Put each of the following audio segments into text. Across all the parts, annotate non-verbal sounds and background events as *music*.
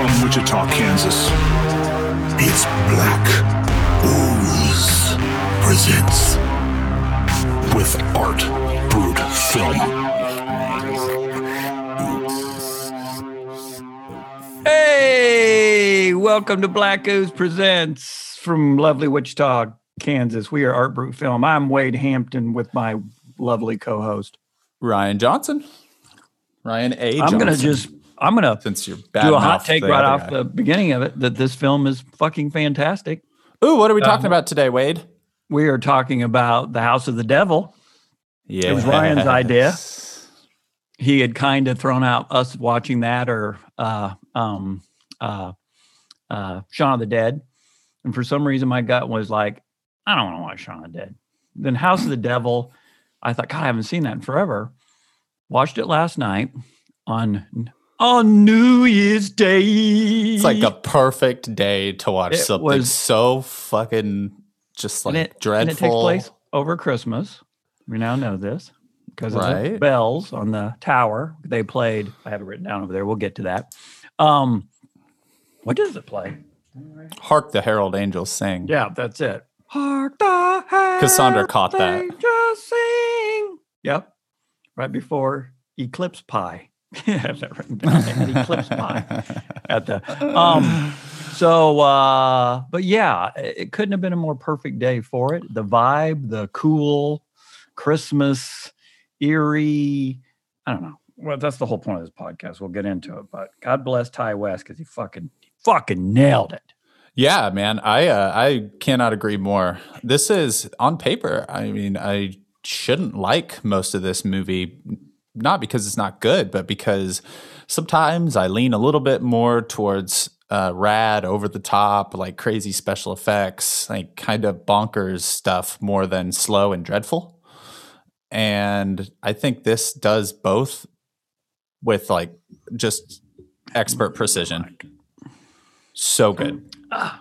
From Wichita, Kansas, it's Black Ooze presents with Art Brute Film. Hey, welcome to Black Ooze Presents from lovely Wichita, Kansas. We are Art Brute Film. I'm Wade Hampton with my lovely co-host. Ryan Johnson. Ryan A. I'm gonna just I'm gonna since you're do a hot take right off guy. the beginning of it that this film is fucking fantastic. Ooh, what are we Um, talking about today, Wade? We are talking about the House of the Devil. Yeah, it was Ryan's idea. He had kind of thrown out us watching that or uh, um, uh, uh, Shaun of the Dead, and for some reason my gut was like, I don't want to watch Shaun of the Dead. Then House of the Devil, I thought, God, I haven't seen that in forever. Watched it last night on on New Year's Day. It's like a perfect day to watch It something was- so fucking just like and it, dreadful. And it takes place over Christmas. We now know this because of the bells on the tower. They played. I have it written down over there. We'll get to that. Um, what does it play? Hark the Herald Angels sing. Yeah, that's it. Hark the Cassandra caught that. angels sing. Yep, right before Eclipse Pie. Down. They had Eclipse at the um so uh but yeah it it couldn't have been a more perfect day for it the vibe the cool christmas eerie i don't know well that's the whole point of this podcast we'll get into it but god bless ti west because he fucking he fucking nailed it Yeah, man, I uh, I cannot agree more. This is on paper. I mean, I shouldn't like most of this movie, not because it's not good, but because sometimes I lean a little bit more towards uh, rad, over the top, like crazy special effects, like kind of bonkers stuff more than slow and dreadful. And I think this does both with like just expert precision. So good. I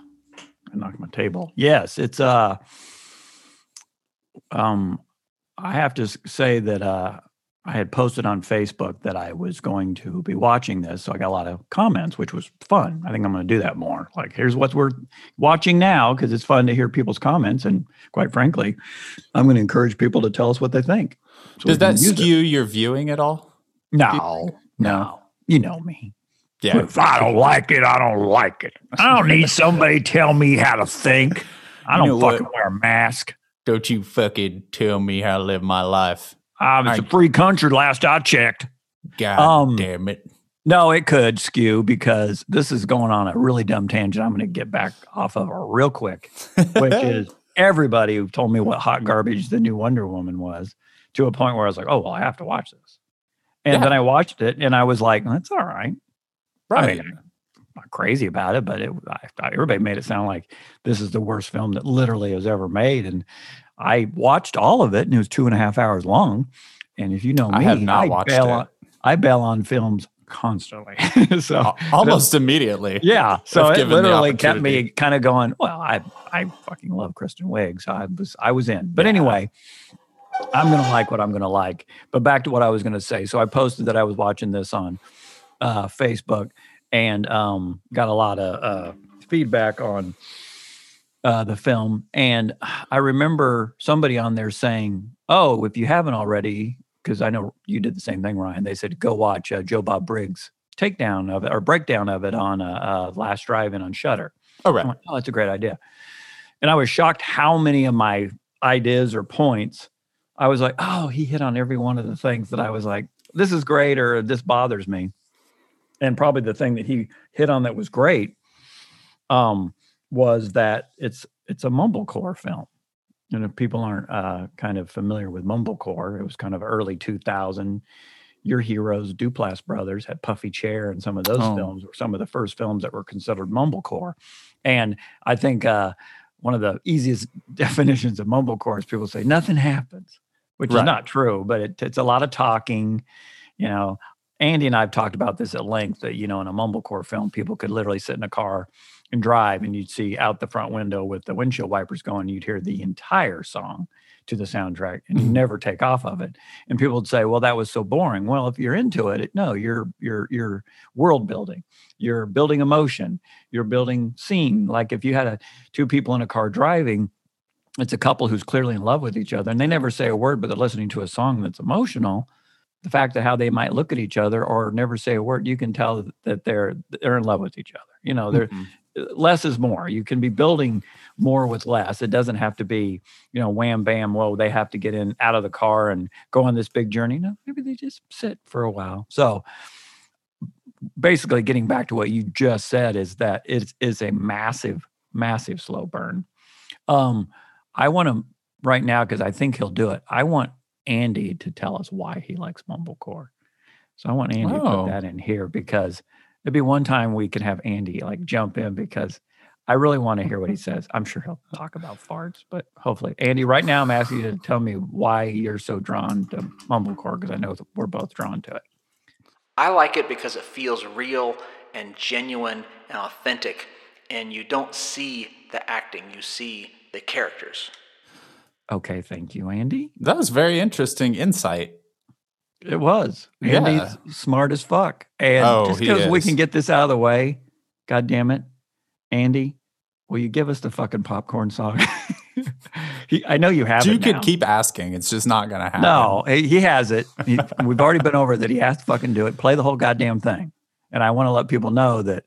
knocked my table. Yes, it's uh um I have to say that uh I had posted on Facebook that I was going to be watching this, so I got a lot of comments, which was fun. I think I'm going to do that more. Like, here's what we're watching now because it's fun to hear people's comments, and quite frankly, I'm going to encourage people to tell us what they think. So Does that use it. skew your viewing at all? No, no, you know me. Yeah. If I don't like it, I don't like it. I don't need somebody tell me how to think. I don't know what? fucking wear a mask. Don't you fucking tell me how to live my life. Um, it's a I- free country last I checked. God Um, damn it. No, it could skew because this is going on a really dumb tangent. I'm going to get back off of it real quick, which is *laughs* everybody who told me what hot garbage the new Wonder Woman was to a point where I was like, oh, well, I have to watch this. And Yeah. then I watched it and I was like, that's all right. right. I mean, I'm not crazy about it, but it, I, I- everybody made it sound like this is the worst film that literally was ever made. And I watched all of it, and it was two and a half hours long. And if you know me, I have not watched bail it. On, I bail on films constantly. *laughs* so Al- Almost immediately. yeah, *laughs* so it literally kept me kind of going. Well, I I fucking love Kristen Wiig, so I was I was in. But anyway, I'm gonna like what I'm gonna like. But back to what I was gonna say. So I posted that I was watching this on uh, Facebook and um, got a lot of uh, feedback on uh, the film. And I remember somebody on there saying, "Oh, if you haven't already." Because I know you did the same thing, Ryan. They said go watch uh, Joe Bob Briggs' takedown of it or breakdown of it on uh, uh, Last Drive-In on Shudder. Oh, right. went, oh, that's a great idea. And I was shocked how many of my ideas or points I was like, oh, he hit on every one of the things that I was like, this is great or this bothers me. And probably the thing that he hit on that was great um, was that it's it's a mumblecore film. And if people aren't uh, kind of familiar with mumblecore, it was kind of early 2000. Your heroes, Duplass brothers, had Puffy Chair, and some of those Oh. films were some of the first films that were considered mumblecore. And I think uh, one of the easiest *laughs* definitions of mumblecore is people say nothing happens, which Right. is not true, but it, it's a lot of talking. You know, Andy and I have talked about this at length that, you know, in a mumblecore film, people could literally sit in a car and drive and you'd see out the front window with the windshield wipers going, you'd hear the entire song to the soundtrack and you Mhm. never take off of it. And people would say, "Well, that was so boring." Well, if you're into it, it no, you're you're you're world building. You're building emotion. You're building scene. Like if you had a two people in a car driving, it's a couple who's clearly in love with each other and they never say a word, but they're listening to a song that's emotional. The fact of how they might look at each other or never say a word, you can tell that they're they're in love with each other. You know, they're Mhm. Less is more. You can be building more with less. It doesn't have to be, you know, wham bam. Whoa, they have to get in out of the car and go on this big journey. No, maybe they just sit for a while. So basically, getting back to what you just said is that it is a massive, massive slow burn. Um, I want to right now because I think he'll do it. I want Andy to tell us why he likes mumblecore. So I want Andy to Oh. put that in here because it'd be one time we could have Andy like jump in because I really want to hear what he says. I'm sure he'll talk about farts, but hopefully, Andy, right now I'm asking you to tell me why you're so drawn to mumblecore because I know that we're both drawn to it. I like it because it feels real and genuine and authentic, and you don't see the acting, you see the characters. Okay, thank you, Andy. That was very interesting insight. It was. Yeah. Andy's smart as fuck. And Oh, just because we can get this out of the way, God damn it, Andy, will you give us the fucking popcorn song? *laughs* he, I know you have you it could keep asking. It's just not going to happen. No, he he has it. He- we've already been over that. He has to fucking do it. Play the whole goddamn thing. And I want to let people know that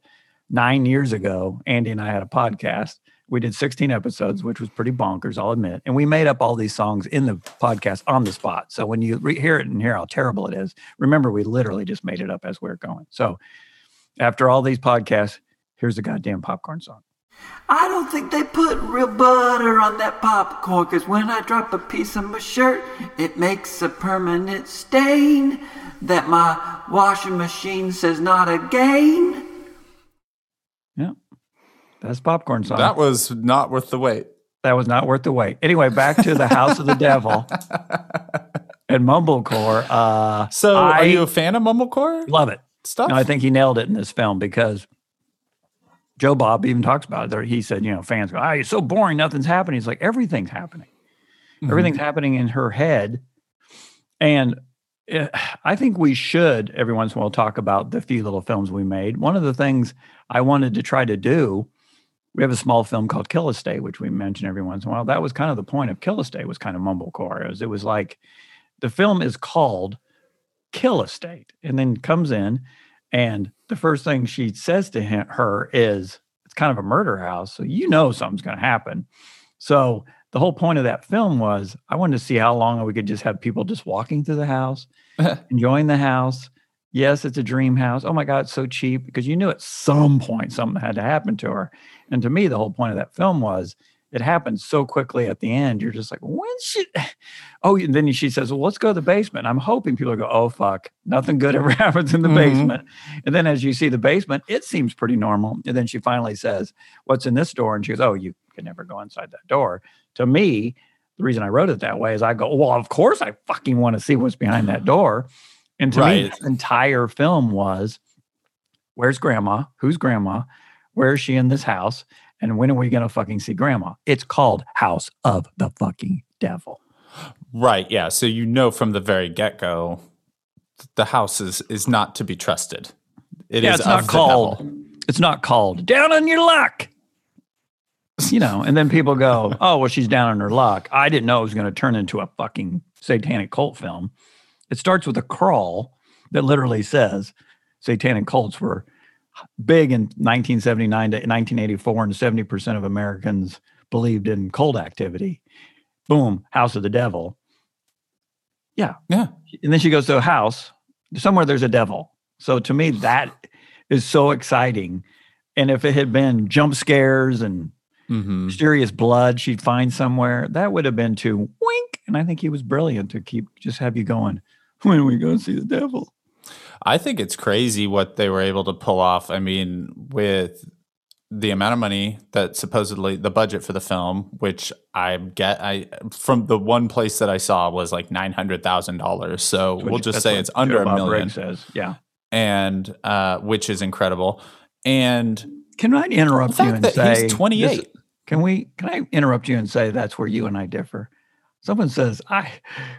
nine years ago, Andy and I had a podcast. We did 16 episodes, mm-hmm. which was pretty bonkers, I'll admit. And we made up all these songs in the podcast on the spot. So when you re- hear it and hear how terrible it is, remember we literally just made it up as we are going. So after all these podcasts, here's the goddamn popcorn song. I don't think they put real butter on that popcorn, cause when I drop a piece of my shirt, it makes a permanent stain that my washing machine says not again. That's popcorn song. That was not worth the wait. That was not worth the wait. Anyway, back to the House of the Devil *laughs* and Mumblecore. Uh, So, I are you a fan of Mumblecore love it. stuff? No, I think he nailed it in this film because Joe Bob even talks about it. There, he said, you know, fans go, "Ah, it's so boring. Nothing's happening." He's like, everything's happening. Mhm. Everything's happening in her head, and eh, I think we should every once in a while talk about the few little films we made. One of the things I wanted to try to do. We have a small film called Kill Estate, which we mention every once in a while. That was kind of the point of Kill Estate was kind of mumblecore. It was, it was like the film is called Kill Estate, and then comes in, and the first thing she says to him, her is, "It's kind of a murder house, so you know something's going to happen." So the whole point of that film was I wanted to see how long we could just have people just walking through the house, *laughs* enjoying the house. Yes, it's a dream house. Oh my God, it's so cheap because you knew at some point something had to happen to her. And to me, the whole point of that film was it happened so quickly at the end. You're just like, when should? *laughs* Oh, and then she says, "Well, let's go to the basement." I'm hoping people go, "Oh fuck, nothing good *laughs* ever happens in the Mhm. basement." And then as you see the basement, it seems pretty normal. And then she finally says, "What's in this door?" And she goes, "Oh, you can never go inside that door." To me, the reason I wrote it that way is I go, "Well, of course I fucking want to see what's behind that door." And to me, Right. the entire film was, "Where's Grandma? Who's Grandma? Where is she in this house?" And when are we going to fucking see grandma? It's called House of the fucking Devil. Right. Yeah. So you know from the very get go, the house is is not to be trusted. It is yeah, it's not called. devil. It's not called down on your luck. You know, and then people go, *laughs* "Oh, well, she's down on her luck." I didn't know it was going to turn into a fucking satanic cult film. It starts with a crawl that literally says satanic cults were big in 1979 to 1984, and 70 percent of Americans believed in cult activity. Boom, House of the Devil. Yeah, Yeah. and then she goes to a house somewhere there's a devil so to me that is so exciting and if it had been jump scares and hmm mysterious blood she'd find somewhere that would have been too wink and i think he was brilliant to keep just have you going when are we going to see the devil I think it's crazy what they were able to pull off. I mean, with the amount of money that supposedly the budget for the film, which I get, I from the one place that I saw was like nine hundred thousand dollars. So we'll just say it's under Joe a Bob million, says yeah and uh, which is incredible. And can i interrupt you and say he's twenty eight. can we can i interrupt you and say that's where you and i differ someone says, I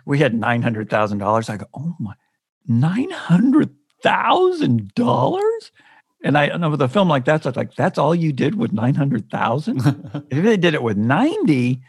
we had nine hundred thousand dollars. I go, oh my, nine hundred thousand dollars? And I know with a film like that, so it's like that's all you did with nine hundred thousand. *laughs* if they did it with ninety,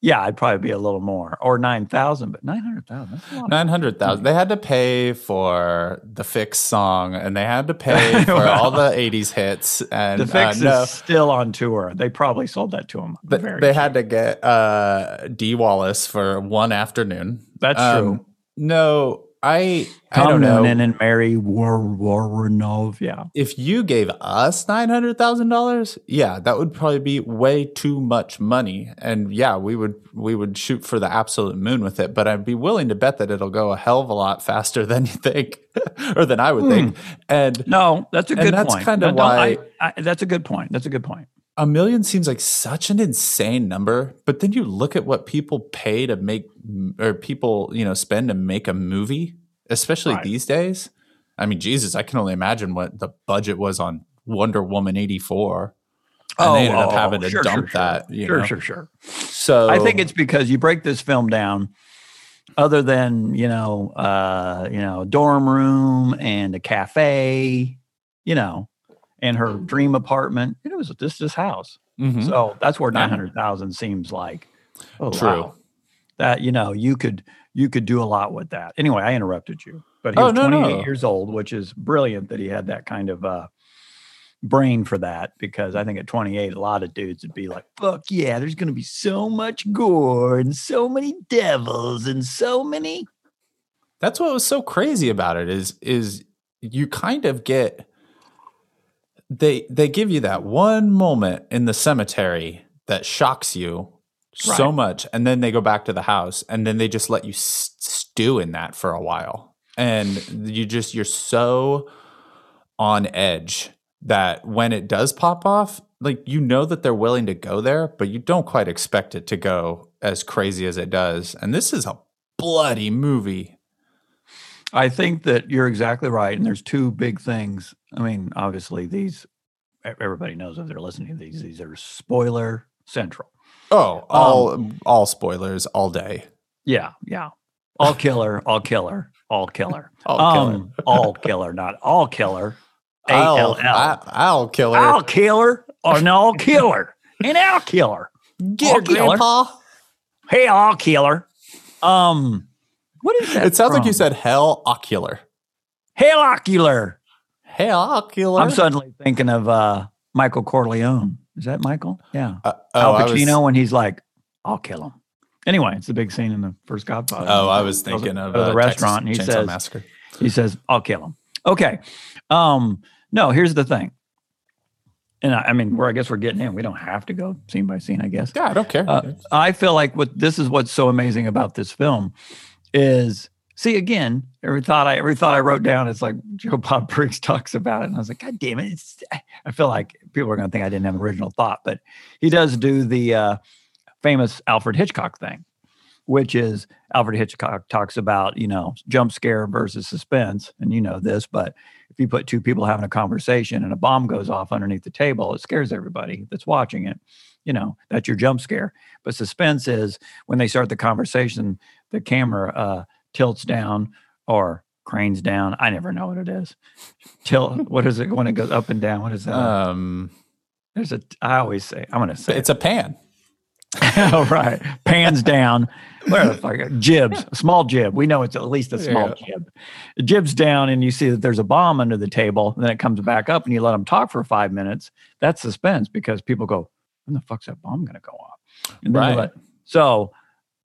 yeah, I'd probably be a little more or nine thousand, but nine hundred thousand. Nine hundred thousand. They had to pay for the Fixx song, and they had to pay *laughs* for all the '80s hits. And The Fixx uh, no, is still on tour. They probably sold that to him. but they cheap. had to get uh, Dee Wallace for one afternoon. That's Um, true. No, I I don't know. Noonan and Mary War Woronov. Yeah. if you gave us nine hundred thousand dollars, yeah, that would probably be way too much money. And yeah, we would we would shoot for the absolute moon with it. But I'd be willing to bet that it'll go a hell of a lot faster *laughs* than you think, or than I would think. Hmm. And No, that's a good that's point. kinda No, no, I- why- I, that's a good point. That's a good point. A million seems like such an insane number. But then you look at what people pay to make, or people you know spend to make a movie, especially Right. these days. I mean, Jesus, I can only imagine what the budget was on Wonder Woman eighty four. And they ended up having to Oh, sure, dump sure, that. You Sure, know? sure, sure. So I think it's because you break this film down. Other than you know, uh, you know, dorm room and a cafe, you know, and her dream apartment. It was this this house. Mhm. So that's where nine hundred thousand seems like. Oh, True. wow. That you know you could you could do a lot with that. Anyway, I interrupted you, but he Oh, was no, twenty eight no. years old, which is brilliant that he had that kind of uh, brain for that. Because I think at twenty eight, a lot of dudes would be like, "Fuck yeah, there's going to be so much gore and so many devils and so many." that's what was so crazy about it is is you kind of get they they give you that one moment in the cemetery that shocks you so Right. much and then they go back to the house and then they just let you s- stew in that for a while and you just you're so on edge that when it does pop off like you know that they're willing to go there but you don't quite expect it to go as crazy as it does and this is a bloody movie I think that you're exactly right. And there's two big things. I mean, obviously, these everybody knows if they're listening to these. These are spoiler central. Oh, all all spoilers all day. Yeah, yeah. All killer, all killer, all killer. *laughs* All killer. Um, *laughs* all killer, not all killer. A I'll, L L. I'll kill her. All killer or an all killer. An all killer. Get her, I'll kill her. Grandpa. Hey, all killer. Um, what is that? It sounds like you said hell ocular. Hey, ocular. Hell ocular. I'm suddenly thinking of uh Michael Corleone. Is that Michael? Yeah. Uh, Al oh, I was- Pacino when he's like, "I'll kill him." Anyway, it's the big scene in the first Godfather. Oh, I was Goes to- thinking of goes the uh, restaurant. and he Chainsaw says, Massacre. he says, "I'll kill him." Okay. Um, no, here's the thing. And I, I mean, where I guess we're getting in. We don't have to go scene by scene. I guess. Yeah, I don't care. Uh, I feel like what this is what's so amazing about this film is see again every thought I every thought I wrote down is like Joe Bob *laughs* Briggs talks about it and I was like God damn it it's I feel like people are going to think I didn't have an original thought but he does do the uh, famous Alfred Hitchcock thing which is Alfred Hitchcock talks about you know jump scare versus suspense and you know this but if you put two people having a conversation and a bomb goes off underneath the table it scares everybody that's watching it you know that's your jump scare. But suspense is when they start the conversation the camera uh, tilts down or cranes down. I never know what it is. Tilt what is it when it goes up and down? What is that? Um, there's a i always say i'm gonna say it's a pan. All *laughs* right, pans down. Where the fuck jibs a small jib. We know it's at least a small jib. It jibs down and you see that there's a bomb under the table and then it comes back up and you let them talk for five minutes. That's suspense because people go when the fuck's that bomb gonna go off? And then Right. let- so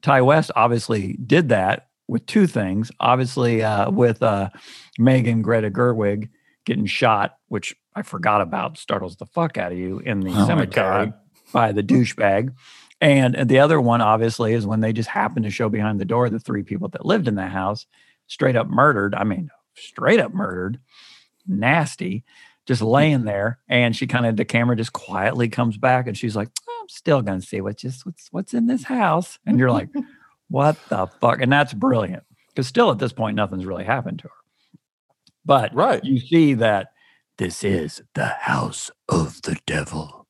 ti west obviously did that with two things obviously uh, with uh, megan greta gerwig getting shot which i forgot about startles the fuck out of you in the Oh cemetery by the douchebag and the other one, obviously, is when they just happened to show behind the door the three people that lived in the house, straight up murdered. I mean, straight up murdered, nasty, just laying there. And she kind of, the camera just quietly comes back and she's like, I'm still to see what's just what's what's in this house. And you're like, *laughs* what the fuck? And that's brilliant because still at this point, nothing's really happened to her. But Right. you see that this is the house of the devil.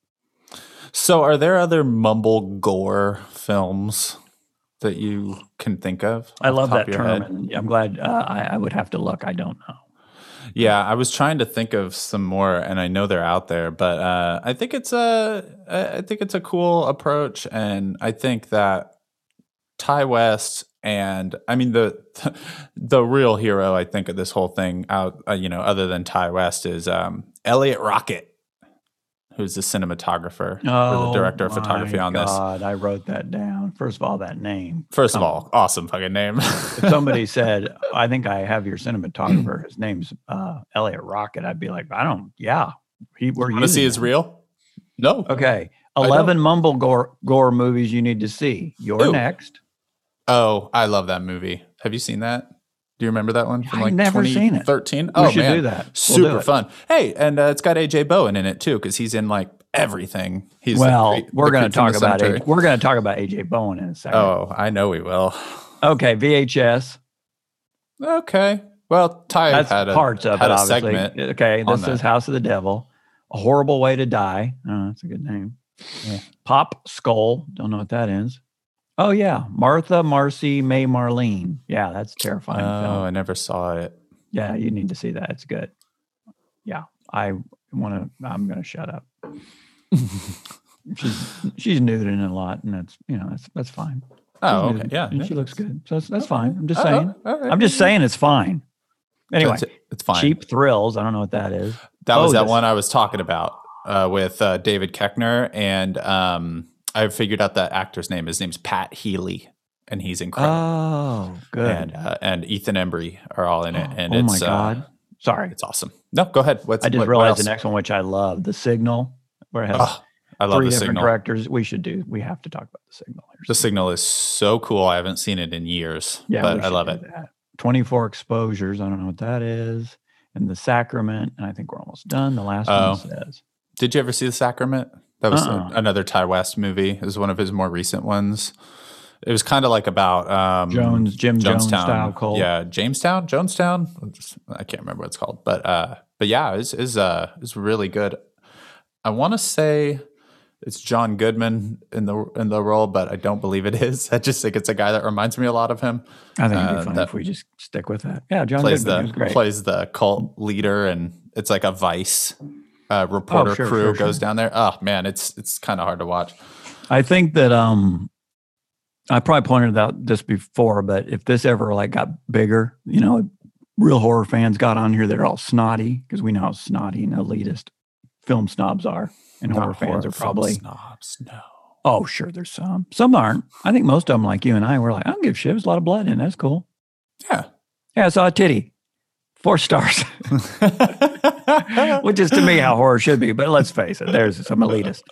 So, are there other mumble gore films that you can think of? I love that term, and I'm glad. Uh, I, I would have to look. I don't know. Yeah, I was trying to think of some more, and I know they're out there, but uh, I think it's a I think it's a cool approach, and I think that Ti West and I mean the *laughs* the real hero, I think of this whole thing out, uh, you know, other than Ti West is um, Eliot Rockett, who's the cinematographer or the director of photography Oh on this. God, I wrote that down. First of all, that name. First of all, awesome fucking name. if somebody *laughs* said, "I think I have your cinematographer," his name's uh, Eliot Rockett, I'd be like, "I don't." Yeah, he. We're Want to see his real? No. Okay, eleven mumble gore, gore movies you need to see. You're Ooh. next. Oh, I love that movie. Have you seen that? Do you remember that one from I've like never seen it. 2013? We Oh should man, do that. We'll super it. fun. Hey, and uh, it's got AJ Bowen in it too because he's in like everything. He's the well, creep- we're going to talk about. AJ, we're going to talk about AJ Bowen in a second. Oh, I know we will. Okay, VHS. Okay. Well, Ti That's had a parts of had it. a Obviously. segment. Okay, this is that. House of the Devil. A horrible way to die. Oh, that's a good name. Yeah. Pop Skull. Don't know what that is. Oh yeah, Martha, Marcy, May, Marlene. Yeah, that's a terrifying. Oh, film. I never saw it. Yeah, you need to see that. It's good. Yeah, I want to. I'm going to shut up. *laughs* she's she's nuded in a lot, and that's you know that's that's fine. She's Oh, okay. Yeah. and she looks good, so that's, that's fine. I'm just Oh, saying. all right. I'm just saying it's fine. Anyway, it's, it's fine. cheap thrills. I don't know what that is. That was Oh, that this- one I was talking about uh, with uh, David Koechner, and um, I figured out that actor's name. His name's Pat Healy, and he's incredible. Oh, good. and uh, and Ethan Embry are all in it, *gasps* and it's oh my god. uh, Sorry, it's awesome. No, go ahead. What's, I just what- what realized the next one, which I love, the Signal, where it has Oh, I love three the different signal. directors. We should do. We have to talk about the Signal. here The signal is so cool. I haven't seen it in years, Yeah, but I love it. that. 24 exposures. I don't know what that is. And the Sacrament. And I think we're almost done. The last Oh. one says. Did you ever see The Sacrament? That was Uh-uh. another Ti West movie. It was one of his more recent ones. It was kind of like about um, Jones- Jim Jones Jonestown. style cult. Yeah, Jamestown, Jonestown. I can't remember what it's called, but uh, but yeah, it's is uh is really good. I want to say it's John Goodman in the in the role, but I don't believe it *laughs* is. I just think it's a guy that reminds me a lot of him. I think it'd be Uh, fun if we just stick with that. Yeah, John plays Goodman the great. plays the cult leader, and it's like a Vice uh, reporter Oh, sure, crew sure, goes sure. down there. Oh man, it's it's kind of hard to watch. I think that um I probably pointed out this before, but if this ever like got bigger, you know, real horror fans got on here, they're all snotty because we know how snotty and elitist film snobs are. And horror fans horror are probably snobs. No. oh sure, there's some. Some aren't. I think most of them, like you and I, were like, I don't give a shit. There's a lot of blood in. it. That's cool. Yeah. Yeah, I saw a titty. Four stars. *laughs* *laughs* *laughs* which is to me how horror should be. But let's face it, there's some elitist.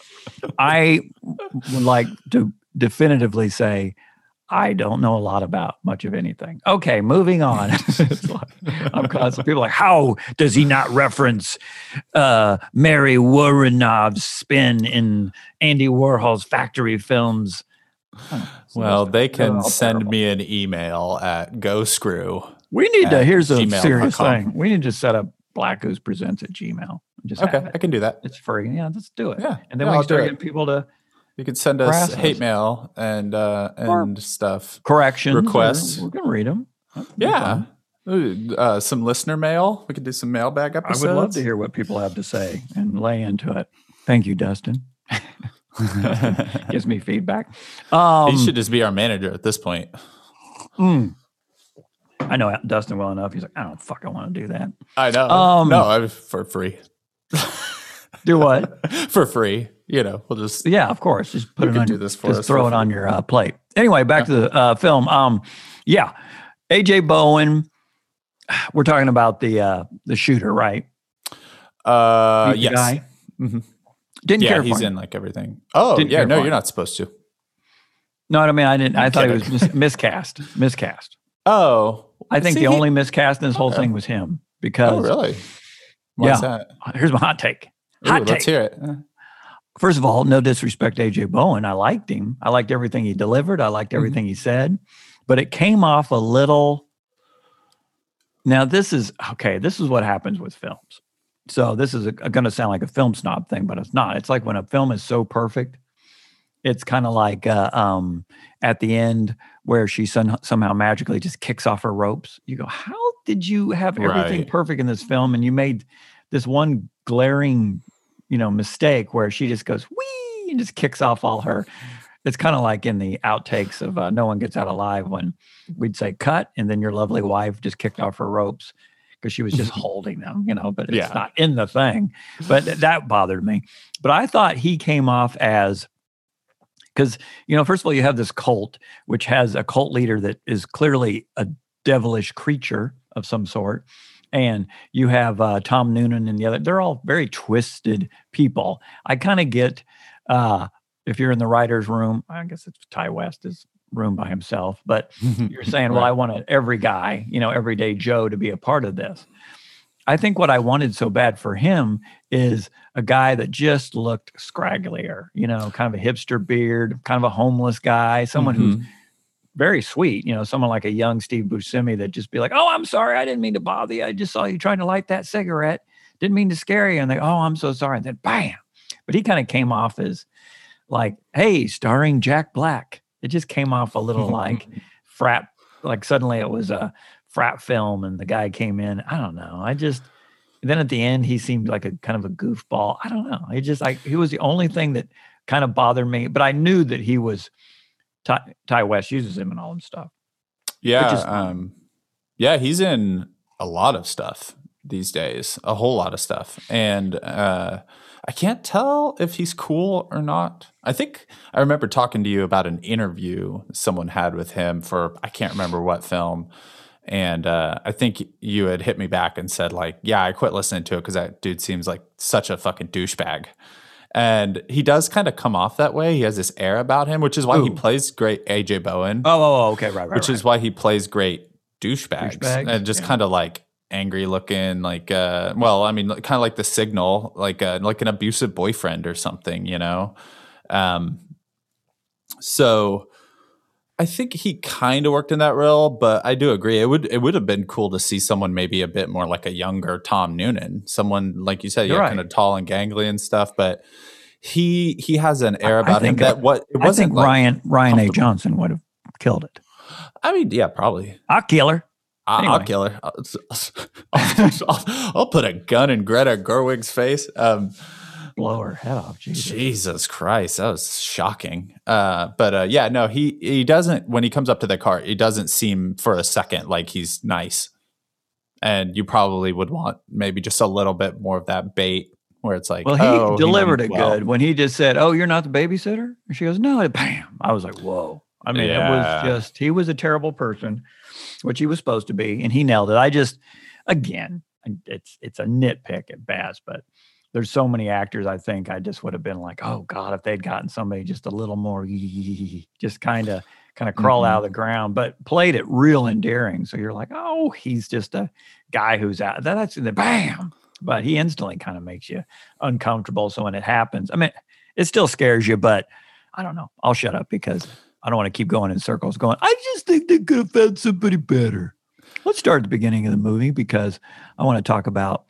I would like to definitively say I don't know a lot about much of anything. Okay, moving on. *laughs* Like- I'm constantly people like, how does he not reference uh, Mary Woronov's spin in Andy Warhol's factory films? Well, they can send terrible. me an email at go screw. We need to. Here's a serious thing. We need to set up Black Ooze Presents at Gmail. Just Okay. I can do that. It's free. Yeah, let's do it. Yeah, And then yeah, we I'll can start getting people to You can send us hate us. mail and uh, Or- and stuff. corrections. or Requests. we can read them. Yeah. Uh, some listener mail. We could do some mailbag episodes. I would love to hear what people have to say and lay into it. Thank you, Dustin. *laughs* Gives me feedback. Um, he should just be our manager at this point. mm. I know Dustin well enough. He's like, I don't fucking want to do that. I know. Um, no, I, for free. *laughs* Do what? *laughs* for free. You know, we'll just yeah, of course. Just put it on. do this for just us throw it on your uh, plate. Anyway, back to the uh, film. Um, yeah, AJ Bowen. *sighs* We're talking about the uh, the shooter, right? uh He's yes. guy? Mhm. Didn't Yeah, care he's in like everything. Oh, Didn't yeah, no, you're not supposed to. No, I mean I didn't. I I'm thought he was mis- *laughs* miscast. Miscast. Oh. I think See, the he- only miscast in this whole Okay. thing was him because Oh, really? Why's Yeah. that? here's my hot take. Ooh, Hot let's hear it. First of all, no disrespect to AJ Bowen. I liked him. I liked everything he delivered. I liked Mhm. everything he said, but it came off a little. Now, this is okay. This is what happens with films. So, this is going to sound like a film snob thing, but it's not. It's like when a film is so perfect it's kind of like uh, um, at the end where she some, somehow magically just kicks off her ropes. You go, how did you have everything Right. perfect in this film, and you made this one glaring, you know, mistake where she just goes wee and just kicks off all her. It's kind of like in the outtakes of uh, No One Gets Out Alive when we'd say cut, and then your lovely wife just kicked off her ropes because she was just *laughs* holding them, you know, but it's Yeah. not in the thing. But th- that bothered me. But I thought he came off as because you know, first of all, you have this cult which has a cult leader that is clearly a devilish creature of some sort. And you have uh, Tom Noonan and the other, they're all very twisted people. I kind of get uh, if you're in the writer's room, I guess it's Ti West's room by himself, but *laughs* you're saying, well, I wanted every guy, you know, everyday Joe to be a part of this. I think what I wanted so bad for him is a guy that just looked scragglier, you know, kind of a hipster beard, kind of a homeless guy, someone who's Mhm. very sweet, you know, someone like a young Steve Buscemi that just be like, "Oh, I'm sorry, I didn't mean to bother you. I just saw you trying to light that cigarette. Didn't mean to scare you." And they, "Oh, I'm so sorry." And then bam. But he kind of came off as like, "Hey, starring Jack Black." It just came off a little like *laughs* frat, like suddenly it was a frat film, and the guy came in. I don't know. I just then at the end he seemed like a kind of a goofball. I don't know. He just like he was the only thing that kind of bothered me. But I knew that he was. Ti, Ti West uses him and all and stuff. Yeah, is um, yeah, he's in a lot of stuff these days, a whole lot of stuff, and uh, I can't tell if he's cool or not. I think I remember talking to you about an interview someone had with him for I can't remember what film, and uh, I think you had hit me back and said like, "Yeah, I quit listening to it because that dude seems like such a fucking douchebag." And he does kind of come off that way. He has this air about him, which is why he plays great AJ Bowen Oh, oh, oh, okay, right, right. which is why he plays great douchebags, Douchebags, and just yeah. kind of like angry looking, like uh, well, I mean, kind of like the signal, like uh, like an abusive boyfriend or something, you know. Um, so I think he kind of worked in that role, but I do agree it would it would have been cool to see someone maybe a bit more like a younger Tom Noonan, someone like you said, You're yeah, right. kind of tall and gangly and stuff, but. He he has an air about him that what it I wasn't think like, Ryan Ryan A. Johnson would have killed it. I mean, yeah, probably. I'll kill her. I- I'll kill her. I'll, *laughs* I'll- I'll put a gun in Greta Gerwig's face. Um, Blow her head off. Jesus. Jesus Christ, that was shocking. Uh, but uh, yeah, no, he he doesn't. When he comes up to the car, he doesn't seem for a second like he's nice. And you probably would want maybe just a little bit more of that bait, where it's like, Well, he oh, delivered meant it well. good when he just said, "Oh, you're not the babysitter." And she goes, "No." *laughs* Bam! I was like, "Whoa!" I mean, it was just he was a terrible person, which he was supposed to be, and he nailed it. I just, again, it's it's a nitpick at best, but there's so many actors. I think I just would have been like, "Oh God, if they'd gotten somebody just a little more, *laughs* just kind of." Kind of crawl out mm-hmm. of the ground, but played it real endearing. So you're like, oh, he's just a guy who's out. That's the bam, but he instantly kind of makes you uncomfortable. So when it happens, I mean, it still scares you, but I don't know. I'll shut up because I don't want to keep going in circles going, I just think they could have found somebody better. Let's start at the beginning of the movie because I want to talk about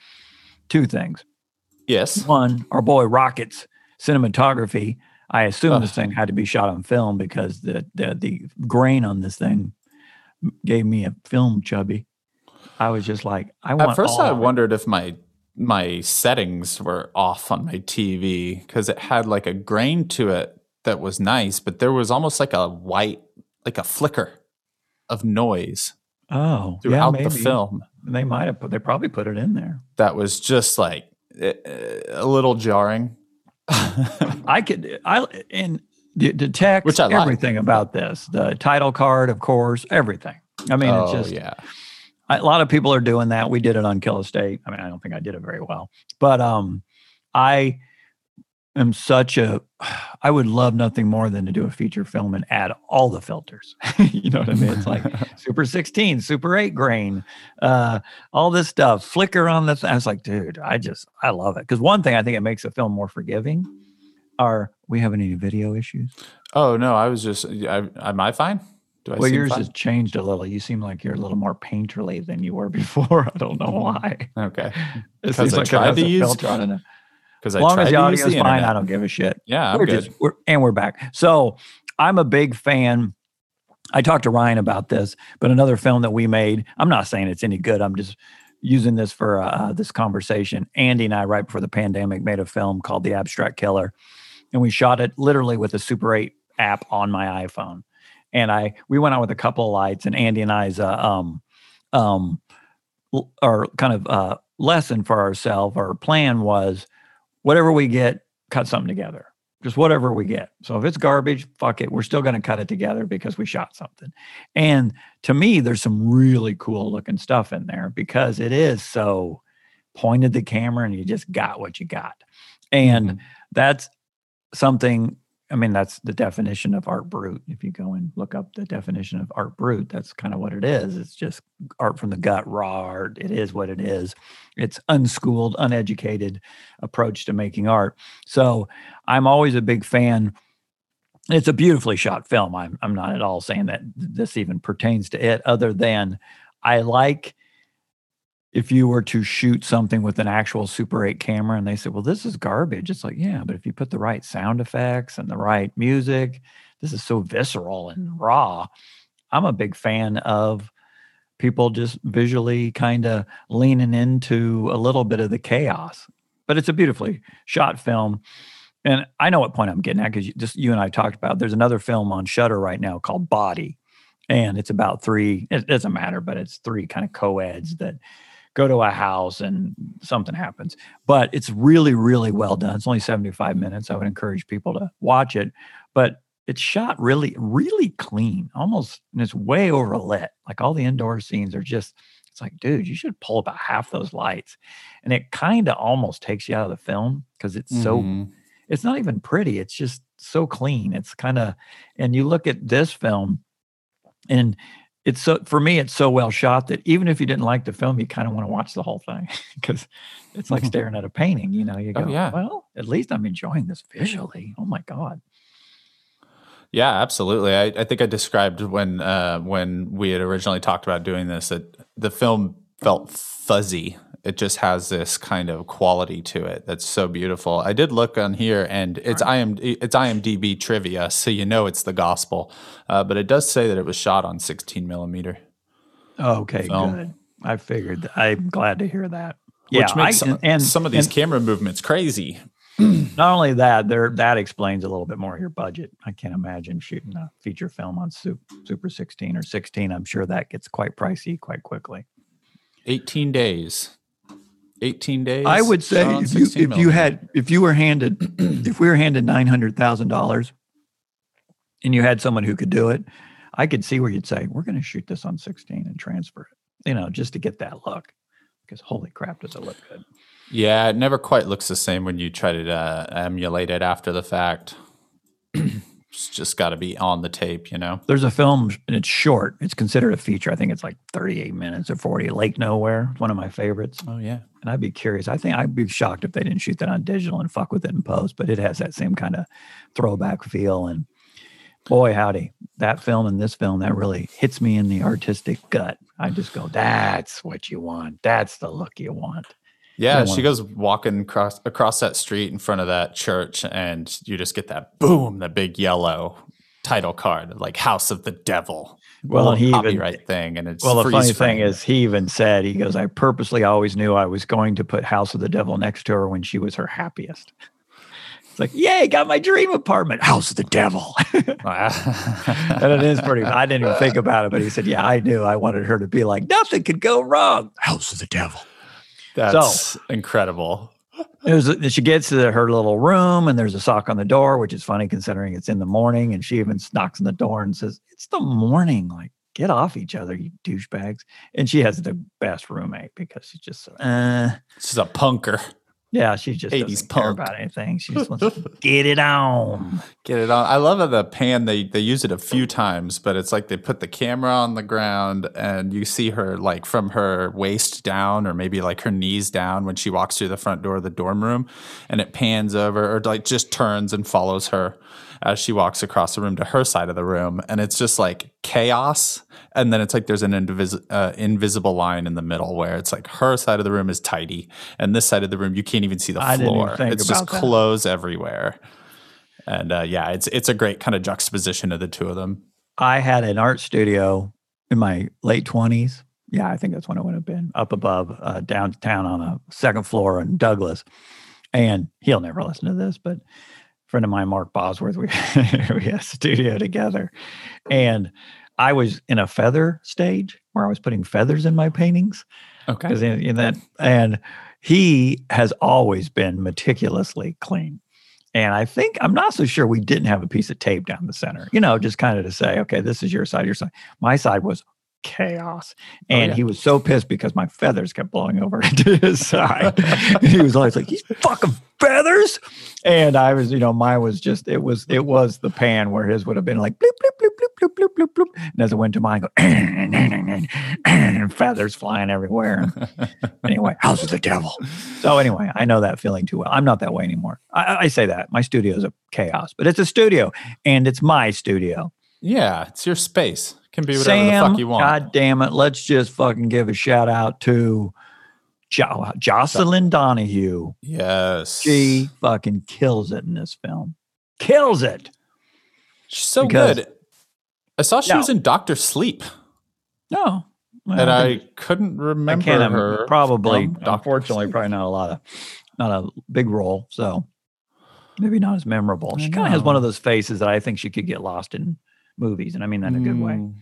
two things. Yes. One, our boy Rockett's cinematography. I assume Ugh. this thing had to be shot on film because the, the the grain on this thing gave me a film chubby. I was just like, I want. At first, I wondered if my my settings were off on my TV because it had like a grain to it that was nice, but there was almost like a white, like a flicker of noise Oh, throughout yeah, the film They might have put. They probably put it in there. that was just like a little jarring. I could. I and the, the text, Which I like. everything about this, the title card, of course, everything. I mean, oh it's just yeah, a lot of people are doing that. We did it on Kill Estate. I mean, I don't think I did it very well, but um, I am such a. I would love nothing more than to do a feature film and add all the filters. *laughs* you know what I mean? It's like *laughs* Super 16, Super 8 grain, uh, all this stuff, flicker on the. Th- I was like, dude, I just I love it because one thing I think it makes a film more forgiving. Are we having any video issues? oh no, I was just. I, am I fine? Do I well, yours fine? has changed a little. You seem like you're a little more painterly than you were *laughs* before. I don't know why. okay. It Because I it tried to a use- filter on it. Because As long as the audio is fine, I don't give a shit. Yeah, I'm we're good. just we're and we're back. So I'm a big fan. I talked to Ryan about this, but another film that we made. I'm not saying it's any good. I'm just using this for uh, this conversation. Andy and I, right before the pandemic, made a film called The Abstract Killer, and we shot it literally with a Super 8 app on my iPhone. And I we went out with a couple of lights, and Andy and I's uh, um um our kind of uh, lesson for ourselves, our plan was whatever we get, cut something together. Just whatever we get. So if it's garbage, fuck it. We're still going to cut it together because we shot something. And to me, there's some really cool looking stuff in there because it is so pointed the camera and you just got what you got. And Mhm. that's something I mean, that's the definition of art brute. If you go and look up the definition of art brute, that's kind of what it is. It's just art from the gut, raw art. It is what it is. It's unschooled, uneducated approach to making art. So I'm always a big fan. It's a beautifully shot film. I'm, I'm not at all saying that this even pertains to it, other than I like if you were to shoot something with an actual Super 8 camera and they said, well, this is garbage. It's like, yeah, but if you put the right sound effects and the right music, this is so visceral and mm-hmm. raw. I'm a big fan of people just visually kind of leaning into a little bit of the chaos. But it's a beautifully shot film. And I know what point I'm getting at because just you and I talked about. There's another film on Shudder right now called Body, and it's about three. It doesn't matter, but it's three kind of co-eds that go to a house and something happens. But it's really, really well done. It's only 75 minutes. I would encourage people to watch it. But it's shot really, really clean, almost, and it's way overlit. Like all the indoor scenes are just, it's like, dude, you should pull about half those lights. And it kind of almost takes you out of the film because it's so Mhm. it's not even pretty. It's just so clean. It's kind of, and you look at this film, and it's so for me, it's so well shot that even if you didn't like the film, you kind of want to watch the whole thing *laughs* because it's like *laughs* staring at a painting. You know, you Oh, go, yeah. well, at least I'm enjoying this visually. Oh my god. Yeah, absolutely. I, I think I described when uh, when we had originally talked about doing this that the film felt fuzzy. It just has this kind of quality to it that's so beautiful. I did look on here, and it's IM, it's IMDb trivia, so you know it's the gospel. Uh, but it does say that it was shot on 16 millimeter, Okay, Film. good. I figured. That. I'm glad to hear that. which yeah, makes I- some, and some of these and- camera movements crazy. *clears throat* not only that, there that explains a little bit more of your budget. I can't imagine shooting a feature film on Super 16 or 16. I'm sure that gets quite pricey quite quickly. 18 days. 18 days. I would say if you if you had if you were handed *clears throat* if we were handed nine hundred thousand dollars and you had someone who could do it, I could see where you'd say we're going to shoot this on 16 and transfer it, you know, just to get that look. Because holy crap, does it look good? Yeah, it never quite looks the same when you try to uh, emulate it after the fact. *clears throat* it's just got to be on the tape, you know. There's a film and it's short. It's considered a feature. I think it's like 38 minutes or 40. Lake Nowhere, it's one of my favorites. Oh yeah. And I'd be curious. I think I'd be shocked if they didn't shoot that on digital and fuck with it in post, but it has that same kind of throwback feel. And boy, howdy, that film and this film, that really hits me in the artistic gut. I just go, that's what you want. That's the look you want. Yeah, she goes walking across across that street in front of that church, and you just get that boom, that big yellow title card, like House of the Devil. Well, he even- copyright thing, and it's Well, the funny thing is, he even said, he goes, I purposely always knew I was going to put House of the Devil next to her when she was her happiest. It's like, yay, got my dream apartment, House of the Devil. *laughs* *laughs* and it is pretty. I didn't even think about it, but he said, "Yeah, I knew. I wanted her to be like nothing could go wrong." House of the devil. That's incredible. There's a, she gets to her little room, and there's a sock on the door, which is funny considering it's in the morning. And she even knocks on the door and says, "It's the morning. Like, get off each other, you douchebags." And she has the best roommate because she's just, so, uh, She's a punker. Yeah, she just 80s doesn't care about anything. She just wants to *laughs* get it on. Get it on. I love how the pan they they use it a few times, but it's like they put the camera on the ground and you see her like from her waist down or maybe like her knees down when she walks through the front door of the dorm room and it pans over or like just turns and follows her as she walks across the room to her side of the room and it's just like chaos and then it's like there's an uh, invisible line in the middle where it's like her side of the room is tidy and this side of the room you can't even see the I floor it's just that. clothes everywhere and uh, yeah it's it's a great kind of juxtaposition of the two of them I had an art studio in my late twenties. Yeah, I think that's when I would have been up above uh, downtown on a second floor in Douglas. And he'll never listen to this, but friend of mine, Mark Bosworth, we, *laughs* we had a studio together. And I was in a feather stage where I was putting feathers in my paintings. okay because in, in that and he has always been meticulously clean and i think i'm not so sure we didn't have a piece of tape down the center you know just kind of to say okay this is your side your side my side was chaos Oh, and yeah. he was so pissed because my feathers kept blowing over *laughs* to his side he was always like these fucking feathers and i was you know mine was just it was it was the pan where his would have been like bloop bloop bloop bloop bloop bloop bloop bloop and as it went to mine go *clears throat* and feathers flying everywhere *laughs* anyway, house of the devil. So anyway, I know that feeling too well. I'm not that way anymore. I, I say that my studio is a chaos, but it's a studio and it's my studio. yeah it's your space can be whatever the Sam, fuck you want God damn it, let's just fucking give a shout out to jo- Jocelin Donahue. yes She fucking kills it in this film. Kills it. she's so because- good i saw she No. was in doctor sleep No. Well, and i couldn't remember. I can't. her probably, unfortunately, Sleep. probably not a lot of, not a big role. So maybe not as memorable. She kind of has one of those faces that I think she could get lost in movies, and I mean that in a good way Mm.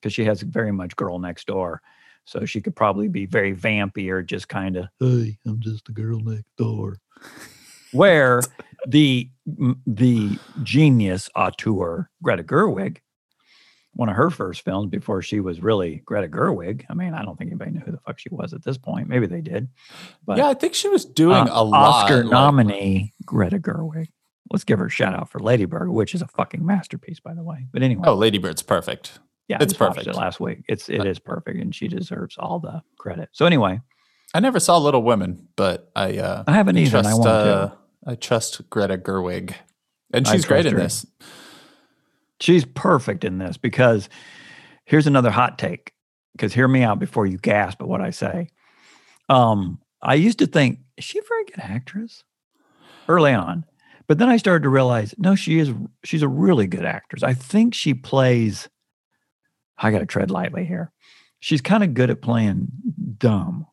because she has very much girl next door. So she could probably be very vampy or just kind of, hey, I'm just the girl next door. *laughs* Where the the genius auteur Greta Gerwig, one of her first films before she was really Greta Gerwig. I mean, I don't think anybody knew who the fuck she was at this point. Maybe they did. But yeah i think she was doing uh, a lot Oscar nominee Greta Gerwig. Let's give her a shout out for Lady Bird, which is a fucking masterpiece, by the way. But anyway, oh lady bird's perfect yeah, it's perfect. It last week, it's it is perfect, and she deserves all the credit. So anyway, I never saw Little Women, but I uh, I haven't either, and I trust, want to. uh, I trust Greta Gerwig, and she's great trust in her. this. She's perfect in this because here's another hot take. Because hear me out before you gasp at what I say. Um, I used to think, is she a very good actress? Early on. But then I started to realize, no, she is she's a really good actress. I think she plays, I gotta tread lightly here. She's kind of good at playing dumb.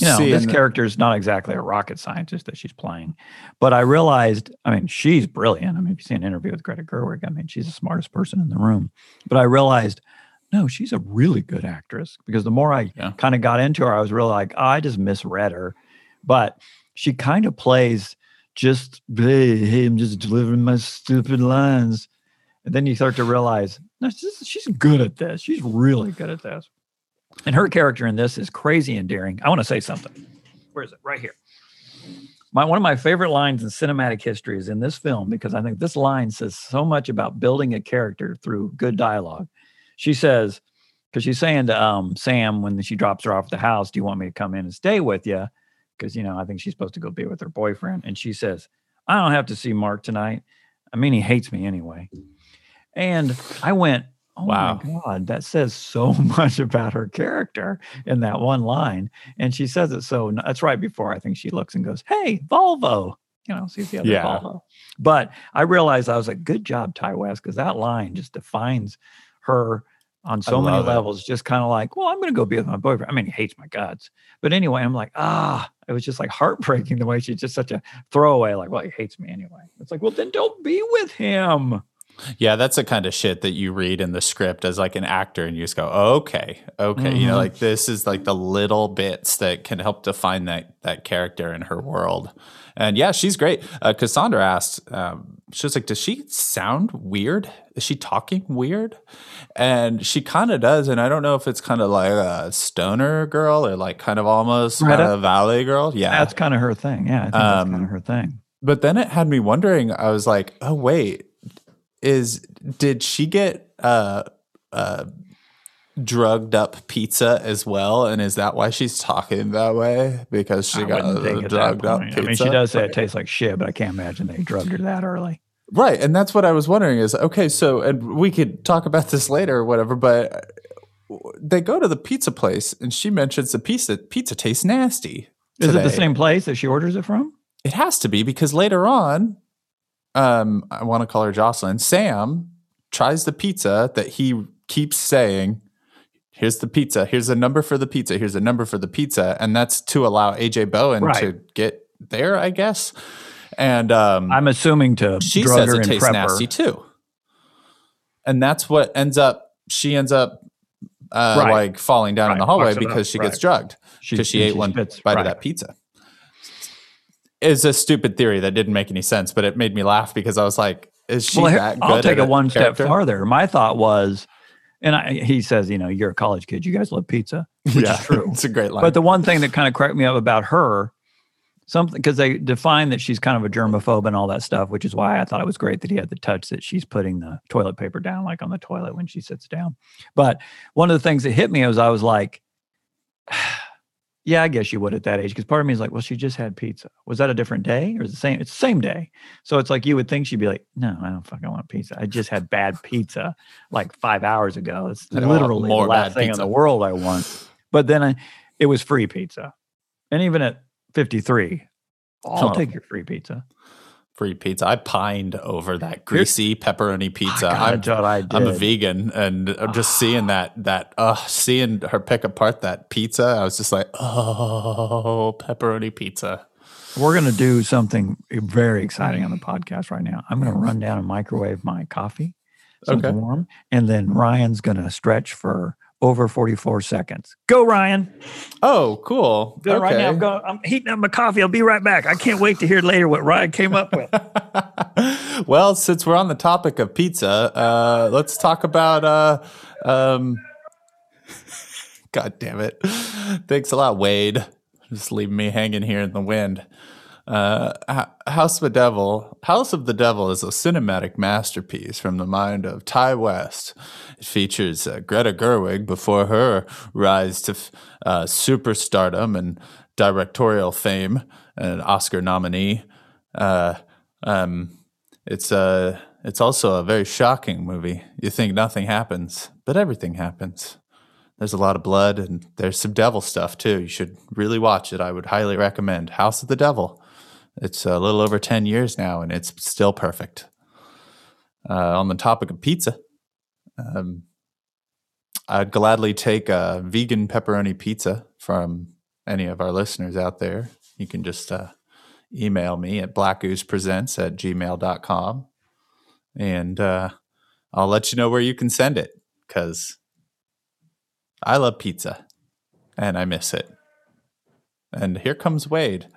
You know, See, this and- character is not exactly a rocket scientist that she's playing. But I realized, I mean, she's brilliant. I mean, if you see an interview with Greta Gerwig, I mean, she's the smartest person in the room. But I realized, no, she's a really good actress because the more I Yeah. kind of got into her, I was really like, oh, I just misread her. But she kind of plays just, hey, hey, I'm just delivering my stupid lines. And then you start to realize, no, she's, she's good at this. She's really good at this. And her character in this is crazy endearing. I want to say something. Where is it? Right here. My one of my favorite lines in cinematic history is in this film because I think this line says so much about building a character through good dialogue. She says, because she's saying to um, Sam when she drops her off at the house, "Do you want me to come in and stay with you?" Because you know I think she's supposed to go be with her boyfriend, and she says, "I don't have to see Mark tonight. I mean, he hates me anyway." And I went, "Oh Wow. my god, that says so *laughs* much about her character in that one line." And she says it so that's right before I think she looks and goes, "Hey, Volvo." You know, sees the other Yeah. Volvo. But I realized I was like, good job, Ti West, because that line just defines her on so many it. levels. Just kind of like, well, I'm going to go be with my boyfriend. I mean, he hates my guts. But anyway, I'm like, ah, it was just like *laughs* heartbreaking the way she's just such a throwaway, like, well, he hates me anyway. It's like, well, then don't be with him. Yeah, that's the kind of shit that you read in the script as like an actor, and you just go, okay, okay, you know, Mhm. like this is like the little bits that can help define that that character in her world. And yeah, she's great. Uh, Cassandra asked, um, she was like, does she sound weird? Is she talking weird? And she kind of does, and I don't know if it's kind of like a stoner girl or like kind of almost kind of valley girl. Yeah, That's kind of her thing. Yeah, I think that's kind Um, of her thing. but then it had me wondering. I was like, "Oh wait, is did she get uh uh drugged up pizza as well? And is that why she's talking that way? Because she I got wouldn't think the at that drugged up pizza. I mean, she does say it tastes like shit, but I can't imagine they drugged her that early. Right, and that's what I was wondering is okay. So, and we could talk about this later or whatever, but they go to the pizza place, and she mentions the pizza pizza tastes nasty. Is it the same place that she orders it from? It has to be because later on, um, I want to call her Jocelin. Sam tries the pizza that he keeps saying. Here's the pizza. Here's a number for the pizza. Here's a number for the pizza, and that's to allow AJ Bowen Right. to get there, I guess. And um, I'm assuming to she says her it and tastes nasty too, and that's what ends up. She ends up uh, Right. like falling down in the hallway because she gets drugged because she, and ate one spits- bite right. of that pizza. Is a stupid theory that didn't make any sense, but it made me laugh because I was like, "Is she Well, here- that good?" I'll take it one character? step farther. My thought was, and I, he says, you know, you're a college kid. You guys love pizza, which yeah, is *laughs* true. it's a great line. But the one thing that kind of cracked me up about her, something because they define that she's kind of a germaphobe and all that stuff, which is why I thought it was great that he had the touch that she's putting the toilet paper down, like on the toilet when she sits down. But one of the things that hit me was I was like, yeah, I guess you would at that age. Because part of me is like, well, she just had pizza. Was that a different day or is it the same? It's the same day. So it's like you would think she'd be like, no, I don't fucking want pizza. I just had bad pizza like five hours ago. It's literally the last thing pizza. in the world I want. But then I, it was free pizza. And even at 53, I'll Oh. take your free pizza. Free pizza. I pined over that greasy pepperoni pizza. Oh, God, I'm, I'm a vegan, and I'm just seeing that that uh seeing her pick apart that pizza. I was just like, oh, pepperoni pizza. We're going to do something very exciting on the podcast right now. I'm going to run down and microwave my coffee, something Okay. warm, and then Ryan's going to stretch for over 44 seconds. Go, Ryan. Oh, cool. Good right now. I'm, going, I'm heating up my coffee. I'll be right back. I can't wait to hear later what Ryan came up with. *laughs* well, since we're on the topic of pizza, uh, let's talk about. Uh, um, *laughs* God damn it! Thanks a lot, Wade. Just leaving me hanging here in the wind. Uh, House of the Devil. House of the Devil is a cinematic masterpiece from the mind of Ti West. It features uh, Greta Gerwig before her rise to uh, superstardom and directorial fame, an Oscar nominee. Uh, um, it's uh, it's also a very shocking movie. You think nothing happens, but everything happens. There's a lot of blood and there's some devil stuff too. You should really watch it. I would highly recommend House of the Devil. It's a little over 10 years now and it's still perfect. Uh, on the topic of pizza, um, I'd gladly take a vegan pepperoni pizza from any of our listeners out there. You can just uh, email me at blackoozepresents at gmail.com and uh, I'll let you know where you can send it because I love pizza and I miss it. And here comes Wade.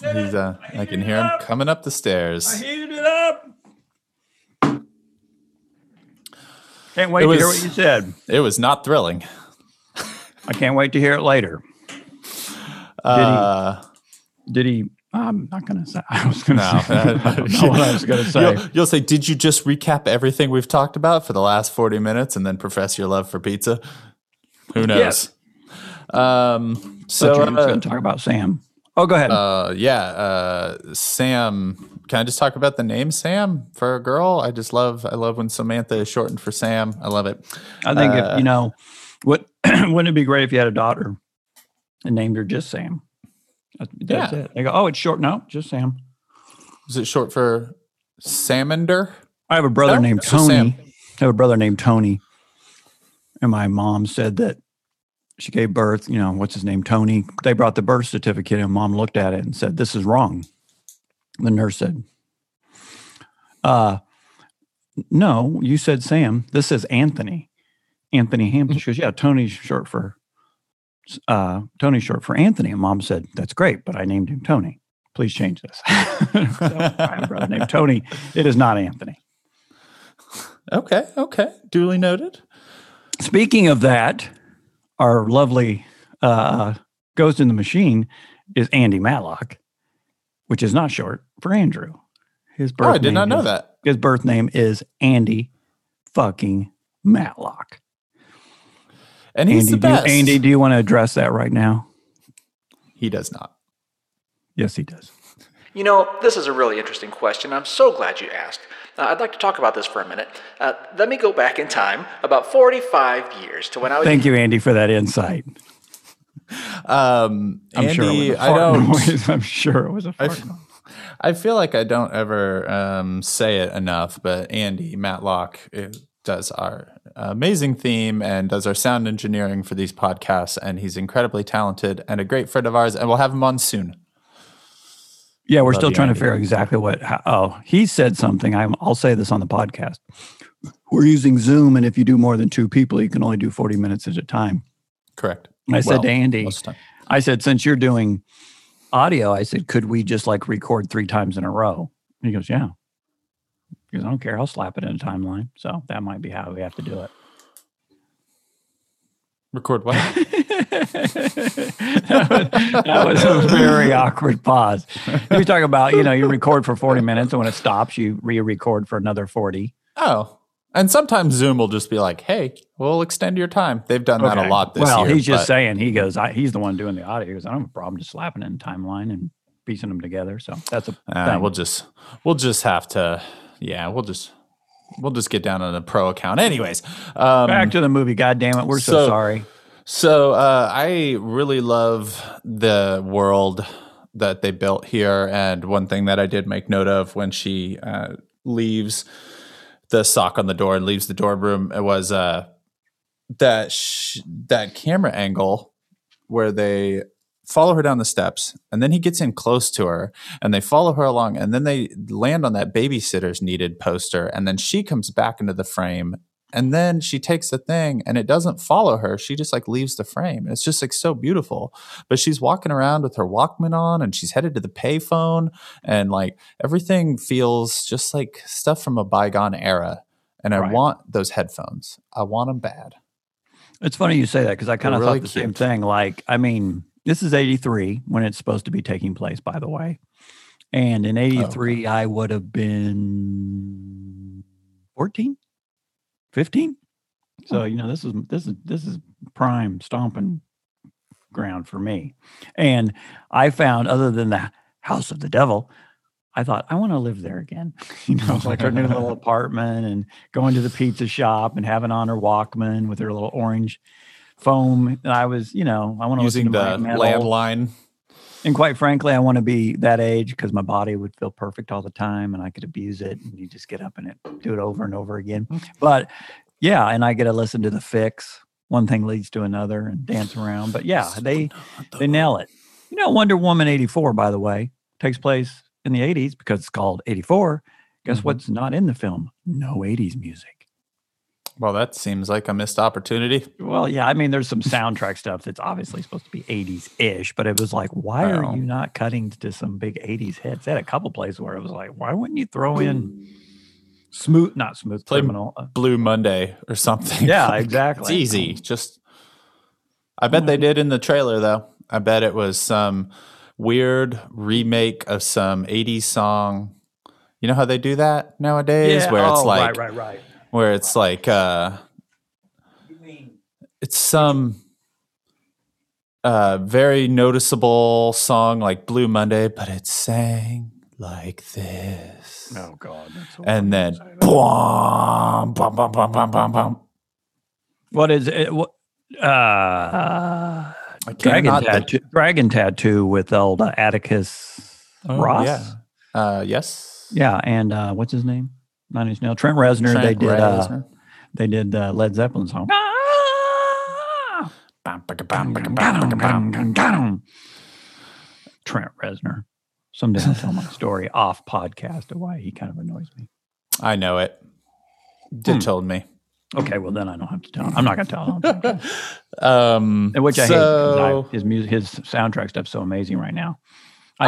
He's uh, I can hear him coming up the stairs. Heat it up. Can't wait It to hear what you said. It was not thrilling. I can't wait to hear it later. Uh, Did he? I'm not going to say. *laughs* I was going to no, say. I don't know *laughs* what I was going to say. You'll, you'll say, "Did you just recap everything we've talked about for the last forty minutes and then profess your love for pizza?" Who knows? Yes. Um, So so I was uh, going to talk about Sam. Oh, go ahead. Uh, yeah, uh, Sam. Can I just talk about the name Sam for a girl? I just love. I love when Samantha is shortened for Sam. I love it. I think uh, if you know, what *clears throat* wouldn't it be great if you had a daughter and named her just Sam? That's, that's Yeah. it. They go, oh, it's short. No, just Sam. Is it short for Salmander? I have a brother No, named Tony. I have a brother named Tony, and my mom said that she gave birth. You know, what's his name? Tony. They brought the birth certificate, and mom looked at it and said, "This is wrong." The nurse said, "Uh, no, you said Sam. This is Anthony. Anthony Hampton." She goes, "Yeah, Tony's short for uh, Tony's short for Anthony." And mom said, "That's great, but I named him Tony. Please change this." *laughs* so I brother named Tony. It is not Anthony. Okay, okay, duly noted. Speaking of that, our lovely uh, Ghost in the Machine is Andy Matlock, which is not short for Andrew. His birth Oh, I did not name know is- that. His birth name is Andy fucking Matlock. And he's Andy, the do best. Andy, do you want to address that right now? he does not. Yes, he does. You know, this is a really interesting question. I'm so glad you asked. Uh, I'd like to talk about this for a minute. Uh, let me go back in time about 45 years to when I was. Thank you, Andy, for that insight. Um, I'm Andy, sure it was a I fart don't. noise. *laughs* I'm sure it was a I fart f- noise. I feel like I don't ever um, say it enough, but Andy Matlock uh, does our amazing theme and does our sound engineering for these podcasts, and he's incredibly talented and a great friend of ours, and we'll have him on soon. Yeah, we're still trying to figure out exactly what. How, oh, he said something. I'm, I'll say this on the podcast. We're using Zoom, and if you do more than two people, you can only do 40 minutes at a time. Correct. I said to Andy, most of the time. I said, since you're doing audio, I said, could we just like record three times in a row? And he goes, yeah. Because I don't care. I'll slap it in a timeline. So that might be how we have to do it. Record what? *laughs* that was a very awkward pause. You were talking about, you know, you record for 40 minutes and when it stops, you re record for another 40. oh. And sometimes Zoom will just be like, hey, we'll extend your time. They've done that a lot this well, year. he's just but- saying, he goes, I, he's the one doing the audio. He goes, I don't have a problem just slapping it in timeline and piecing them together. So that's a Uh, thing. we'll just we'll just have to yeah we'll just we'll just get down on a pro account anyways um Back to the movie. God damn it. We're so, so- sorry. so uh i really love the world that they built here and one thing that i did make note of when she uh leaves the sock on the door and leaves the dorm room it was uh that sh- that camera angle where they follow her down the steps and then he gets in close to her and they follow her along and then they land on that babysitters needed poster and then she comes back into the frame and then she takes the thing and it doesn't follow her. She just like leaves the frame. It's just like so beautiful. But she's walking around with her walkman on and she's headed to the payphone and like everything feels just like stuff from a bygone era and i Right. want those headphones. I want them bad. It's funny you say that because I kind of really thought the same thing. Like, I mean, this is 83 when it's supposed to be taking place, by the way. And in 83, I would have been 14, 15. So, you know, this is this is this is prime stomping ground for me. And I found other than the house of the devil, I thought I want to live there again. *laughs* You know, like her new little *laughs* apartment and going to the pizza shop and having on her Walkman with her little orange foam. And I was, you know, I want to using the landline And quite frankly, I want to be that age because my body would feel perfect all the time and I could abuse it and you just get up and it, do it over and over again. But yeah, and I get to listen to the Fixx. One thing leads to another and dance around. But yeah, they they nail it. You know, Wonder Woman 84, by the way, takes place in the 80s because it's called 84. Guess Mhm. what's not in the film? No 80s music. Well, that seems like a missed opportunity. Well, yeah, I mean, there's some soundtrack *laughs* stuff that's obviously supposed to be 80s ish, but it was like, why are you not cutting to some big 80s hits? They had a couple places where it was like, why wouldn't you throw in smooth, not smooth Play criminal? uh, Blue Monday or something. Yeah, *laughs* exactly. It's easy. Just, I bet they did in the trailer though. I bet it was some weird remake of some 80s song. You know how they do that nowadays, yeah, where it's oh, like, right, right, right. Where it's like, uh, it's some uh very noticeable song like Blue Monday, but it's sang like this. Oh, God. That's and then to say that. boom, bum, bum, bum, bum, bum, bum. What is it? What, uh, I dragon cannot- tattoo, dragon tattoo with old uh, Atticus Oh, Ross. Yeah. Uh, yes. Yeah, and uh, what's his name? Nine Inch Nails. Trent Reznor. they Trent did. Uh, they did uh, Led Zeppelin song. Trent Reznor. Someday I'll tell my story *laughs* off podcast of why he kind of annoys me. I know it. Did Hmm. told me. Okay, well then I don't have to tell. Him. I'm not going to tell him. *laughs* Um, Which I hate. so, because I- His music, his soundtrack stuff's so amazing right now.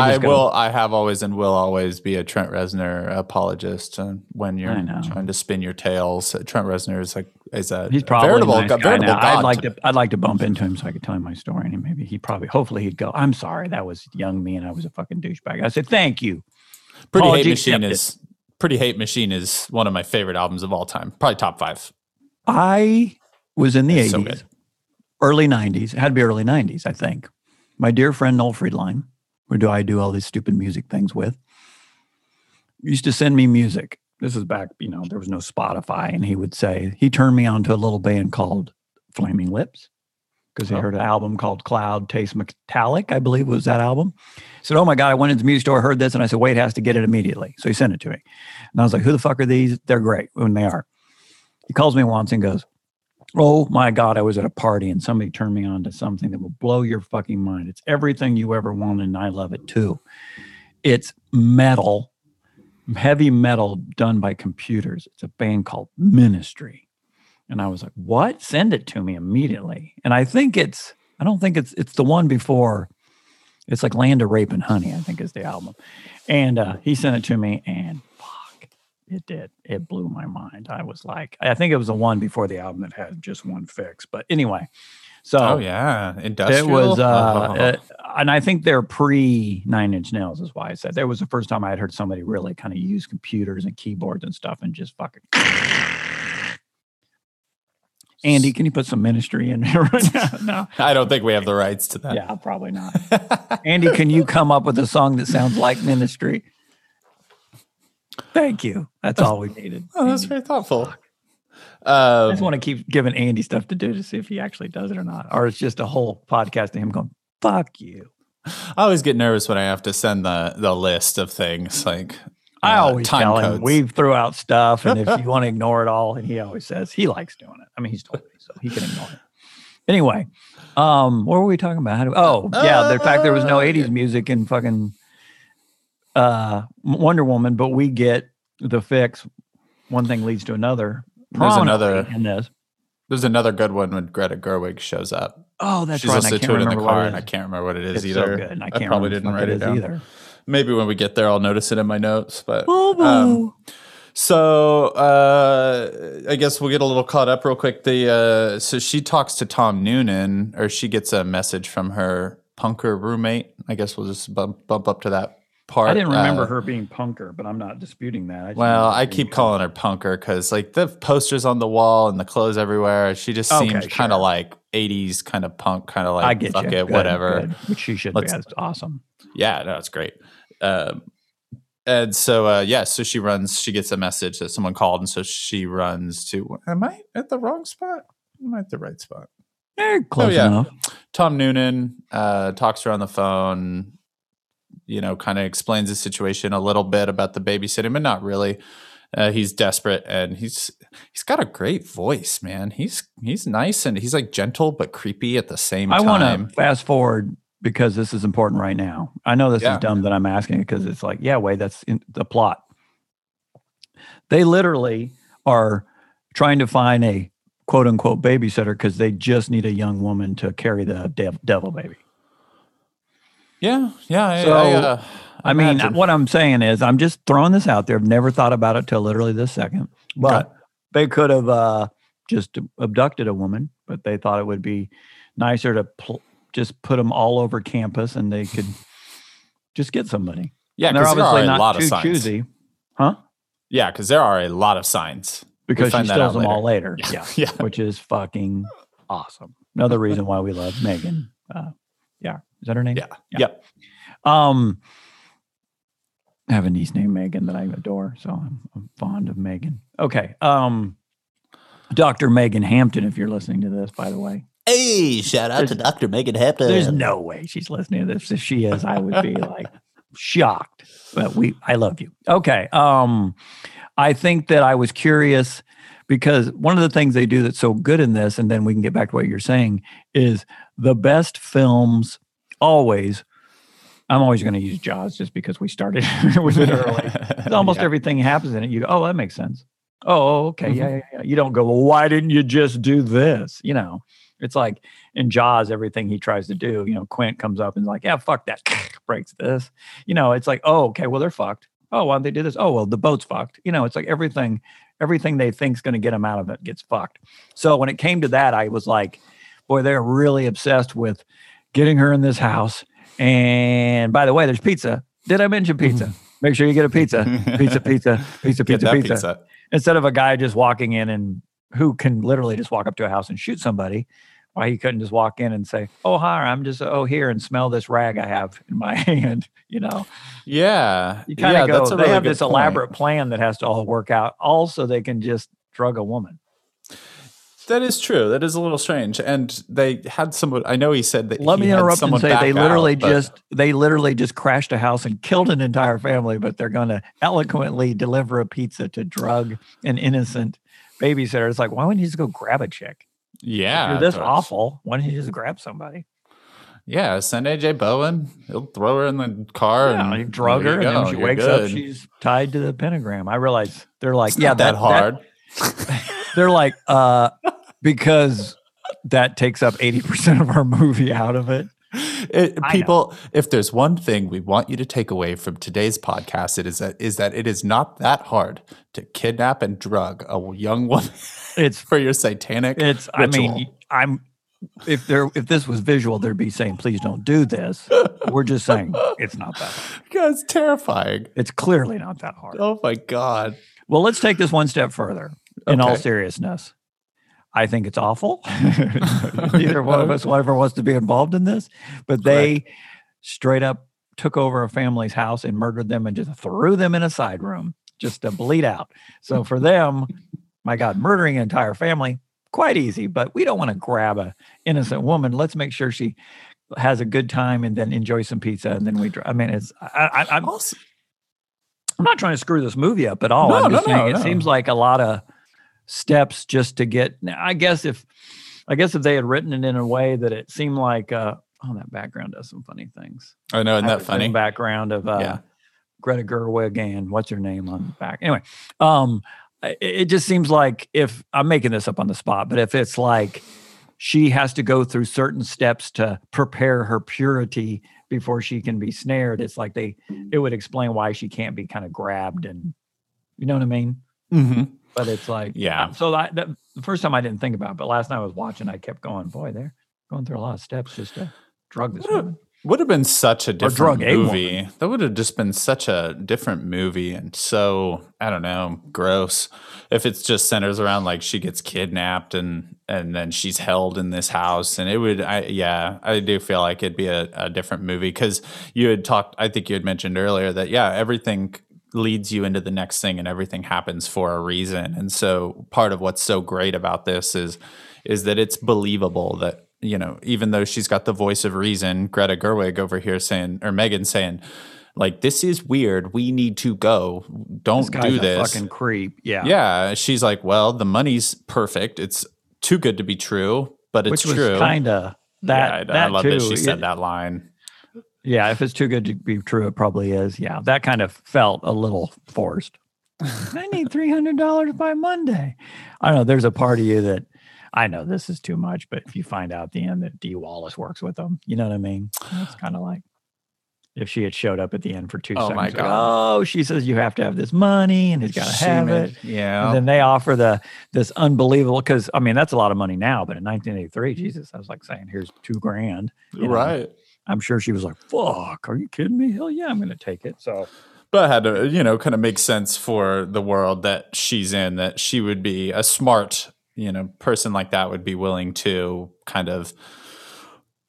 I, go- will. I have always and will always be a Trent Reznor apologist. And when you're trying to spin your tails, Trent Reznor is like is a He's probably veritable, nice veritable god. I'd like to to. I'd like to bump into him so I could tell him my story, and maybe he probably, hopefully, he'd go. I'm sorry, that was young me, and I was a fucking douchebag. I said, thank you. Pretty Hate Machine is Pretty Hate Machine is one of my favorite albums of all time. Probably top five. I was in the It's so 80s, early 90s. It had to be early 90s, I think. My dear friend Noel Friedline, or do I do all these stupid music things with, used to send me music. This is back, you know, there was no Spotify. And he would say, he turned me on to a little band called Flaming Lips because he Oh. heard an album called Cloud Taste Metallic, I believe was that album. He said, Oh my God, I went into the music store, heard this, and I said, Wade has to get it immediately. So he sent it to me. And I was like, Who the fuck are these? They're great when they are. He calls me once and goes, Oh my God, I was at a party and somebody turned me on to something that will blow your fucking mind. It's everything you ever wanted, and I love it too. It's metal, heavy metal done by computers. It's a band called Ministry. And I was like, what? Send it to me immediately. And I think it's, I don't think it's, it's the one before. It's like Land of Rape and Honey, I think is the album. And uh, he sent it to me and it did. It blew my mind. I was like, I think it was the one before the album that had just one fix. But anyway, so Oh yeah, industrial. it was, uh, Oh. uh, and I think they're pre Nine Inch Nails, is why I said there was the first time I had heard somebody really kind of use computers and keyboards and stuff and just fucking. Andy, can you put some ministry in here right now? *laughs* No, *laughs* I don't think we have the rights to that. yeah, probably not. Andy, can you come up with a song that sounds like ministry? Thank you. That's all we needed. Oh, that's very thoughtful. I Um, just want to keep giving Andy stuff to do to see if he actually does it or not, or it's just a whole podcast of him going, "Fuck you." I always get nervous when I have to send the the list of things like I uh, always time tell him codes. we threw out stuff, and if you want to *laughs* ignore it all, and he always says he likes doing it. I mean, he's told me, so he can ignore it. Anyway, um, what were we talking about? How do, oh, yeah, the fact there was no Uh, '80s music in fucking uh, Wonder Woman, but we get the Fixx. One thing leads to another. There's another- in this. There's another good one when Greta Gerwig shows up. Oh, that's She's right. I can't to it in the remember what car, and I can't remember what it is It's either. so good, and I can't I probably remember didn't write it down. either. Maybe when we get there, I'll notice it in my notes. But um. So uh, I guess we'll get a little caught up real quick. The uh, so she talks to Tom Noonan, or she gets a message from her punker roommate. I guess we'll just bump bump up to that part. I didn't remember Uh, her being punker, but I'm not disputing that. just Well, I keep being- calling her punker because like the posters on the wall and the clothes everywhere. She just Okay, seems kind of like '80s kind of punk, kind of like I get fuck you. it, Good, whatever. good. Which she should Let's- be. That's awesome. Yeah, no, it's great. Um, and so, uh, yeah, so she runs. She gets a message that someone called, and so she runs to. Am I at the wrong spot? Am I at the right spot? Eh, close Oh, yeah. enough. Tom Noonan uh, talks to her on the phone. You know, kind of explains the situation a little bit about the babysitting, but not really. Uh, he's desperate, and he's he's got a great voice, man. He's he's nice and he's like gentle but creepy at the same I time. I want to fast forward because this is important right now. I know this Yeah. is dumb that I'm asking because it's like, yeah, wait, that's in the plot. They literally are trying to find a quote unquote babysitter because they just need a young woman to carry the dev- devil baby. Yeah, yeah. I, So, I, uh, I mean, what I'm saying is, I'm just throwing this out there. I've never thought about it till literally this second. But Okay. they could have uh, just abducted a woman, but they thought it would be nicer to pl- just put them all over campus and they could just get somebody. yeah, and they're because there are a not lot of too signs. choosy, huh? Yeah, because there are a lot of signs. Because she steals them all later. Yeah. Yeah. Which is fucking awesome. Another reason why we love Megan. Uh, yeah. Is that her name? Yeah. Yeah. Yep. Um, I have a niece named Megan that I adore, so I'm, I'm fond of Megan. Okay. Um, Dr. Megan Hampton, if you're listening to this, by the way, Hey, shout out to Dr. Megan Hampton. there's no way she's listening to this. If she is, I would be *laughs* like shocked. But we, I love you. Okay. Um, I think that I was curious because one of the things they do that's so good in this, and then we can get back to what you're saying, is the best films always. I'm always going to use Jaws just because we started *laughs* with it early. *laughs* Almost Yeah. everything happens in it. You go, oh, that makes sense. Oh, oh okay, mm-hmm. yeah, yeah, yeah. You don't go, well, why didn't you just do this? You know, it's like in Jaws, everything he tries to do. You know, Quint comes up and like, yeah, fuck that, *laughs* breaks this. You know, it's like, oh, okay, well, they're fucked. Oh, why don't they do this? Oh, well, the boat's fucked. You know, it's like everything, everything they think's going to get them out of it gets fucked. So when it came to that, I was like, boy, they're really obsessed with getting her in this house. And by the way, there's pizza. Did I mention pizza? *laughs* Make sure you get a pizza. *laughs* Pizza, pizza, pizza, pizza, pizza. pizza. Instead of a guy just walking in and who can literally just walk up to a house and shoot somebody. why he couldn't just walk in and say, "Oh hi, I'm just oh here and smell this rag I have in my *laughs* hand." You know, Yeah. you kind yeah, go. They really have this point. elaborate plan that has to all work out. Also, they can just drug a woman. That is true. That is a little strange. And they had someone. I know he said that. Let he me interrupt and say they literally out, but- just they literally just crashed a house and killed an entire family, but they're going to eloquently deliver a pizza to drug an innocent babysitter. It's like, why wouldn't you just go grab a chick? If Yeah. you're this but- awful. Why don't you just grab somebody? Yeah. Send AJ Bowen. He'll throw her in the car Yeah, and drug her, and then she you're wakes up. She's tied to the pentagram. I realize they're like, It's yeah, not that, hard. *laughs* *laughs* they're like, uh, because that takes up eighty percent of our movie out of it. It, people, if there's one thing we want you to take away from today's podcast, it is that is that it is not that hard to kidnap and drug a young woman *laughs* It's for your satanic. It's. I mean. I'm. If there, if this was visual, they'd be saying, "Please don't do this." We're just saying it's not that. Hard. *laughs* God, it's terrifying. It's clearly not that hard. Oh my god. Well, let's take this one step further. In all seriousness, I think it's awful. *laughs* *laughs* Neither one of us ever wants to be involved in this, but they straight up took over a family's house and murdered them and just threw them in a side room just to bleed out. So for them, my God, murdering an entire family quite easy, but we don't want to grab a innocent woman. Let's make sure she has a good time and then enjoy some pizza and then we. dr- I mean, it's I, I, I'm I'm not trying to screw this movie up at all. No, I'm just no, saying no, it seems like a lot of steps just to get. now, I guess if, I guess if they had written it in a way that it seemed like, uh, oh, that background does some funny things. I know, isn't that funny background of uh, Yeah. Greta Gerwig and what's her name on the back. Anyway, um, it, it just seems like if I'm making this up on the spot, but if it's like she has to go through certain steps to prepare her purity before she can be snared, it's like they it would explain why she can't be kind of grabbed and you know what I mean. hmm But it's like Yeah. So that, that the first time I didn't think about, it, but last night I was watching, I kept going, boy, they're going through a lot of steps just to drug this woman. Would have been such a different drug a movie. That would have just been such a different movie and so I don't know, gross. If it's just centers around like she gets kidnapped and and then she's held in this house and it would I yeah, I do feel like it'd be a, a different movie because you had talked I think you had mentioned earlier that yeah, everything leads you into the next thing and everything happens for a reason. And so part of what's so great about this is is that it's believable that you know, even though she's got the voice of reason, Greta Gerwig over here saying, or Megan saying, like, this is weird. We need to go. Don't This do this. fucking creep. Yeah. yeah. She's like, well, the money's perfect. It's too good to be true, but it's Which was true. kind of that. yeah, I, that I love too. that she said that line. Yeah, if it's too good to be true, it probably is. Yeah, that kind of felt a little forced. I need three hundred dollars by Monday. I don't know. There's a part of you that I know this is too much, but if you find out at the end that Dee Wallace works with them, you know what I mean? It's kind of like if she had showed up at the end for two Oh seconds. my like, God. oh, she says you have to have this money and he's got to have made- it. Yeah. And then they offer the this unbelievable because I mean that's a lot of money now, but in 1983, Jesus, I was like saying, here's two grand. you know. right. I'm sure she was like, "Fuck, are you kidding me? Hell yeah, I'm going to take it." So But had to, you know, kind of make sense for the world that she's in, that she would be a smart, you know, person like that would be willing to kind of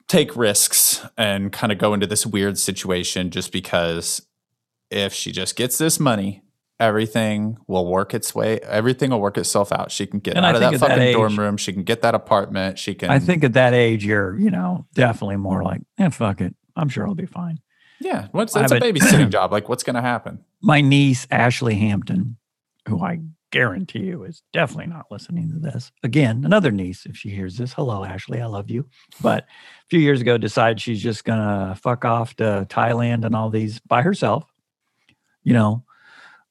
take risks and kind of go into this weird situation just because if she just gets this money, everything will work its way, everything will work itself out. She can get And I out of that at that fucking dorm room, she can get that apartment, she can I think at that age, you're, you know, definitely more like, "Yeah, fuck it. I'm sure I'll be fine." Yeah, what's that's a babysitting *clears throat* job. Like what's gonna happen? My niece Ashley Hampton, who I guarantee you is definitely not listening to this. Again, another niece. If she hears this, hello Ashley, I love you. But a few years ago, decided she's just gonna fuck off to Thailand and all these by herself. You know,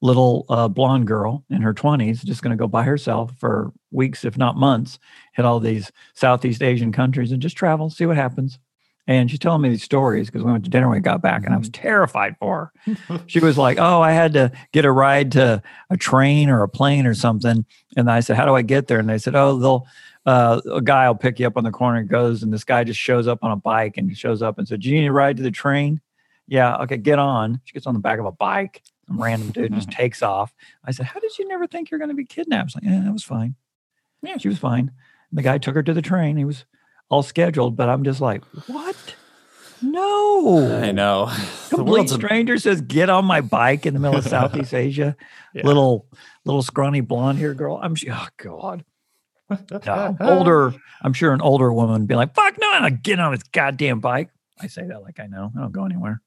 little uh, blonde girl in her 20s just going to go by herself for weeks if not months hit all these southeast asian countries and just travel see what happens. And she's telling me these stories because we went to dinner when we got back and i was terrified for her. *laughs* She was like oh i had to get a ride to a train or a plane or something. And i said how do i get there? And they said oh they'll uh, a guy will pick you up on the corner and goes and this guy just shows up on a bike and he shows up and said do you need a ride to the train yeah okay get on. She gets on the back of a bike some random dude just *laughs* takes off. I said, How did you never think you're going to be kidnapped? She's like, Yeah, that was fine. Yeah. She was fine. And the guy took her to the train. He was, all scheduled, but I'm just like, what? No. I know. *laughs* Complete world's a- stranger says, "Get on my bike in the middle of *laughs* Southeast Asia." Yeah. Little, little scrawny blonde hair girl. I'm sure. Oh God. No, older. I'm sure an older woman would be like, "Fuck no, I'm not getting on this goddamn bike." I say that like I know. I don't go anywhere.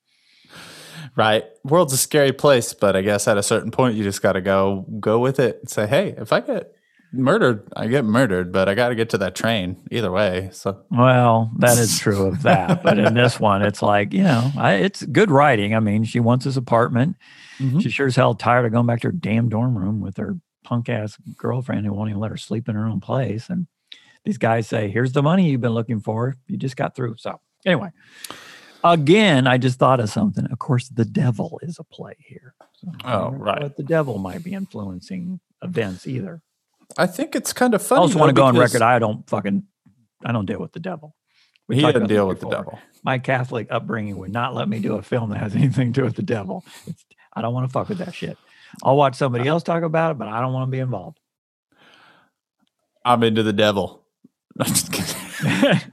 Right. World's a scary place, but I guess at a certain point you just got to go go with it and say, "Hey, if I get murdered, I get murdered, but I got to get to that train either way." So, Well, that is true of that, but in this one, it's like you know, I, it's good writing. I mean, she wants this apartment. Mhm. She sure as hell tired of going back to her damn dorm room with her punk ass girlfriend who won't even let her sleep in her own place. And these guys say, "Here's the money you've been looking for. You just got through." So anyway, again, I just thought of something. Of course, the devil is a play here. So Oh, right. But The devil might be influencing events either. I think it's kind of funny. I also want to go on record. I don't fucking, I don't deal with the devil. We He didn't deal with the devil. My Catholic upbringing would not let me do a film that has *laughs* anything to do with the devil. It's, I don't want to fuck with that shit. I'll watch somebody else talk about it, but I don't want to be involved. I'm into the devil. I'm just kidding. *laughs*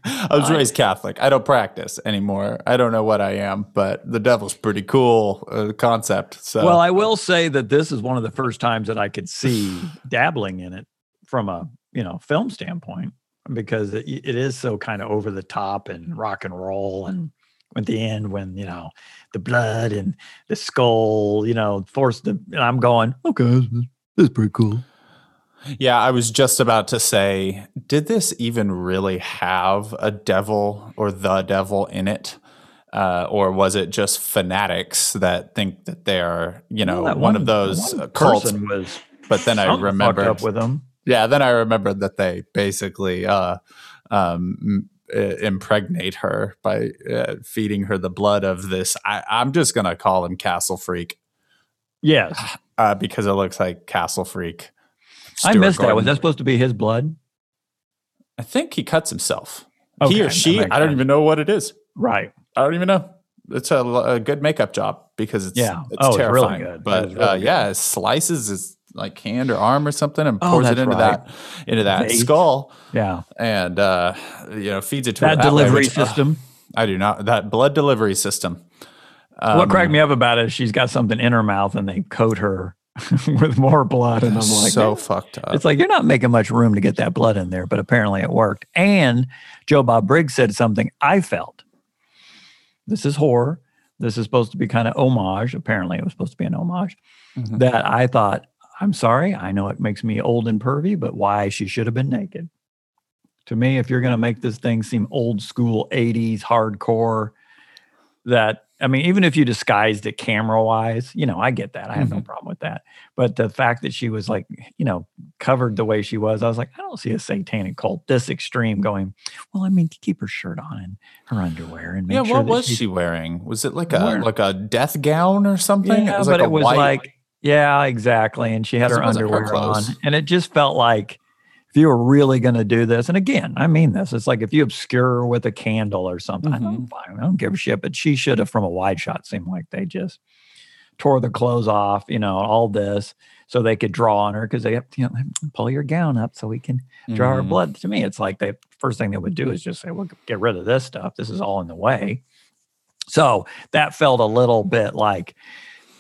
I was raised Catholic. I don't practice anymore. I don't know what I am, but the devil's pretty cool uh, concept. So, Well, I will say that this is one of the first times that I could see *laughs* dabbling in it from a you know film standpoint because it, it is so kind of over the top and rock and roll and at the end when you know the blood and the skull you know force the and I'm going okay this is pretty cool Yeah, I was just about to say, did this even really have a devil or the devil in it? Uh, or was it just fanatics that think that they're, you know, Well, that one, of those one uh, cults? was But then I remembered, up with him yeah, then I remembered that they basically uh, um, m- impregnate her by uh, feeding her the blood of this. I, I'm just gonna call him Castle Freak yes *sighs* uh, because it looks like Castle Freak. I Stuart missed that was that supposed to be his blood I think he cuts himself. Okay, he or she, I don't sense. even know what it is. right I don't even know. It's a, a good makeup job because it's Yeah. it's Oh, it's really terrifying. good. But is really uh, good. yeah, slices his like hand or arm or something and Oh, pours it into right. that into that Vase. skull yeah and uh, you know feeds it to that her that way, delivery which, uh, system I do not that blood delivery system. what cracked Um, me up about it is she's got something in her mouth and they coat her *laughs* with more blood and i'm like so fucked up. it's like you're not making much room to get that blood in there but apparently it worked. And joe bob briggs said something i felt. This is horror. This is supposed to be kind of homage. Apparently it was supposed to be an homage Mhm. that i thought i'm sorry i know it makes me old and pervy but why she should have been naked. To me if you're going to make this thing seem old school 80s hardcore that i mean even if you disguised it camera wise you know i get that i have no mm-hmm. problem with that but the fact that she was like you know covered the way she was i was like i don't see a satanic cult this extreme going well i mean keep her shirt on and her underwear and make yeah, sure what was she wearing? Was it like a Wearing- like a death gown or something? yeah, it was but like it was white. like yeah exactly and she had her wasn't her underwear on and it just felt like if you were really going to do this and again i mean this it's like if you obscure her with a candle or something i don't i don't give a shit but she should have from a wide shot seemed like they just tore the clothes off you know all this so they could draw on her because they have to you know pull your gown up so we can draw her Mhm. blood. To me it's like the first thing they would do is just say well get rid of this stuff this is all in the way. So that felt a little bit like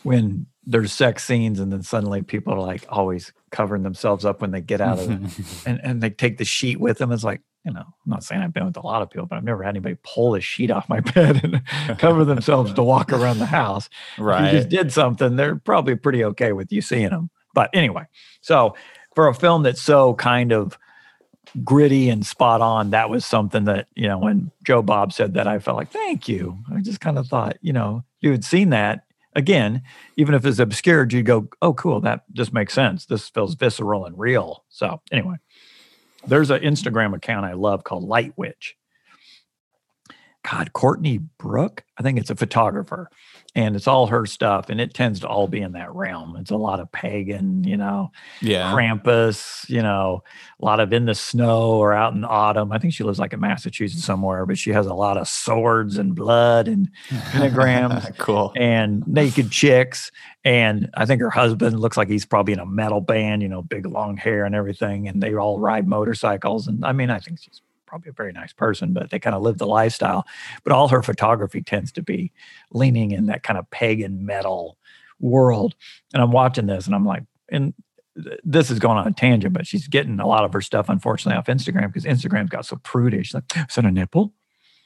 when there's sex scenes and then suddenly people are like always covering themselves up when they get out of it *laughs* and, and they take the sheet with them it's like you know i'm not saying i've been with a lot of people but i've never had anybody pull the sheet off my *laughs* bed and *laughs* cover themselves to walk around the house Right. if you just did something, they're probably pretty okay with you seeing them. But anyway, so for a film that's so kind of gritty and spot on, that was something that, you know, when Joe Bob said that, I felt like, thank you. I just kind of thought, you know, you had seen that again, even if it's obscured, you'd go, oh, cool, that just makes sense. This feels visceral and real. So anyway, there's an Instagram account I love called Light Witch. God, Courtney Brooke, I think it's a photographer, and it's all her stuff, and it tends to all be in that realm. It's a lot of pagan, you know, yeah. Krampus, you know, a lot of in the snow or out in autumn. I think she lives like in Massachusetts somewhere, but she has a lot of swords and blood and pentagrams *laughs* cool. and naked chicks. And I think her husband looks like he's probably in a metal band, you know, big long hair and everything. And they all ride motorcycles. And I mean, I think she's probably a very nice person, but they kind of live the lifestyle. But all her photography tends to be leaning in that kind of pagan metal world. And I'm watching this and I'm like, and this is going on a tangent, but she's getting a lot of her stuff, unfortunately, off Instagram because Instagram's got so prudish. Like, is that a nipple?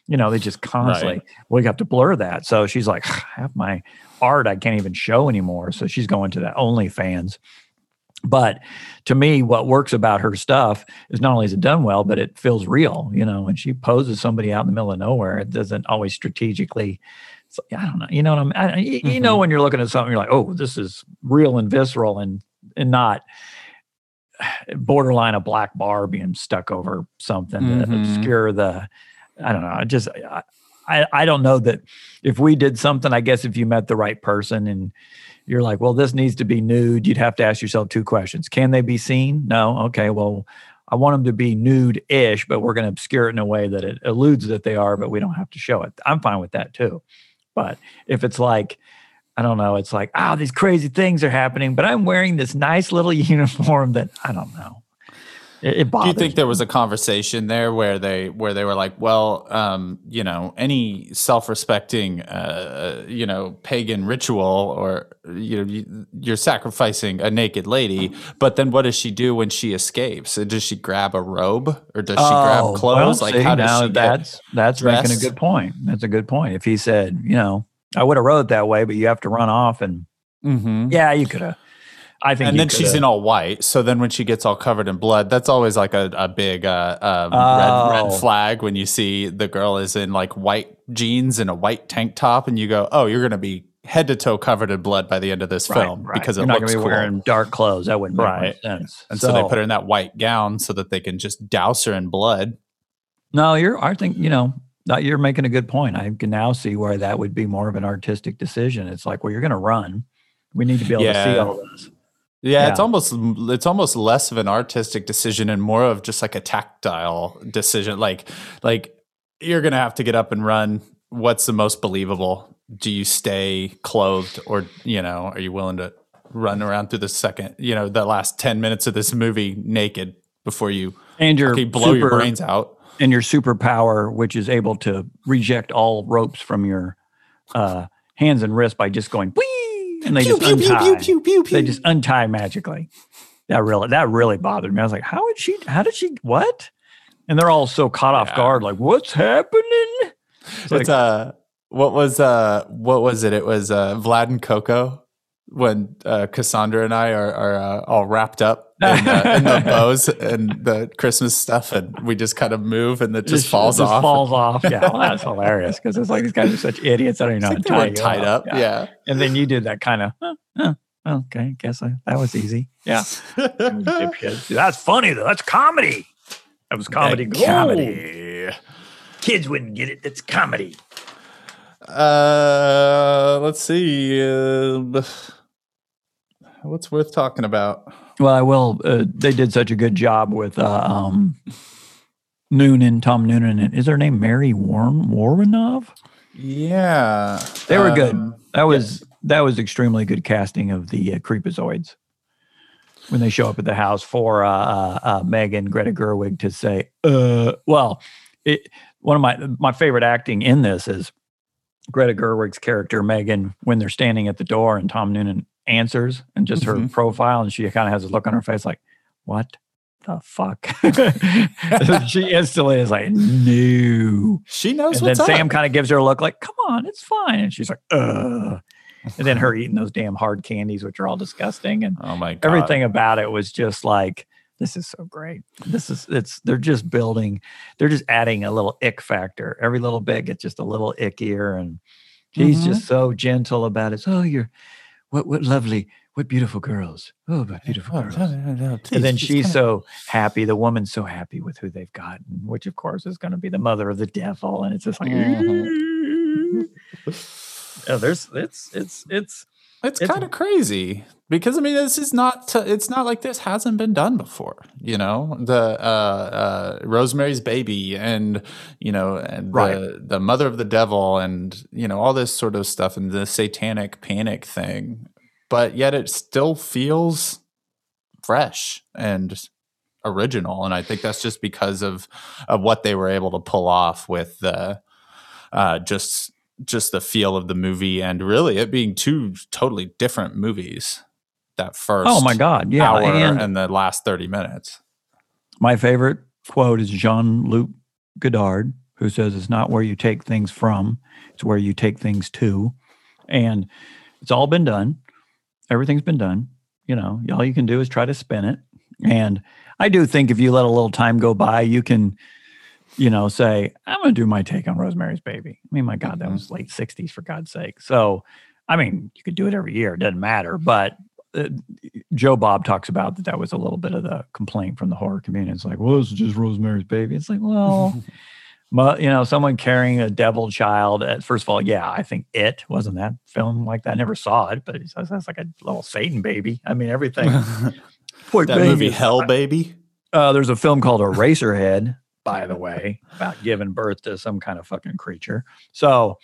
You know, they just constantly, we have to blur that. So she's like, I have my art I can't even show anymore. So she's going to that OnlyFans. But to me, what works about her stuff is not only is it done well, but it feels real. You know, when she poses somebody out in the middle of nowhere, it doesn't always strategically. I don't know. You know what I'm. I, you, you know when you're looking at something, you're like, oh, this is real and visceral, and and not *sighs* borderline a black bar being stuck over something to Mhm. obscure the. I don't know. I just I, I I don't know that if we did something. I guess if you met the right person and you're like, well, this needs to be nude, you'd have to ask yourself two questions. Can they be seen? No. Okay. Well, I want them to be nude ish, but we're going to obscure it in a way that it eludes that they are, but we don't have to show it. I'm fine with that too. But if it's like, I don't know, it's like, oh, these crazy things are happening, but I'm wearing this nice little *laughs* uniform that I don't know. It, it Do you think me. there was a conversation there where they where they were like, well, um, you know, any self-respecting, uh, you know, pagan ritual, or you know, you, you're sacrificing a naked lady, but then what does she do when she escapes? Does she grab a robe, or does she Oh, grab clothes? well, like, see, how does she get? that's that's making a good point. That's a good point. If he said, you know, I would have wrote it that way, but you have to run off, and Mhm. yeah, you could have. I think. and then she's in all white. So then when she gets all covered in blood, that's always like a, a big uh, um, Oh. red, red flag when you see the girl is in like white jeans and a white tank top, and you go, "Oh, you're going to be head to toe covered in blood by the end of this Right, film right. because you're it not looks gonna be cool." wearing dark clothes. That wouldn't make Right. much sense. and so, they put her in that white gown so that they can just douse her in blood. No, you're. I think you know. You're making a good point. I can now see why that would be more of an artistic decision. It's like, well, you're going to run. We need to be able to see Yeah. all this. Yeah, it's almost it's almost less of an artistic decision and more of just like a tactile decision. Like like you're gonna have to get up and run. What's the most believable? Do you stay clothed or you know, are you willing to run around through the second, you know, the last ten minutes of this movie naked before you And your okay, blow your brains out? and your superpower, which is able to reject all ropes from your uh, hands and wrists by just going! And they just untie. They just untie magically. That really, that really bothered me. I was like, how did she? How did she? What? And they're all so caught off Yeah. guard, like, what's happening? It's like- uh what was uh what was it? It was uh Vlad and Coco when uh, Cassandra and I are, are uh, all wrapped up in, uh, in the *laughs* bows and the Christmas stuff, and we just kind of move, and it just, falls off. Falls off. Yeah, well, that's *laughs* hilarious because it's like these guys are such idiots. I don't even know It's how like to tie tied up. Yeah. And then you did that kind of, huh, huh, okay, guess I, that was easy. Yeah. *laughs* That's funny though. That's comedy. That was comedy. That comedy. Kids wouldn't get it. That's comedy. Uh, let's see. Uh, what's worth talking about? Well, I will. Uh, they did such a good job with uh, um, Noonan, Tom Noonan. and Is her name Mary Warm Woronov? Yeah, They were good. um, That was that was extremely good casting of the uh, creepazoids when they show up at the house for uh, uh, uh, Megan Greta Gerwig to say, uh, well, it, one of my my favorite acting in this is Greta Gerwig's character Megan when they're standing at the door and Tom Noonan answers and just her Mhm. profile and she kind of has a look on her face like, what the fuck? *laughs* *laughs* she instantly is like, no. She knows And then Sam up. kind of gives her a look like, come on, it's fine. And she's like, ugh. And then her eating those damn hard candies, which are all disgusting. And Oh my god! everything about it was just like, this is so great. This is, it's, they're just building, they're just adding a little ick factor. Every little bit gets just a little ickier. And he's Mhm. just so gentle about it. Oh, you're, what, what lovely, what beautiful girls. Oh, what beautiful Oh, girls. no, no, no, And then she's come so happy. The woman's so happy with who they've gotten, which of course is going to be the mother of the devil. And it's just like, mm-hmm. *laughs* oh, there's it's it's it's It's, It's- kind of crazy because I mean this is not t- it's not like this hasn't been done before. You know the uh, uh, Rosemary's Baby and you know and Right. the the mother of the devil and you know all this sort of stuff and the satanic panic thing, but yet it still feels fresh and original, and I think that's just because of of what they were able to pull off with the uh, just just the feel of the movie, and really it being two totally different movies. That first, Oh my God, yeah, hour and- and, the last thirty minutes. My favorite quote is Jean Luc Godard, who says, It's not where you take things from, it's where you take things to. And it's all been done. Everything's been done. You know, all you can do is try to spin it. And I do think if you let a little time go by, you can, you know, say, I'm going to do my take on Rosemary's Baby. I mean, my God, that Mhm. was late 60s, for God's sake. So, I mean, you could do it every year, it doesn't matter. But uh, Joe Bob talks about that that was a little bit of the complaint from the horror community. It's like, well, it's just Rosemary's Baby. It's like, well, *laughs* but you know, someone carrying a devil child. uh, First of all, yeah, I think it wasn't that film like that. I never saw it, but it sounds like a little Satan baby. I mean, everything. *laughs* Poor that baby movie Hell Baby. Uh, there's a film called Eraserhead, by the way, about giving birth to some kind of fucking creature. So,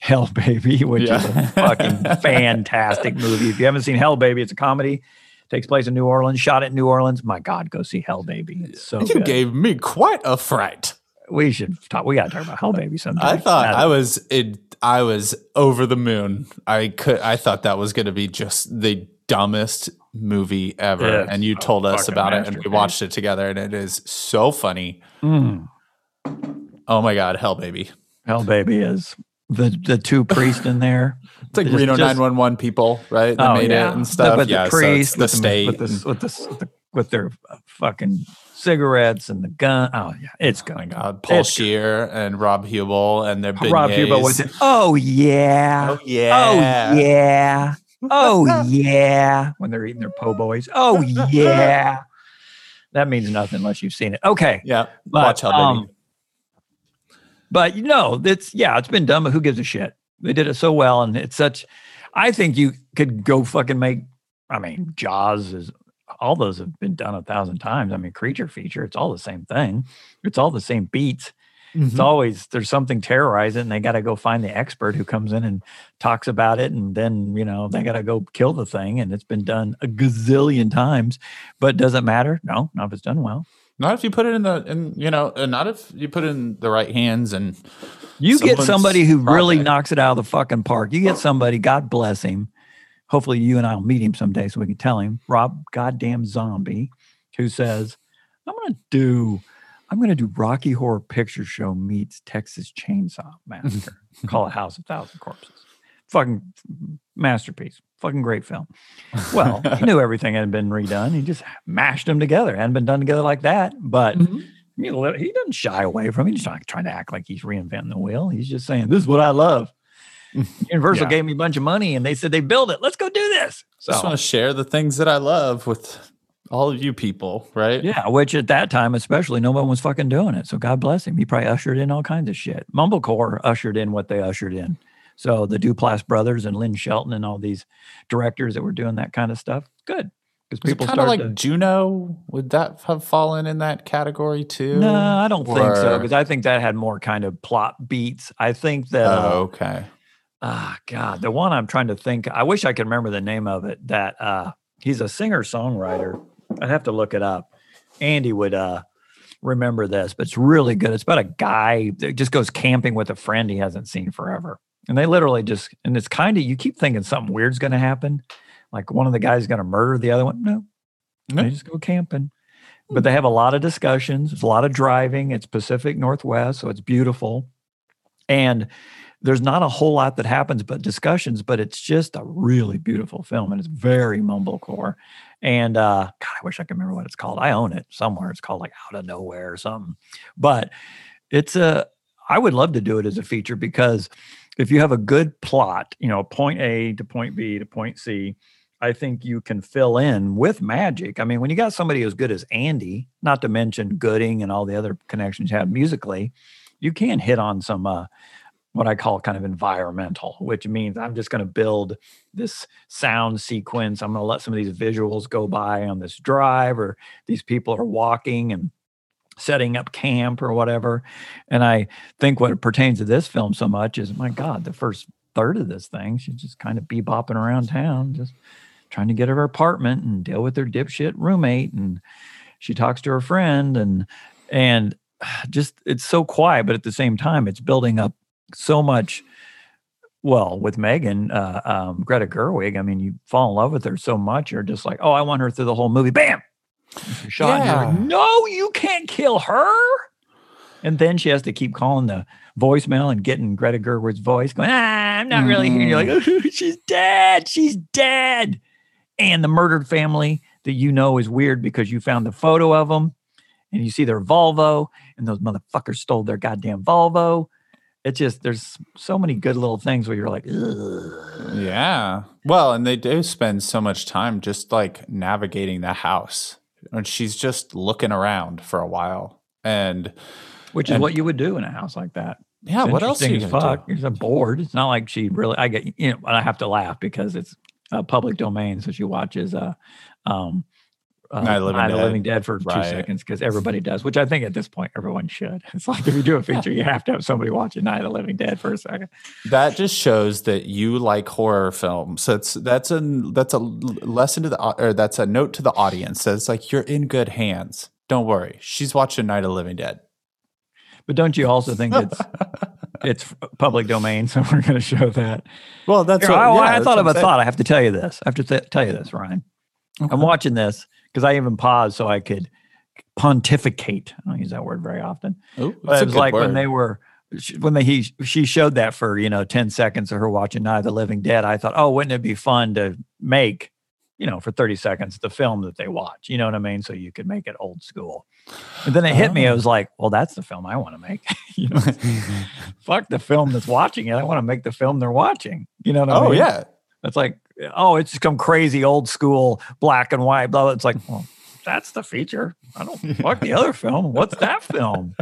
Hell Baby, *laughs* which is a fucking *laughs* fantastic movie. If you haven't seen Hell Baby, it's a comedy. Takes place in New Orleans, shot in New Orleans. My God, go see Hell Baby. It's so You good. gave me quite a fright. we should talk. We got to talk about Hell Baby sometime. I thought I was it, I was over the moon. I could I thought that was going to be just the dumbest movie ever. Yeah, and you it's a told us about it and we watched it together and it is so funny. Mm. Oh my god, hell baby. Hell Baby is the the two priests in there. *laughs* It's like Reno 911 people, right? That made it and stuff. With yeah, the so it's the with state. with, the, with, the, with, the, with their uh, fucking cigarettes and the gun. Oh yeah, it's Oh my god, Paul It's good. And Rob Huebel and their beignets. Rob Huber was it? Oh yeah. Oh yeah. Oh yeah. Oh *laughs* yeah. When they're eating their po' boys. Oh yeah. That means nothing unless you've seen it. Okay. Yeah. But, Watch Hell Baby. um, but you know, it's yeah, it's been done, but who gives a shit? They did it so well, and it's such. I think you could go fucking make. I mean, Jaws is all those have been done a thousand times. I mean, creature feature, it's all the same thing. It's all the same beats. It's Mhm. always there's something terrorizing. And they got to go find the expert who comes in and talks about it, and then you know they got to go kill the thing. And it's been done a gazillion times, but does it matter? No, not if it's done well. Not if you put it in the in you know, and not if you put it in the right hands and You get somebody who really knocks it out of the fucking park. You get somebody, God bless him. Hopefully, you and I will meet him someday so we can tell him, Rob Goddamn Zombie, who says, I'm going to do, I'm going to do Rocky Horror Picture Show meets Texas Chainsaw Massacre. *laughs* Call it House of Thousand Corpses. Fucking masterpiece. Fucking great film. Well, he knew *laughs* everything had been redone. He just mashed them together. Hadn't been done together like that. But mm-hmm. you know, he doesn't shy away from it. He's not trying to act like he's reinventing the wheel. He's just saying, "This is what I love." *laughs* Universal Yeah. gave me a bunch of money, and they said they build it. Let's go do this. So I just want to share the things that I love with all of you people, right? yeah, which at that time, especially, no one was fucking doing it. So God bless him. He probably ushered in all kinds of shit. Mumblecore ushered in what they ushered in. So the Duplass brothers and Lynn Shelton and all these directors that were doing that kind of stuff, good because people kind of like to- Juno? Would that have fallen in that category too? No, I don't think so because I think that had more kind of plot beats. I think that uh, Oh, okay. ah God, the one I'm trying to think. I wish I could remember the name of it. That uh, he's a singer songwriter. I'd have to look it up. Andy would uh, remember this, but it's really good. It's about a guy that just goes camping with a friend he hasn't seen forever, and they literally just and it's kind of you keep thinking something weird's going to happen, like one of the guys going to murder the other one. No, No. they just go camping. But they have a lot of discussions. It's a lot of driving. It's Pacific Northwest, so it's beautiful. And there's not a whole lot that happens but discussions, but it's just a really beautiful film and it's very mumblecore. And uh God, I wish I could remember what it's called. I own it somewhere. It's called like Out of Nowhere or something. But it's a I would love to do it as a feature because if you have a good plot, you know, point A to point B to point C, I think you can fill in with magic. I mean, when you got somebody as good as Andy, not to mention Gooding and all the other connections you have musically, you can hit on some uh, what I call kind of environmental, which means I'm just going to build this sound sequence. I'm going to let some of these visuals go by on this drive, or these people are walking and setting up camp or whatever. And I think what pertains to this film so much is, my God, the first third of this thing, she's just kind of bebopping around town, just trying to get her apartment and deal with her dipshit roommate and she talks to her friend and and *sighs* just it's so quiet, but at the same time, it's building up so much. Well, with Megan, uh, um, Greta Gerwig, I mean, you fall in love with her so much, you're just like, oh, I want her through the whole movie. Bam, shot. you're like, no, you can't kill her. And then she has to keep calling the voicemail and getting Greta Gerwig's voice, going, ah, I'm not really here. And you're like, oh, *laughs* she's dead. She's dead. And the murdered family that you know is weird because you found the photo of them and you see their Volvo and those motherfuckers stole their goddamn Volvo. It's just, there's so many good little things where you're like, Ugh. Yeah. Well, and they do spend so much time just like navigating the house. And she's just looking around for a while. And which is And- what you would do in a house like that. yeah, It's what else are you as fuck. do? It's a board. It's not like she really. I get you know. I have to laugh because it's a public domain. So she watches uh, um, uh, Night of the Living Night of the Dead. Living Dead for two seconds because everybody does. Which I think at this point everyone should. *laughs* It's like if you do a feature, you have to have somebody watching Night of the Living Dead for a second. That just shows that you like horror films. So it's that's a that's a lesson to the or that's a note to the audience. That it's like you're in good hands. Don't worry. She's watching Night of the Living Dead. But don't you also think it's *laughs* it's public domain? So we're going to show that. Well, that's Here, what, I, yeah, I that's thought of a thought. I have to tell you this. I have to th- tell you this, Ryan. I'm watching this because I even paused so I could pontificate. I don't use that word very often. Ooh, But it was like when they were when they he she showed that for you know 10 seconds of her watching Night of the Living Dead. I thought, oh, wouldn't it be fun to make you know for 30 seconds the film that they watch? You know what I mean? So you could make it old school. And then it hit me. I Oh. was like, well, that's the film I want to make. *laughs* you know, *laughs* fuck the film that's watching it. I want to make the film they're watching. You know what I oh mean? Oh yeah. It's like, oh, it's some crazy old school black and white. Blah. blah. It's like, well, that's the feature. I don't *laughs* fuck the other film. What's that film?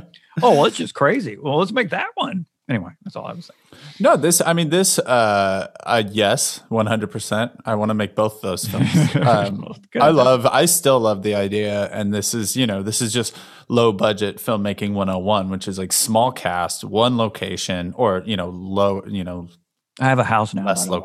Oh, well, it's just crazy. Well, let's make that one. Anyway, that's all I was saying. No, this. I mean, this. Uh, uh yes, one hundred percent. I want to make both those *laughs* films. Um. I love. I still love the idea, and this is, you know, this is just low budget filmmaking one hundred and one, which is like small cast, one location, or you know, low, you know, I have a house now. less the way.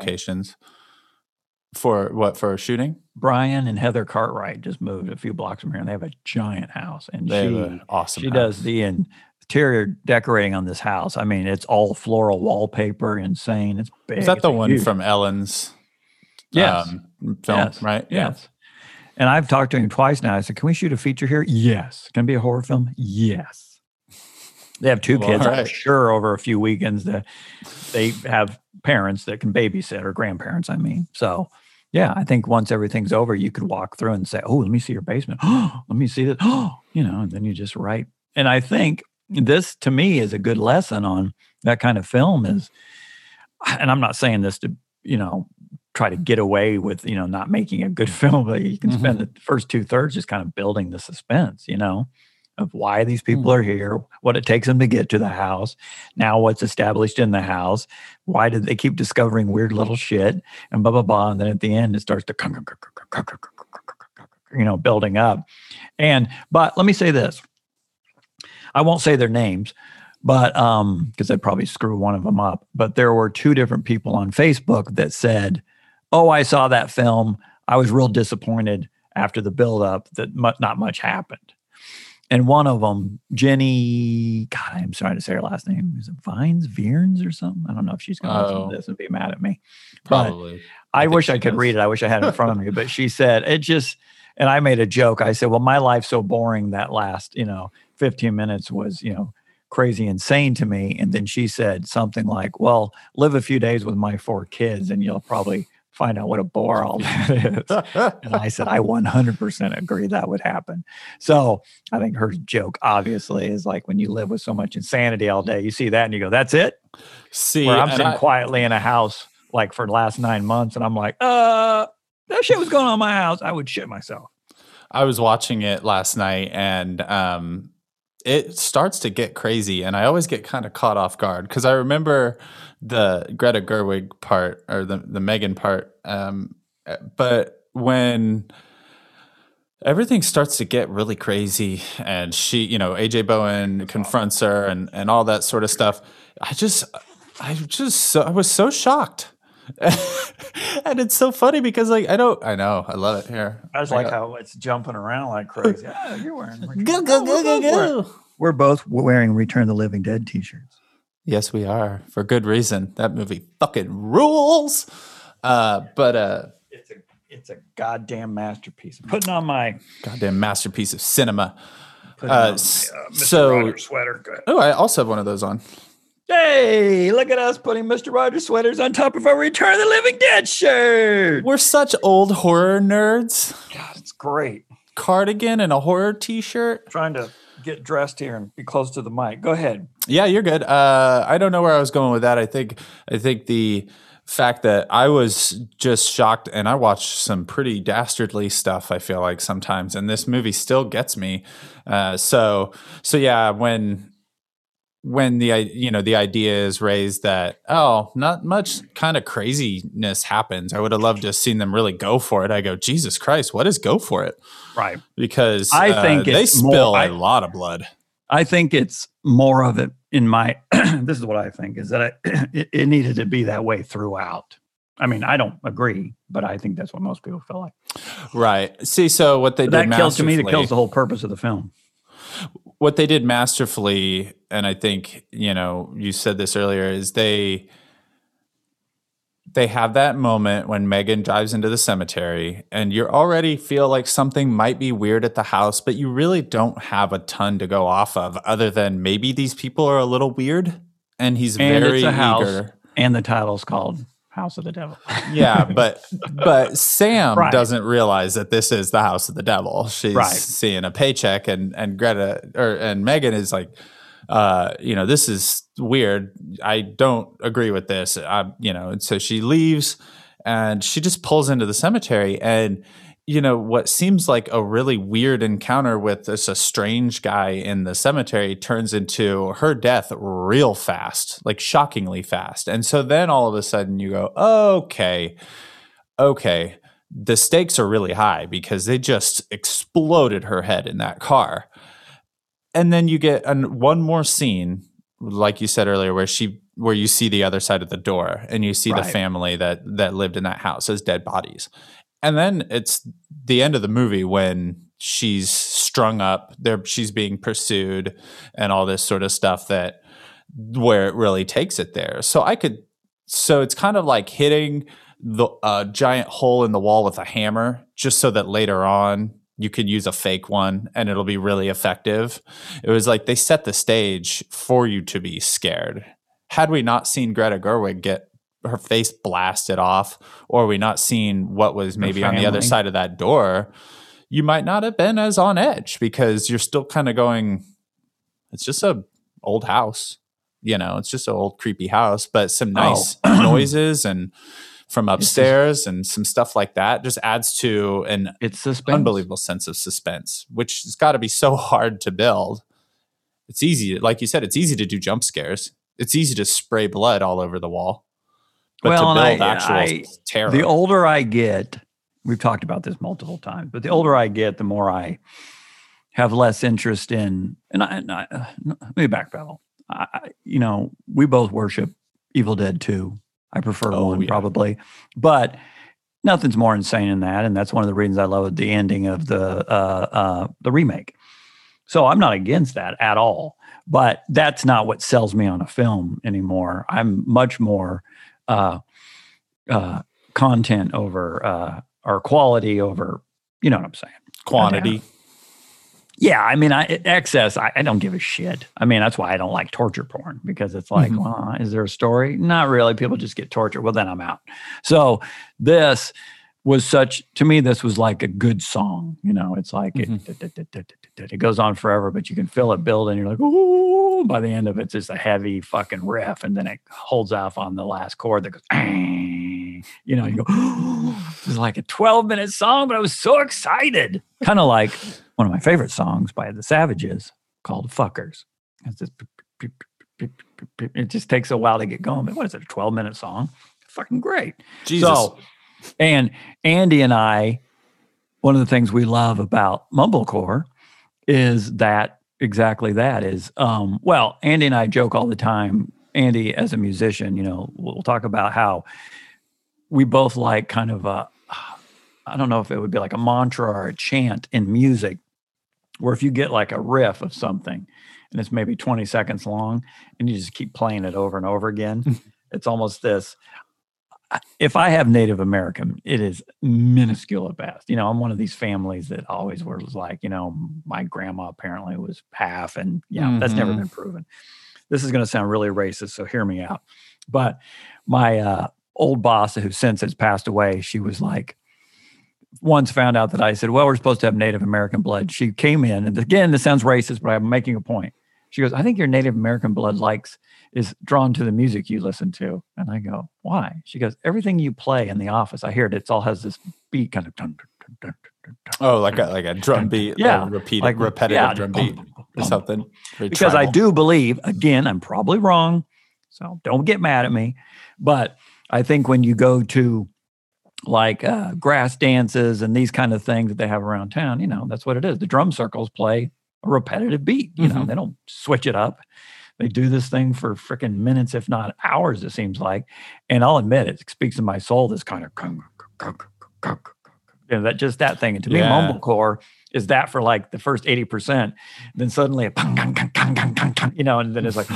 For what? For shooting? Brian and Heather Cartwright just moved a few blocks from here, and they have a giant house. And They she have an awesome. she house. does the interior decorating on this house. I mean, it's all floral wallpaper, insane. It's big. Is that It's the one huge. from Ellen's? Yes. um, film, Yes. right? Yeah. Yes. And I've talked to him twice now. I said, "Can we shoot a feature here?" Yes. Can it be a horror film? Yes. They have two Well, kids. I'm sure over a few weekends that they have parents that can babysit or grandparents. I mean, so yeah, I think once everything's over, you could walk through and say, "Oh, let me see your basement. Oh, *gasps* let me see this." *gasps* Oh, you know, and then you just write. And I think this to me is a good lesson on that kind of film. Is, *sighs* and I'm not saying this to you know try to get away with you know not making a good *laughs* film, but you can spend mm-hmm. the first two thirds just kind of building the suspense. You know. Of why these people are here, what it takes them to get to the house, now what's established in the house, why did they keep discovering weird little shit, and blah blah blah, and then at the end it starts to you know building up, and but let me say this, I won't say their names, but um because I'd probably screw one of them up, but there were two different people on Facebook that said, "Oh, I saw that film, I was real disappointed after the build up that mu- not much happened." And one of them, Jenny, God, I'm sorry to say her last name. Is it Vines, Vierns, or something? I don't know if she's going to listen Oh. to this and be mad at me. But Probably. I, wish I could does. read it. I wish I had it in front of me. But she said it just, and I made a joke. I said, "Well, my life's so boring that last, you know, 15 minutes was, you know, crazy insane to me." And then she said something like, "Well, live a few days with my four kids, and you'll probably find out what a bore all *laughs* that is." And I said, I 100% agree that would happen. So I think her joke, obviously, is like when you live with so much insanity all day, you see that and you go, that's it. See, Where I'm sitting I- quietly in a house like for the last nine months and I'm like, uh, that shit was going on in my house. I would shit myself. I was watching it last night and um it starts to get crazy and I always get kind of caught off guard because I remember the Greta Gerwig part or the the Megan part um uh, but when everything starts to get really crazy and she you know AJ Bowen confronts her and and all that sort of stuff I just I just I was so shocked *laughs* and it's so funny because like I don't I know I love it here. I just like how it's jumping around like crazy. Yeah, you're wearing. Go, go, go, go, go. We're both wearing Return of the Living Dead t-shirts. Yes, we are for good reason. That movie fucking rules. Uh, but uh, It's a it's a goddamn masterpiece. I'm putting on my goddamn masterpiece of cinema. Uh, on my, uh, Mr. so- Rogers sweater. Good. Oh, I also have one of those on. Hey, look at us putting Mr. Rogers sweaters on top of our Return of the Living Dead shirt. We're such old horror nerds. God, it's great. Cardigan and a horror T-shirt. Trying to get dressed here and be close to the mic. Go ahead. Yeah, you're good. Uh, I don't know where I was going with that. I think I think the fact that I was just shocked, and I watched some pretty dastardly stuff. I feel like sometimes, and this movie still gets me. Uh, so so yeah, when when the you know the idea is raised that oh not much kind of craziness happens i would have loved to have seen them really go for it i go jesus christ what is go for it Right. because I uh, think they it's more- spill I- a lot of blood I think it's more of it in my. *clears throat* this is what I think is that I, *clears throat* it, it needed to be that way throughout. I mean, I don't agree, but I think that's what most people feel like. right see so what they But did that kills to me. That kills the whole purpose of the film. What they did masterfully, and I think you know you said this earlier, is they they have that moment when Megan drives into the cemetery, and you already feel like something might be weird at the house, but you really don't have a ton to go off of, other than maybe these people are a little weird, and he's And very it's a house, eager. and the title's called House of the Devil. Yeah, *laughs* but but Sam Right. doesn't realize that this is the house of the devil. She's Right. seeing a paycheck, and and Greta or and Megan is like, uh, you know, this is weird. I don't agree with this. I, you know, and so she leaves, and she just pulls into the cemetery, and you know what seems like a really weird encounter with this a strange guy in the cemetery turns into her death real fast like shockingly fast. And so then all of a sudden you go okay okay the stakes are really high because they just exploded her head in that car. And then you get an, one more scene like you said earlier where she where you see the other side of the door and you see the family that that lived in that house as dead bodies and then it's the end of the movie when she's strung up there she's being pursued and all this sort of stuff that where it really takes it there. So i could so it's kind of like hitting the uh, giant hole in the wall with a hammer just so that later on you can use a fake one and it'll be really effective. It was like they set the stage for you to be scared. Had we not seen greta gerwig get her face blasted off or we not seen what was maybe on the other side of that door you might not have been as on edge because you're still kind of going it's just a old house you know it's just an old creepy house but some oh. nice *clears throat* noises and from upstairs and some stuff like that just adds to an It's suspense. unbelievable sense of suspense which has got to be so *laughs* hard to build. It's easy like you said it's easy to do jump scares. It's easy to spray blood all over the wall but Well, to build I- actual I- terror The older I get, we've talked about this multiple times, but the older I get, the more I have less interest in. And I, and I uh, let me backpedal. I, I- you know, we both worship Evil Dead 2. I prefer Oh, one yeah. probably, but nothing's more insane than that. And that's one of the reasons I love the ending of the uh, uh, the remake. So I'm not against that at all. But that's not what sells me on a film anymore. I'm much more uh, uh, content over uh, or quality over, you know what I'm saying? quantity Yeah, I mean, I, excess. I, I don't give a shit. I mean, that's why I don't like torture porn because it's like, Mhm. well, is there a story? Not really. People just get tortured. Well, then I'm out. So this was such to me. This was like a good song. You know, it's like it, it goes on forever, but you can feel it building. You're like, ooh. By the end of it, it's just a heavy fucking riff, and then it holds off on the last chord that goes. *clears throat* You know, you go. it's like a 12 minute song, but I was so excited. Kind of like one of my favorite songs by the Savages called "Fuckers." It's just, it just takes a while to get going. But what is it? A 12 minute song? Fucking great. jesus So, and Andy and I, one of the things we love about mumblecore is that exactly that is, um, well, Andy and I joke all the time. Andy, as a musician, you know, we'll talk about how we both like kind of a, I don't know if it would be like a mantra or a chant in music, where if you get like a riff of something and it's maybe 20 seconds long and you just keep playing it over and over again, *laughs* it's almost this. If I have Native American, it is minuscule at best. You know, I'm one of these families that always was like, you know, my grandma apparently was half, and yeah, that's never Mhm. been proven. This is going to sound really racist, so hear me out. But my uh, old boss, who since has passed away, she was like, once found out that I said, Well, we're supposed to have Native American blood. She came in, and again, this sounds racist, but I'm making a point. She goes, I think your Native American blood likes is drawn to the music you listen to. And I go, Why? She goes, Everything you play in the office, I hear it, it all has this beat kind of dun, dun, dun, Oh, like a like a drum beat, Yeah, a repeat, like repetitive yeah, drum beat bum, or something. Because I do believe, again, I'm probably wrong, so don't get mad at me. But I think when you go to like uh, grass dances and these kind of things that they have around town, you know, that's what it is. The drum circles play a repetitive beat. You know, Mhm. they don't switch it up. They do this thing for freaking minutes, if not hours, it seems like. And I'll admit it speaks to my soul, this kind of you know, that just that thing. And to me, Yeah. mumblecore is that for like the first 80%. Then suddenly a you know, and then it's like,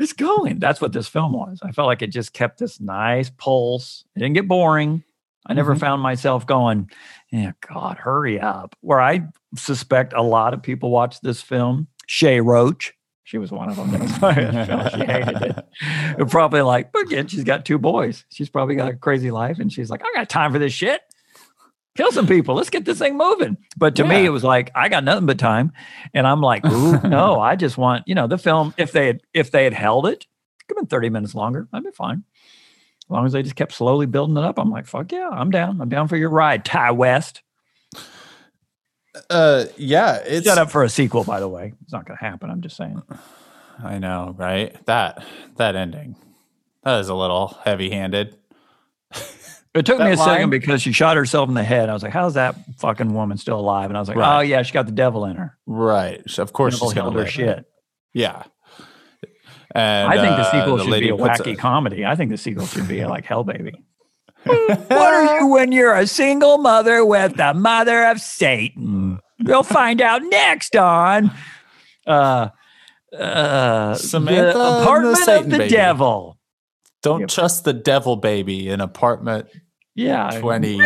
it's going. That's what this film was. I felt like it just kept this nice pulse. It didn't get boring. I never Mhm. found myself going, yeah, God, hurry up. Where I suspect a lot of people watched this film. Shay Roach, she was one of them. *laughs* She hated it. *laughs* And probably like, but again, she's got two boys. She's probably got a crazy life. And she's like, I got time for this shit. Kill some people. Let's get this thing moving. But to me, it was like, I got nothing but time. And I'm like, ooh, *laughs* no, I just want, you know, the film, if they had if they had held it, it 30 minutes longer, I'd be fine. As long as they just kept slowly building it up, I'm like, fuck yeah, I'm down. I'm down for your ride, Ti West. Uh, yeah, it's Shut up for a sequel, by the way. It's not going to happen. I'm just saying. I know, right? That that ending, that is a little heavy-handed. It took me a second because she shot herself in the head. I was like, how's that fucking woman still alive? And I was like, Right. oh, yeah, she got the devil in her. Right. Of course, she's held her shit. Yeah. And I think the uh, sequel the should be a wacky comedy. I think the sequel should be like Hell Baby. What are you when you're a single mother with the mother of Satan? We'll find out next on uh, uh, Samantha the the apartment Satan of the baby. devil. Don't Yep. trust the devil baby in apartment. Yeah, 20,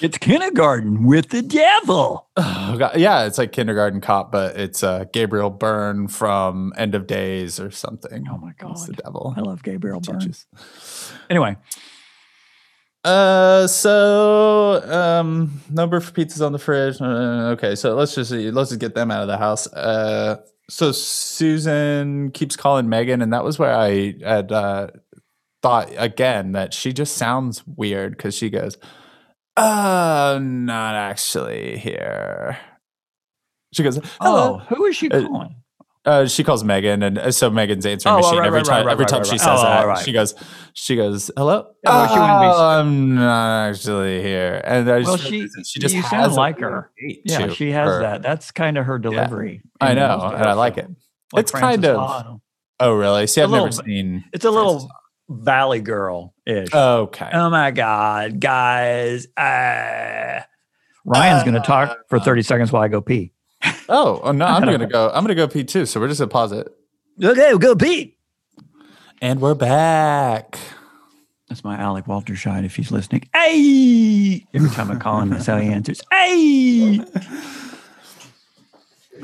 It's kindergarten with the devil. *sighs* Oh, God. Yeah, it's like kindergarten cop, but it's uh, Gabriel Byrne from End of Days or something. Oh my It's the devil. I love Gabriel Byrne. Anyway, Uh, so um, number for pizzas on the fridge. Uh, okay, so let's just let's just get them out of the house. Uh, so Susan keeps calling Megan, and that was where I had uh, thought again that she just sounds weird because she goes, "Uh, not actually here." She goes, oh, who is she Uh, calling? Uh, she calls Megan, and uh, so Megan's answering Oh, machine right, every right, time. right, every time she says Oh, that, right. she goes, she goes, "Hello." Yeah, well, she wouldn't be s- "Oh, I'm not actually here, and I just Well, she, she just you sound like her. Yeah, she has her. that. That's kind of her delivery. I know, and I like it. It's kind of- Oh, really? See, I've never seen. It's a little Valley Girl ish. Okay. oh my God, guys. Uh, Ryan's going to talk for 30 seconds while I go pee. oh, oh, no, I'm gonna *laughs* go. I'm gonna go pee too. So we're just gonna pause it, Okay, we'll go pee. and we're back. That's my Alec Walter shot if he's listening. Hey! Every time I call him, that's how he answers. Hey! *laughs*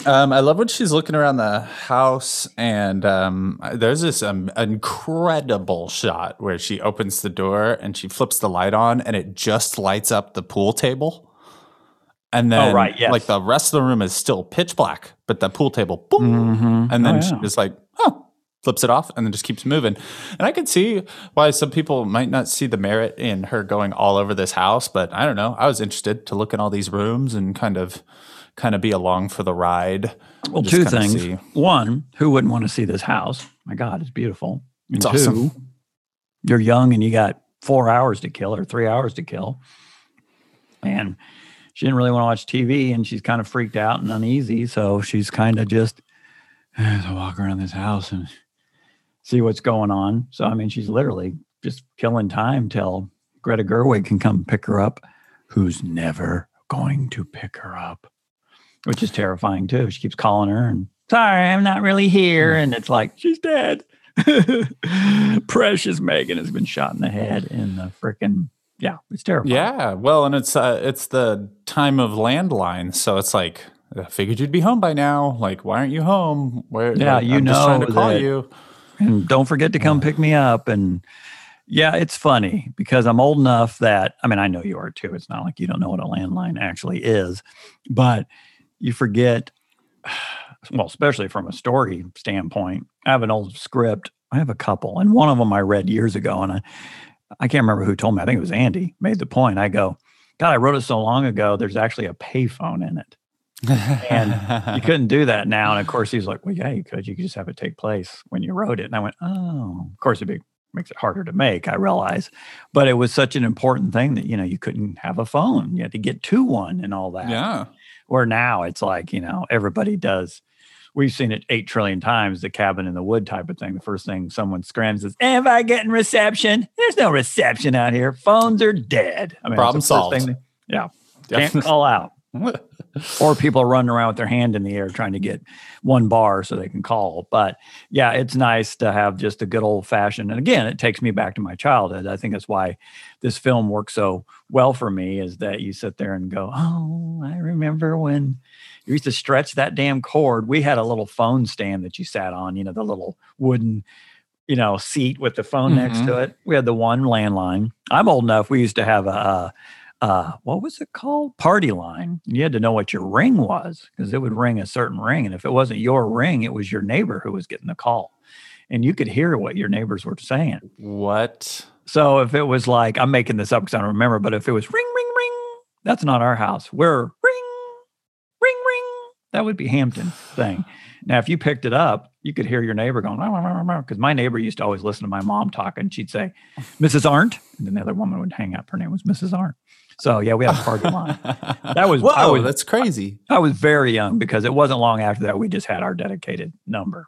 Um, I love when she's looking around the house, and um, there's this um, incredible shot where she opens the door and she flips the light on, and it just lights up the pool table. And then, Oh, right, yes. like the rest of the room is still pitch black, but the pool table, boom, Mhm. and then Oh, she yeah. just like, oh, flips it off, and then just keeps moving. And I could see why some people might not see the merit in her going all over this house, but I don't know. I was interested to look in all these rooms and kind of, kind of be along for the ride. Well, two things. see. One, who wouldn't want to see this house? My God, it's beautiful. And It's two, awesome. you're young and you got four hours to kill or three hours to kill. And she didn't really want to watch TV and she's kind of freaked out and uneasy. So she's kind of just, *sighs* "Eh, I walk around this house and see what's going on. So I mean, she's literally just killing time till Greta Gerwig can come pick her up, who's never going to pick her up, which is terrifying too. She keeps calling her and sorry, I'm not really here, and it's like she's dead. *laughs* Precious Megan has been shot in the head in the freaking yeah, it's terrible. Yeah, well, and it's uh, it's the time of landline, so it's like I figured you'd be home by now. Like, why aren't you home? Where? Yeah, like, you I'm just trying know to call that- you. and don't forget to come pick me up and yeah it's funny because i'm old enough that i mean i know you are too it's not like you don't know what a landline actually is but you forget *sighs* well especially from a story standpoint i have an old script i have a couple and one of them i read years ago and i i can't remember who told me i think it was andy made the point i go god i wrote it so long ago there's actually a payphone in it and you *laughs* couldn't do that now. And of course, he's like, well, yeah, you could. You could just have it take place when you wrote it. And I went, oh, of course, it be, makes it harder to make. I realize, but it was such an important thing that you know you couldn't have a phone. You had to get to one and all that. yeah, Where now it's like you know everybody does. We've seen it eight trillion times. The cabin in the wood type of thing. The first thing someone screams is, "Am I getting reception?" There's no reception out here. Phones are dead. I mean, Problem solved. that- yeah, Yeah. can't call out *laughs* or people are running around with their hand in the air trying to get one bar so they can call. But yeah, it's nice to have just a good old fashioned. And again, it takes me back to my childhood. I think that's why this film works so well for me is that you sit there and go, Oh, I remember when you used to stretch that damn cord. We had a little phone stand that you sat on, you know, the little wooden you know, seat with the phone next to it. We had the one landline. I'm old enough. We used to have a, uh, uh, what was it called? Party line. You had to know what your ring was because it would ring a certain ring. And if it wasn't your ring, it was your neighbor who was getting the call. And you could hear what your neighbors were saying. what? So if it was like, I'm making this up because I don't remember, but if it was ring, ring, ring, that's not our house. We're ring, ring, ring. That would be Hampton thing. Now, if you picked it up, you could hear your neighbor going, because my neighbor used to always listen to my mom talk and she'd say, Mrs. Arndt. And then the other woman would hang up. Her name was Mrs. Arndt. So yeah, we had a party line. That was, Whoa, was, that's crazy. I was very young because it wasn't long after that we just had our dedicated number.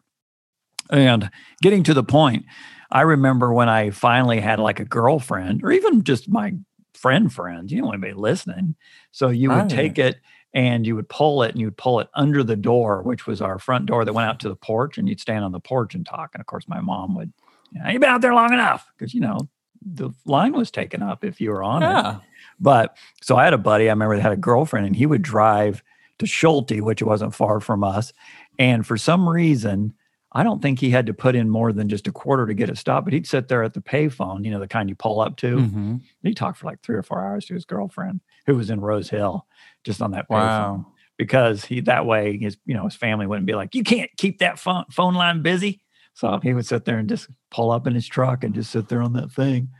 And getting to the point, I remember when I finally had like a girlfriend or even just my friend friends, you want anybody listening. So you would Right. take it and you would pull it and you would pull it under the door, which was our front door that went out to the porch, and you'd stand on the porch and talk. And of course, my mom would, you know, you've been out there long enough because you know the line was taken up if you were on it. But so I had a buddy, I remember that had a girlfriend, and he would drive to Schulte, which wasn't far from us. And for some reason, I don't think he had to put in more than just a quarter to get it stopped, but he'd sit there at the payphone, you know, the kind you pull up to. Mhm. He talked for like three or four hours to his girlfriend who was in Rose Hill, just on that payphone. Wow. Because he that way his you know his family wouldn't be like, you can't keep that phone phone line busy. So he would sit there and just pull up in his truck and just sit there on that thing.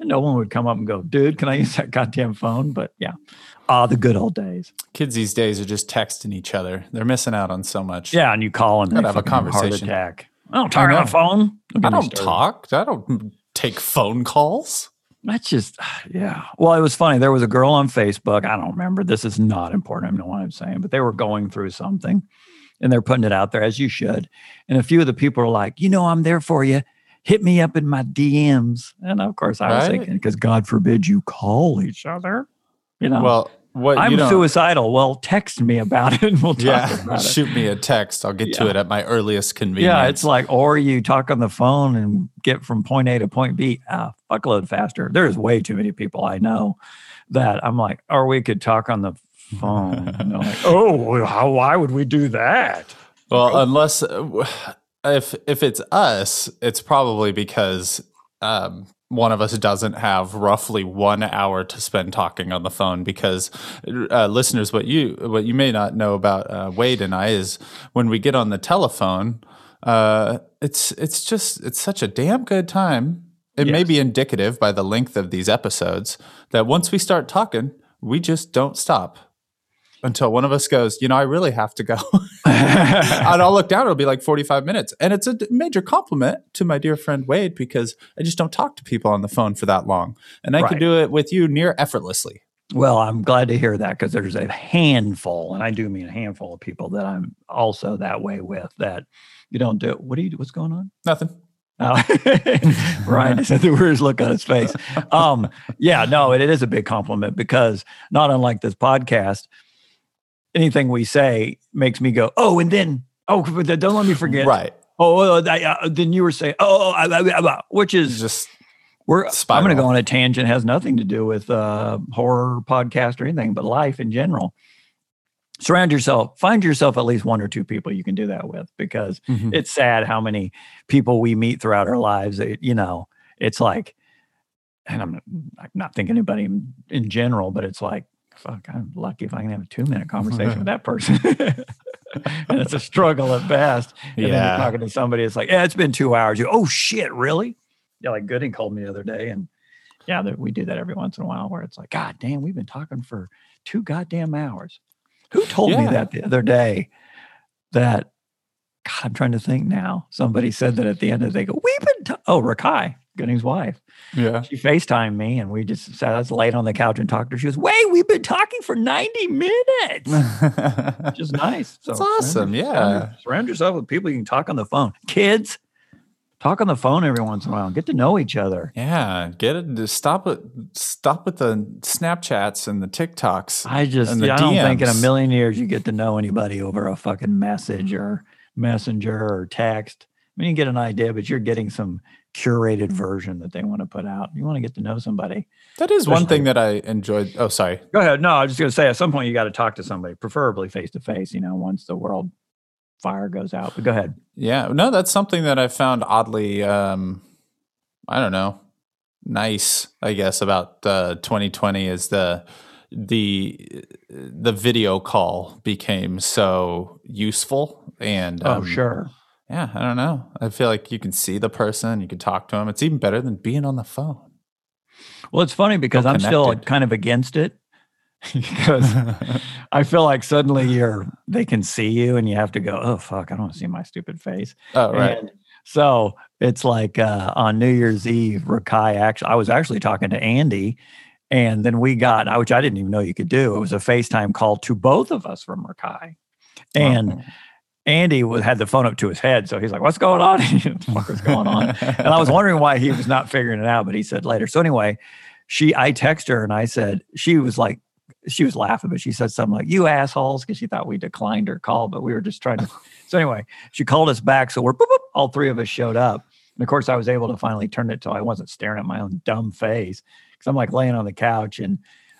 And no one would come up and go, dude, can I use that goddamn phone? But yeah. Ah, the good old days. Kids these days are just texting each other. They're missing out on so much. Yeah, and you call and they have a fucking Heart conversation. attack. I don't talk on know. the phone. I don't talk. I don't take phone calls. That's just, *sighs* yeah. Well, it was funny. There was a girl on Facebook. I don't remember. This is not important. I know what I'm saying, but they were going through something and they're putting it out there as you should. And a few of the people are like, you know, I'm there for you. Hit me up in my DMs. And of course, I was Right. thinking, because God forbid you call each other. You know, Well, what I'm suicidal. Well, text me about it and we'll talk Yeah, about it. shoot me a text. I'll get to it at my earliest convenience. Yeah, it's like, or you talk on the phone and get from point A to point B a ah, fuckload faster. There's way too many people I know that I'm like, or we could talk on the phone. and like, *laughs* oh, how, why would we do that? Well, unless uh, if if it's us, it's probably because um, one of us doesn't have roughly one hour to spend talking on the phone. Because uh, listeners, what you what you may not know about uh, Wade and I is when we get on the telephone, uh, it's it's just it's such a damn good time. It may be indicative by the length of these episodes that once we start talking, we just don't stop until one of us goes, you know, I really have to go. *laughs* *laughs* and I'll look down, it'll be like 45 minutes. And it's a major compliment to my dear friend Wade because I just don't talk to people on the phone for that long. And I can do it with you near effortlessly. Well, I'm glad to hear that because there's a handful, and I do mean a handful of people that I'm also that way with that you don't do. What do you do? What's going on? Nothing. Uh, *laughs* Ryan said the weirdest look on his face. Um, yeah, no, it, it is a big compliment because not unlike this podcast, anything we say makes me go, oh, and then oh, but don't let me forget. Right. Oh, uh, I, uh, then you were saying, oh, I, I, I, which is Just we're. I'm going to go on a tangent. Has nothing to do with uh, horror podcast or anything, but life in general. Surround yourself. Find yourself at least one or two people you can do that with, because Mhm. it's sad how many people we meet throughout our lives. That, you know, it's like, and I'm, I'm not thinking anybody in general, but it's like, fuck, I'm lucky if I can have a two minute *laughs* conversation with that person. *laughs* and it's a struggle at best. And then Yeah. you're talking to somebody, it's like, yeah, it's been two hours. You, oh shit, really? Yeah, like Gooding called me the other day, and yeah, we do that every once in a while, where it's like, God damn, we've been talking for two goddamn hours. Who told me that the other day? That God, I'm trying to think now. Somebody said that at the end of the they go, we've been ta- oh Rakai, Gooding's wife. yeah. She FaceTimed me and we just sat us laid on the couch and talked to her. She goes, Wait, we've been talking for 90 minutes. *laughs* Which is nice. So That's awesome, yeah. Surround, surround yourself with people you can talk on the phone. Kids, talk on the phone every once in a while. Get to know each other. yeah, get it. Stop it. Stop with the Snapchats and the TikToks. I just And the yeah, I don't think in a million years you get to know anybody over a fucking message or messenger or text. I mean, you get an idea, but you're getting some curated version that they want to put out. You want to get to know somebody. that is one thing that I enjoyed. Oh, sorry. Go ahead. No, I was just going to say at some point you got to talk to somebody, preferably face to face, you know, once the world fire goes out. But go ahead. Yeah, no, that's something that I found oddly, um, I don't know, nice. I guess about uh, 2020 is the the the video call became so useful and Oh, um, sure. Yeah i don't know i feel like you can see the person you can talk to them it's even better than being on the phone Well, it's funny because I'm still kind of against it *laughs* because *laughs* I feel like suddenly you're they can see you and you have to go, oh fuck, I don't want to see my stupid face. oh right And so it's like uh, on New Year's Eve, Rakai actually, I was actually talking to Andy, and then we got, which I didn't even know you could do. It was a FaceTime call to both of us from Rakai, and. Andy had the phone up to his head, so he's like, "What's going on? *laughs* what the fuck was going on?" and I was wondering why he was not figuring it out, but he said later. So anyway, she, I text her and I said she was like, she was laughing, but she said something like, "You assholes," because she thought we declined her call, but we were just trying to. *laughs* so anyway, she called us back, so we're boop, boop, all three of us showed up, and of course I was able to finally turn it till I wasn't staring at my own dumb face because I'm like laying on the couch and.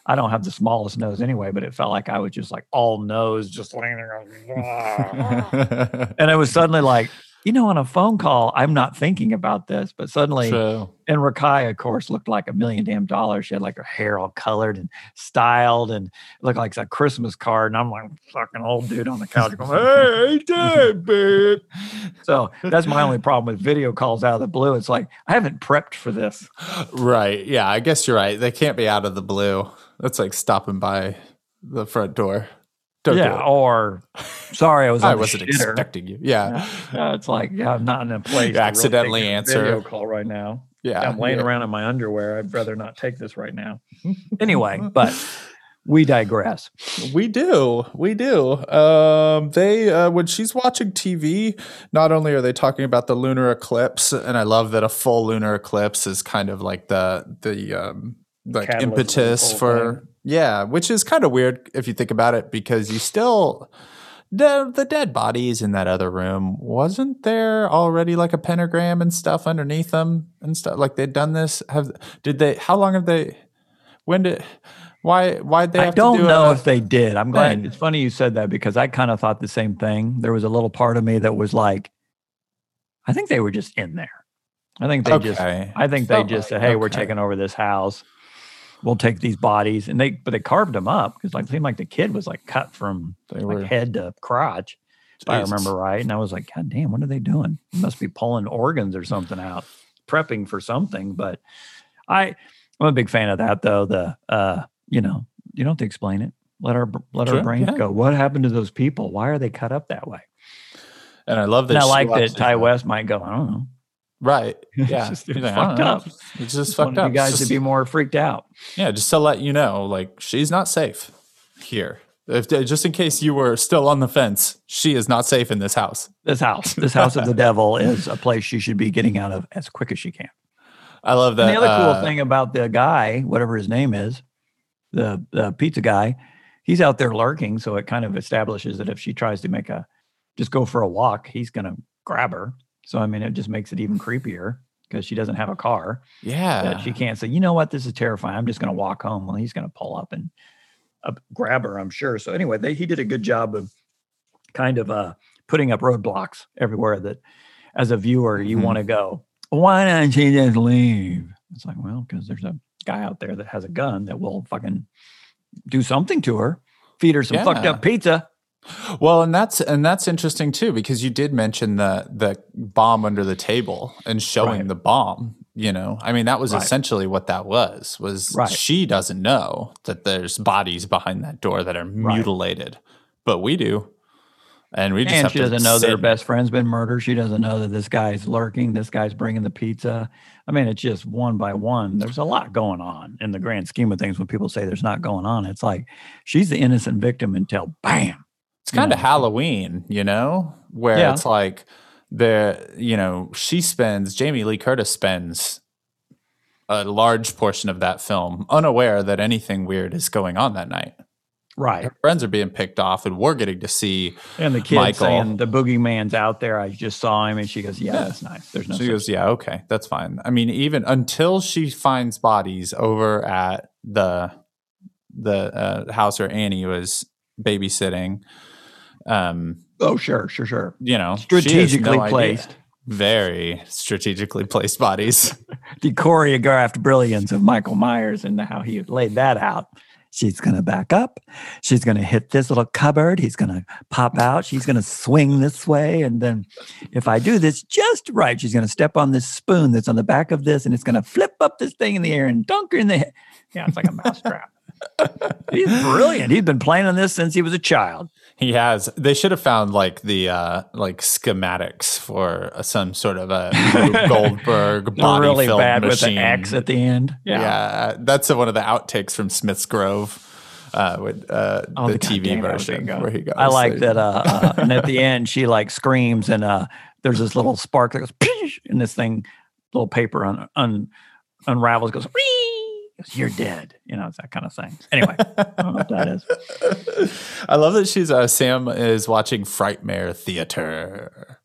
I don't have the smallest nose anyway, but it felt like I was just like all nose, just laying there. going, and it was suddenly like, you know, on a phone call, I'm not thinking about this, but suddenly, True. and Rakai, of course, looked like a million damn dollars. She had like her hair all colored and styled and looked like a Christmas card. And I'm like, fucking old dude on the couch going, hey, Dad, babe. So that's my only problem with video calls out of the blue. It's like, I haven't prepped for this. right yeah i guess you're right they can't be out of the blue that's like stopping by the front door Don't yeah. it. Or, sorry, I was. *laughs* I wasn't shitter. expecting you yeah Yeah, it's like, yeah, I'm not in a place. to really accidentally take a answer. video call right now. yeah, I'm laying yeah. around in my underwear. I'd rather not take this right now. *laughs* anyway, but we digress. We do. We do. Um, they uh, when she's watching TV, not only are they talking about the lunar eclipse, and I love that a full lunar eclipse is kind of like the the um, like impetus for thing. yeah, which is kind of weird if you think about it because you still. The, the dead bodies in that other room wasn't there already like a pentagram and stuff underneath them and stuff like they'd done this have did they how long have they when did why why'd they I don't to do know a, if they did. I'm glad. thing. It's funny you said that because I kind of thought the same thing. There was a little part of me that was like, I think they were just in there. I think they just I think they just like- said, "Hey, we're taking over this house. We'll take these bodies." And they, but they carved them up because like it seemed like the kid was like cut from They like were- head to crotch, if I remember right. And I was like, "God damn, what are they doing? They must be pulling organs or something out, prepping for something." But I, I'm a big fan of that though. The, uh, you know, you don't have to explain it. Let our let our brains yeah. go. What happened to those people? Why are they cut up that way? And I love that. And I like that Ti. West might go. I don't know. Right. *laughs* Yeah. just- it's like, fucked up. It's just Just fucked up. you guys It's to be more freaked out. yeah, just to let you know, like she's not safe here. If, just in case you were still on the fence, she is not safe in this house. This house, this house of the *laughs* devil, is a place she should be getting out of as quick as she can. I love that. And the other cool uh, thing about the guy, whatever his name is, the the pizza guy, he's out there lurking. So it kind of establishes that if she tries to make a just go for a walk, he's gonna grab her. So I mean, it just makes it even creepier because she doesn't have a car Yeah. she can't say, you know what, this is terrifying. I'm just gonna walk home. Well, he's gonna pull up and uh, grab her, I'm sure. So anyway, they, he did a good job of kind of uh putting up roadblocks everywhere that as a viewer you Mhm. want to go why don't she just leave it's like well because there's a guy out there that has a gun that will fucking do something to her feed her some fucked up pizza Well, and that's and that's interesting too because you did mention the the bomb under the table and showing Right. the bomb. You know, I mean, that was Right. essentially what that was. Was Right. she doesn't know that there's bodies behind that door that are mutilated, but we do, and we just and have she to doesn't know that her best friend's been murdered she doesn't know that this guy's lurking this guy's bringing the pizza i mean it's just one by one there's a lot going on in the grand scheme of things when people say there's not going on it's like she's the innocent victim until bam It's kind of Halloween, you know, where Yeah. it's like the you know she spends Jamie Lee Curtis spends a large portion of that film unaware that anything weird is going on that night. right Her friends are being picked off, and we're getting to see. And the kid Michael. saying the boogeyman's out there. I just saw him, and she goes, "Yeah, Yeah. that's nice. There's no." she goes, "Yeah, okay, that's fine." I mean, even until she finds bodies over at the the uh, house where Annie was babysitting, um, oh, sure, sure, sure. you know, Strategically no idea. placed, very strategically placed bodies. *laughs* the choreographed brilliance of Michael Myers and how he laid that out. She's going to back up. She's going to hit this little cupboard. He's going to pop out. She's going to swing this way. And then, if I do this just right, she's going to step on this spoon that's on the back of this and it's going to flip up this thing in the air and dunk her in the head. Yeah, it's like a mousetrap. *laughs* He's brilliant. He's been playing on this since he was a child. He has. They should have found like the uh like schematics for some sort of a *laughs* Goldberg body really filled bad machine. with the X at the end. yeah. yeah that's one of the outtakes from Smith's Grove. Uh, with uh, Oh, the, God TV damn it, I was version where he goes. I like there- that. Uh, uh, *laughs* and at the end, she like screams, and uh, there's this little spark that goes, *laughs* and this thing, little paper un, un, unravels, goes, "Whee!" You're dead. You know, it's that kind of thing. Anyway, I don't know what that is. *laughs* I love that she's uh, Sam is watching Frightmare Theater.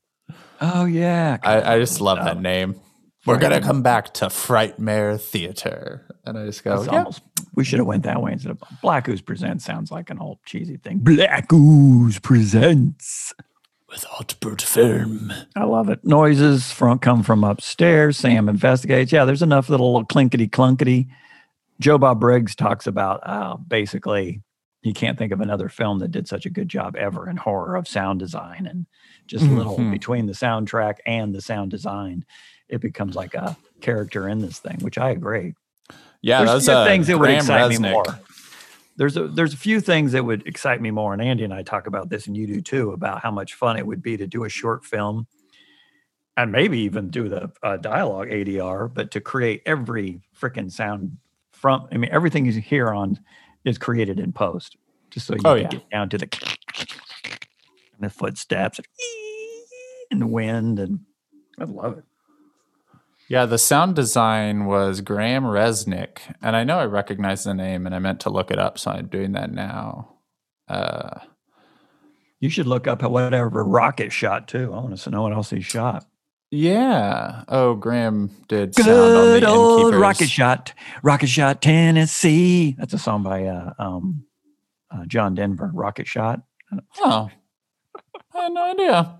Oh yeah, I, I just love that name. We're gonna come back to Frightmare Theater, and I just go, yeah. almost, we should have went that way instead of Black Ooze Presents. Sounds like an old cheesy thing. Black Ooze Presents. with Art Brut Film. I love it. Noises from come from upstairs. Sam investigates. Yeah, there's enough little clinkety clunkety. Joe Bob Briggs talks about uh, basically he can't think of another film that did such a good job ever in horror of sound design and just little Mhm. between the soundtrack and the sound design, it becomes like a character in this thing, which I agree. Yeah, there's few uh, things that would Graham excite me more. There's a there's a few things that would excite me more, and Andy and I talk about this, and you do too, about how much fun it would be to do a short film, and maybe even do the uh, dialogue ADR, but to create every freaking sound from. I mean, everything you hear on is created in post, just so you Oh, can yeah. get down to the and the footsteps and the wind, and I love it. Yeah, the sound design was Graham Reznick, and I know I recognize the name, and I meant to look it up, so I'm doing that now. Uh, You should look up whatever Rockett shot too. I want to know what else he shot. Yeah. Oh, Graham did sound on the old Innkeepers. rocket shot, rocket shot, Tennessee. That's a song by uh, um, uh, John Denver. Rocket shot. Oh, I had no idea.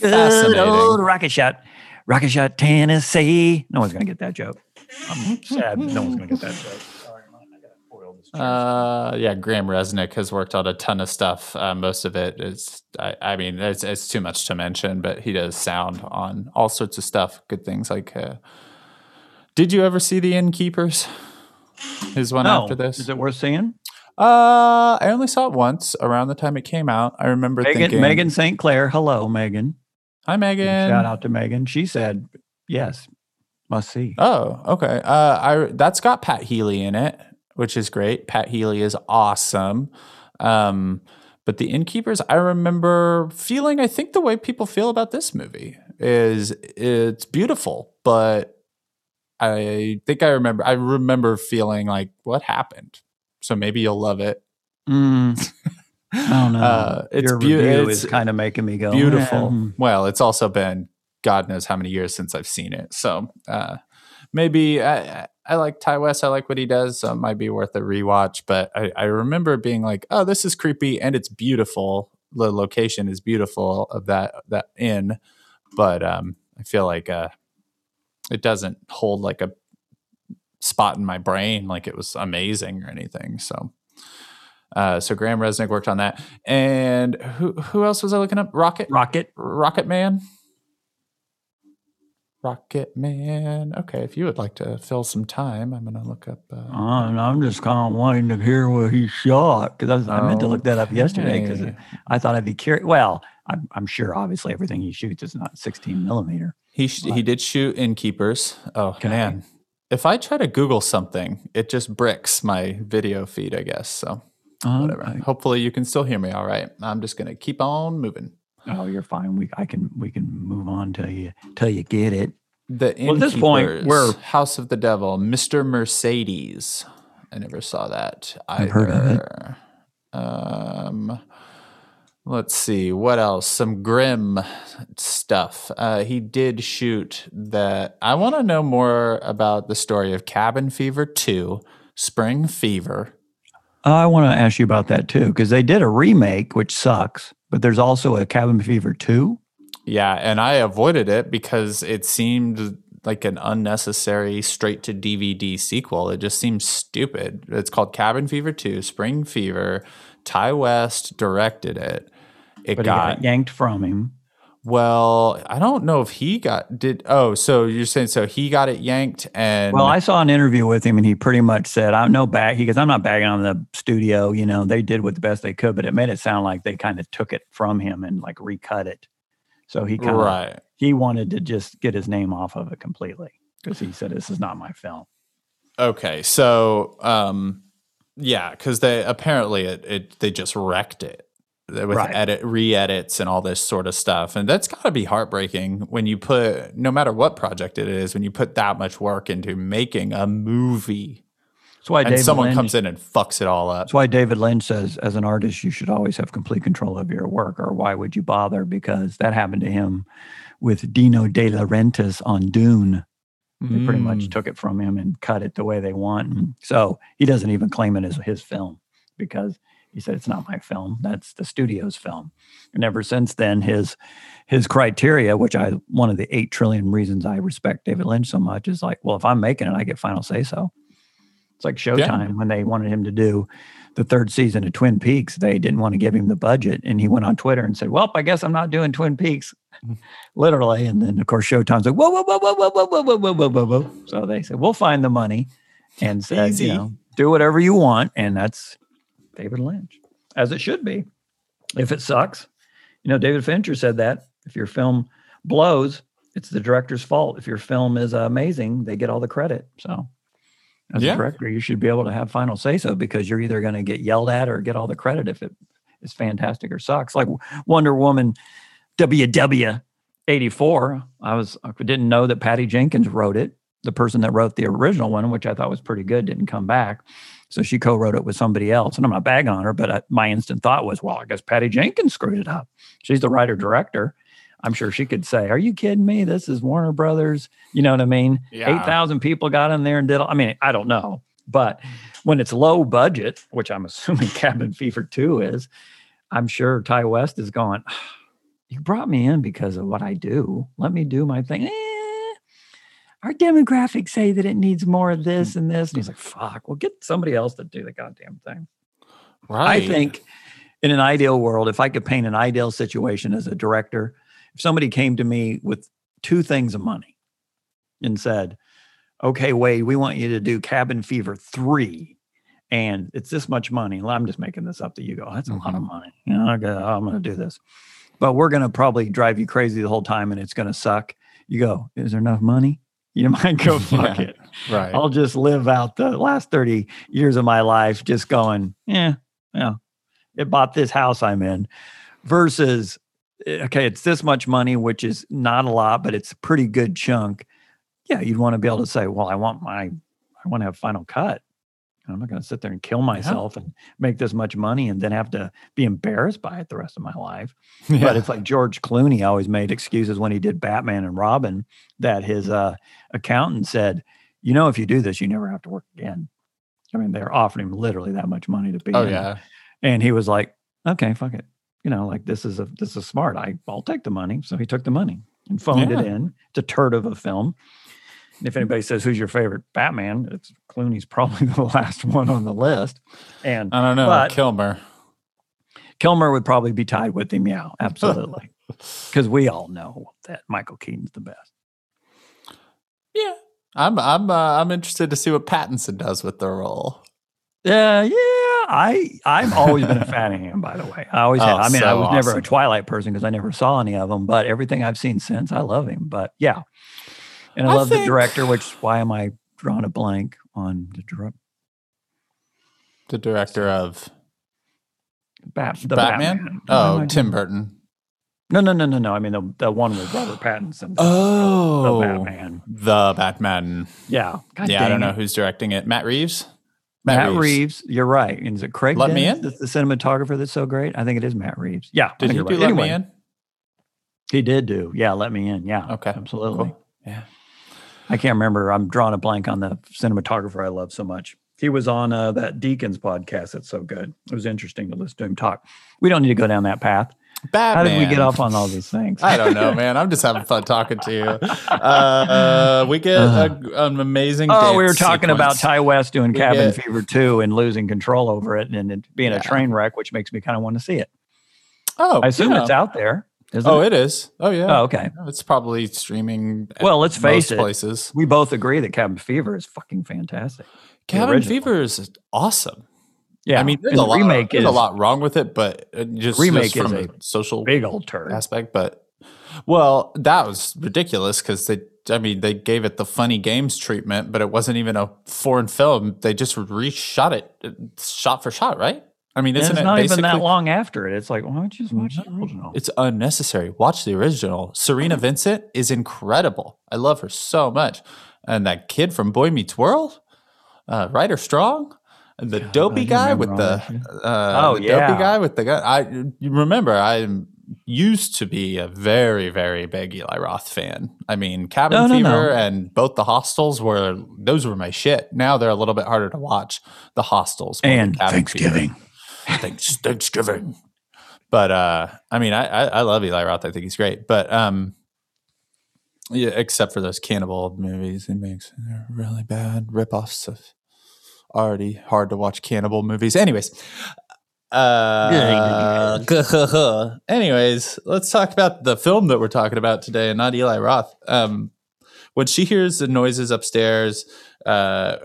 Good old rocket shot, rocket shot, Tennessee. No one's gonna get that joke. I'm sad. No one's gonna get that joke. Sorry, man. I gotta foil this. chair. Uh, yeah, Graham Reznick has worked on a ton of stuff. Uh, most of it is, I, I mean, it's, it's too much to mention, but he does sound on all sorts of stuff. Good things like. Uh, did you ever see the Innkeepers? His one no, after this. is it worth seeing? Uh, I only saw it once around the time it came out. I remember Megan, thinking, Megan St. Clair. Hello, Megan. "Hi, Megan." Shout out to Megan. She said, "Yes, must see." Oh, okay. Uh, I that's got Pat Healy in it, which is great. Pat Healy is awesome. Um, but the innkeepers, I remember feeling, I think the way people feel about this movie is it's beautiful, but I think I remember, I remember feeling like, what happened? So maybe you'll love it. Mm. I don't know. Uh, it's Your beau- review it's is kind of making me go beautiful. "Eh." Well, it's also been God knows how many years since I've seen it. So uh, maybe I, I- like Ti West. I like what he does. So it might be worth a rewatch. But I, I remember being like, oh, this is creepy and it's beautiful. The location is beautiful of that that inn, but um, I feel like uh, it doesn't hold like a spot in my brain like it was amazing or anything. So. Uh, so Graham Reznick worked on that, and who who else was I looking up? Rocket Rocket. Rocket Man. Rocket Man. Okay, if you would like to fill some time, I'm gonna look up. Uh, Uh, and I'm just kind of wanting to hear where he shot because I, I meant to look that up yesterday because Okay. I thought I'd be curious. Well, I'm, I'm sure obviously everything he shoots is not 16 millimeter. he sh- he did shoot Innkeepers. Oh Okay. man, if I try to Google something, it just bricks my video feed. I guess so. Whatever. Okay. Hopefully, you can still hear me. All right. I'm just gonna keep on moving. Oh, you're fine. We I can we can move on till you till you get it. The Well, at this point, we're- House of the Devil, Mr. Mercedes. I never saw that either. I've heard of it. Um, let's see what else. Some grim stuff. Uh, he did shoot that. I want to know more about the story of Cabin Fever Two, Spring Fever. I want to ask you about that too because they did a remake which sucks, but there's also a Cabin Fever two. Yeah, and I avoided it because it seemed like an unnecessary straight to DVD sequel. It just seems stupid. It's called Cabin Fever 2, Spring Fever. Ti West directed it. It got, got yanked from him. Well, I don't know if he got did oh, so you're saying so he got it yanked and Well, I saw an interview with him, and he pretty much said, "I'm no bag." He goes, "I'm not bagging on the studio. You know, they did what the best they could, but it made it sound like they kind of took it from him and like recut it. So he kind of right. he wanted to just get his name off of it completely because he said, "This is not my film." Okay, so um, yeah, because they apparently it, it they just wrecked it with Right. edit re-edits and all this sort of stuff, and that's got to be heartbreaking when you put no matter what project it is when you put that much work into making a movie That's why and David someone Lynch, comes in and fucks it all up. That's why David Lynch says, as an artist, you should always have complete control of your work, or why would you bother? Because that happened to him with Dino De Laurentiis on Dune. They pretty much Mm. took it from him and cut it the way they want. And so he doesn't even claim it as his film because he said it's not my film. That's the studio's film. And ever since then, his his criteria, which I one of the eight trillion reasons I respect David Lynch so much, is like, well, if I'm making it, I get final say so. It's like Showtime when they wanted him to do the third season of Twin Peaks. They didn't want to give him the budget, and he went on Twitter and said, "Well, I guess I'm not doing Twin Peaks." *laughs* literally. And then of course Showtime's like, whoa, whoa, whoa, whoa, whoa, whoa, whoa, whoa, whoa, whoa, whoa, whoa. So they said, we'll find the money and said, Easy. you know, do whatever you want. And that's David Lynch, as it should be. If it sucks, you know, David Fincher said that if your film blows, it's the director's fault. If your film is amazing, they get all the credit. So as Yeah. a director, you should be able to have final say so because you're either going to get yelled at or get all the credit if it is fantastic or sucks. Like Wonder Woman WW 84. I was I didn't know that Patty Jenkins wrote it. The person that wrote the original one, which I thought was pretty good, didn't come back. So she co-wrote it with somebody else. And I'm not bagging on her, but I, my instant thought was, well, I guess Patty Jenkins screwed it up. She's the writer director. I'm sure she could say, "Are you kidding me? This is Warner Brothers." You know what I mean? Yeah. Eight thousand people got in there and did. I mean, I don't know, but when it's low budget, which I'm assuming *laughs* Cabin Fever Two is, I'm sure Ti West is going. You brought me in because of what I do. Let me do my thing. Eh, our demographics say that it needs more of this mm. and this. And he's like, *laughs* fuck, we'll get somebody else to do the goddamn thing. Right. I think in an ideal world, if I could paint an ideal situation as a director, if somebody came to me with two things of money and said, okay, Wade, we want you to do Cabin Fever 3 and it's this much money. Well, I'm just making this up that you go, that's a lot of mm-hmm. money. You know, okay, I'm going to do this. But we're going to probably drive you crazy the whole time and it's going to suck. You go, is there enough money? You might go, *laughs* fuck Yeah. it. Right. I'll just live out the last 30 years of my life just going, yeah, yeah, it bought this house I'm in versus, eh, okay, it's this much money, which is not a lot, but it's a pretty good chunk. Yeah, you'd want to be able to say, well, I want my, I want to have final cut. I'm not going to sit there and kill myself and make this much money and then have to be embarrassed by it the rest of my life. *laughs* But it's like George Clooney always made excuses when he did Batman and Robin that his uh, accountant said, you know, if you do this, you never have to work again. I mean, they're offering him literally that much money to be. oh in yeah. And he was like, okay, fuck it. You know, like this is a this is smart. I I'll take the money. So he took the money and phoned it in. It's a turd of a film. If anybody says who's your favorite Batman, it's Clooney's probably *laughs* the last one on the list. And I don't know. Kilmer. Kilmer would probably be tied with him. Yeah, absolutely. *laughs* Because we all know that Michael Keaton's the best. Yeah. I'm I'm uh, I'm interested to see what Pattinson does with the role. Yeah, yeah. I I've always been a fan of him. By the way, I always Oh, have. I mean, I so was never a. Twilight person because I never saw any of them. But everything I've seen since, I love him. But yeah, and I, I love think- the director. Which why am I drawing a blank on the dir- The director of Bat, the Batman? Batman? Oh, Tim Burton. No, no, no, no, no. I mean the the one with Robert Pattinson. Oh, the Batman. The Batman. Yeah. God yeah, I don't dang know who's directing it. Matt Reeves. Matt, Reeves. You're right. And is it Craig? Let Me In? that's the cinematographer that's so great? I think it is Matt Reeves. Yeah. Did he do right. Let Anyway, Me In? He did do. Yeah, let me in. Yeah. Okay, Absolutely. cool. Yeah. I can't remember. I'm drawing a blank on the cinematographer I love so much. He was on uh, that Deakins podcast. That's so good. It was interesting to listen to him talk. We don't need to go down that path. How did we get off on all these things? I don't know, man. I'm just having fun talking to you. Uh, we get a, an amazing. Oh, we were talking about. Ti West doing We Cabin get- Fever 2 and losing control over it and it being Yeah. a train wreck, which makes me kind of want to see it. Oh, I assume yeah. it's out there. Isn't Oh, it? it is. Oh, yeah. Oh, okay. It's probably streaming. Well, let's face most it. Places. We both agree that Cabin Fever is fucking fantastic. Cabin. Fever is awesome. Yeah. I mean, there's a the lot. remake there's is a lot wrong with it, but just Remake just from is a social big old turd. aspect. But well, that was ridiculous because they. I mean, they gave it the funny games treatment, but it wasn't even a foreign film. They just reshot it, uh, shot for shot, right? I mean, it's it not even that long after it. It's like, why don't you just watch the original? It's unnecessary. Watch the original. Cerina Vincent is incredible. I love her so much. And that kid from Boy Meets World, uh, Ryder Strong, and the dopey guy with the uh, Oh, the yeah. dopey guy with the guy. I you remember I used to be a very very big Eli Roth fan. I mean, Cabin No, no, Fever no. and both the Hostels were those were my shit. Now they're a little bit harder to watch. The Hostels And Thanksgiving. Fever. Thanksgiving. Thanks, Thanksgiving. But uh, I mean, I, I I love Eli Roth. I think he's great. But um, yeah, except for those cannibal movies, he makes they're really bad ripoffs of already hard to watch cannibal movies. Anyways, uh, *laughs* anyways, let's talk about the film that we're talking about today, and not Eli Roth. Um, when she hears the noises upstairs, uh,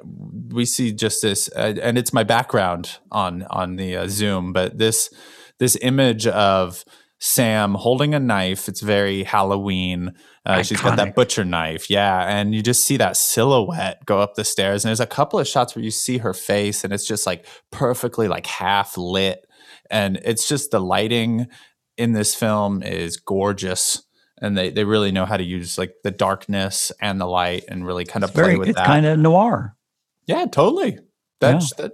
we see just this, uh, and it's my background on on the uh, Zoom, but this this image of Sam holding a knife. It's very Halloween. Uh, she's got that butcher knife, yeah, and you just see that silhouette go up the stairs. And there's a couple of shots where you see her face, and it's just like perfectly like half lit, and it's just the lighting in this film is gorgeous. And they, they really know how to use like the darkness and the light and really kind of It's play very, with it's that. kind of noir. Yeah, totally. That's that.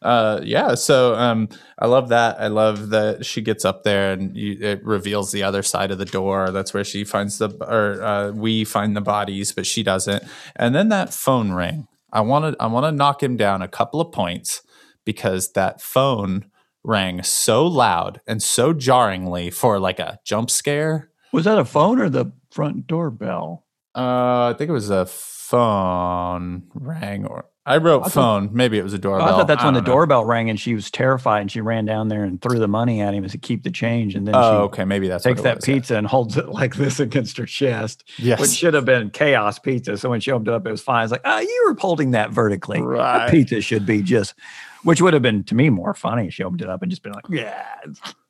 Uh, yeah. So um, I love that. I love that she gets up there and you, it reveals the other side of the door. That's where she finds the or uh, we find the bodies, but she doesn't. And then that phone ring. I want to I want to knock him down a couple of points because that phone rang so loud and so jarringly for like a jump scare. Was that a phone or the front doorbell? Uh, I think it was a phone rang or I wrote I thought- phone. Maybe it was a Oh, doorbell. I thought that's when the know. doorbell rang and she was terrified and she ran down there and threw the money at him as to keep the change. And then Oh, she okay. Maybe that's takes what it that was, yeah. pizza and holds it like this against her chest, Yes. which should have been chaos pizza. So when she opened it up, it was fine. It's like, ah, you were holding that vertically. Right. pizza should be just, which would have been to me more funny. She opened it up and just been like, yeah.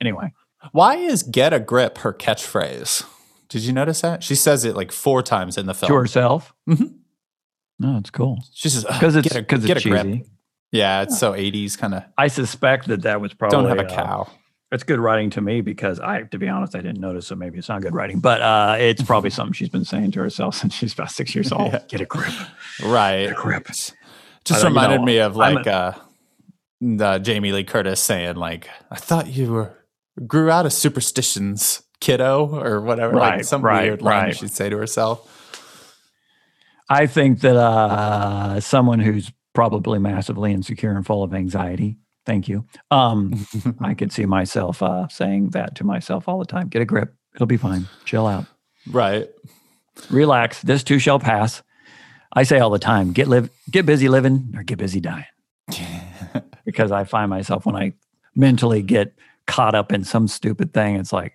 Anyway, Why is "get a grip" her catchphrase? Did you notice that she says it like four times in the film? to herself. Mhm. No, it's cool She says, "Ugh, because it's get a, get it's a grip." cheesy. Yeah, it's so 80s kind of. I suspect that that was probably Don't have a uh, cow. It's good writing to me because I, to be honest, I didn't notice. So maybe it's not good writing, but uh, it's probably *laughs* something she's been saying to herself *laughs* since she's about six years old. Yeah. Get a grip. Right. Get a grip. Just you reminded know, me of like uh, the Jamie Lee Curtis saying, like, I thought you were grew out of superstitions, kiddo, or whatever. Like Right, some right, weird line right. she'd say to herself. I think that uh, someone who's probably massively insecure and full of anxiety. Thank you. Um, *laughs* I could see myself uh, saying that to myself all the time. Get a grip. It'll be fine. Chill out. Right. Relax. This too shall pass. I say all the time, get live, get busy living or get busy dying. *laughs* because I find myself when I mentally get caught up in some stupid thing, it's like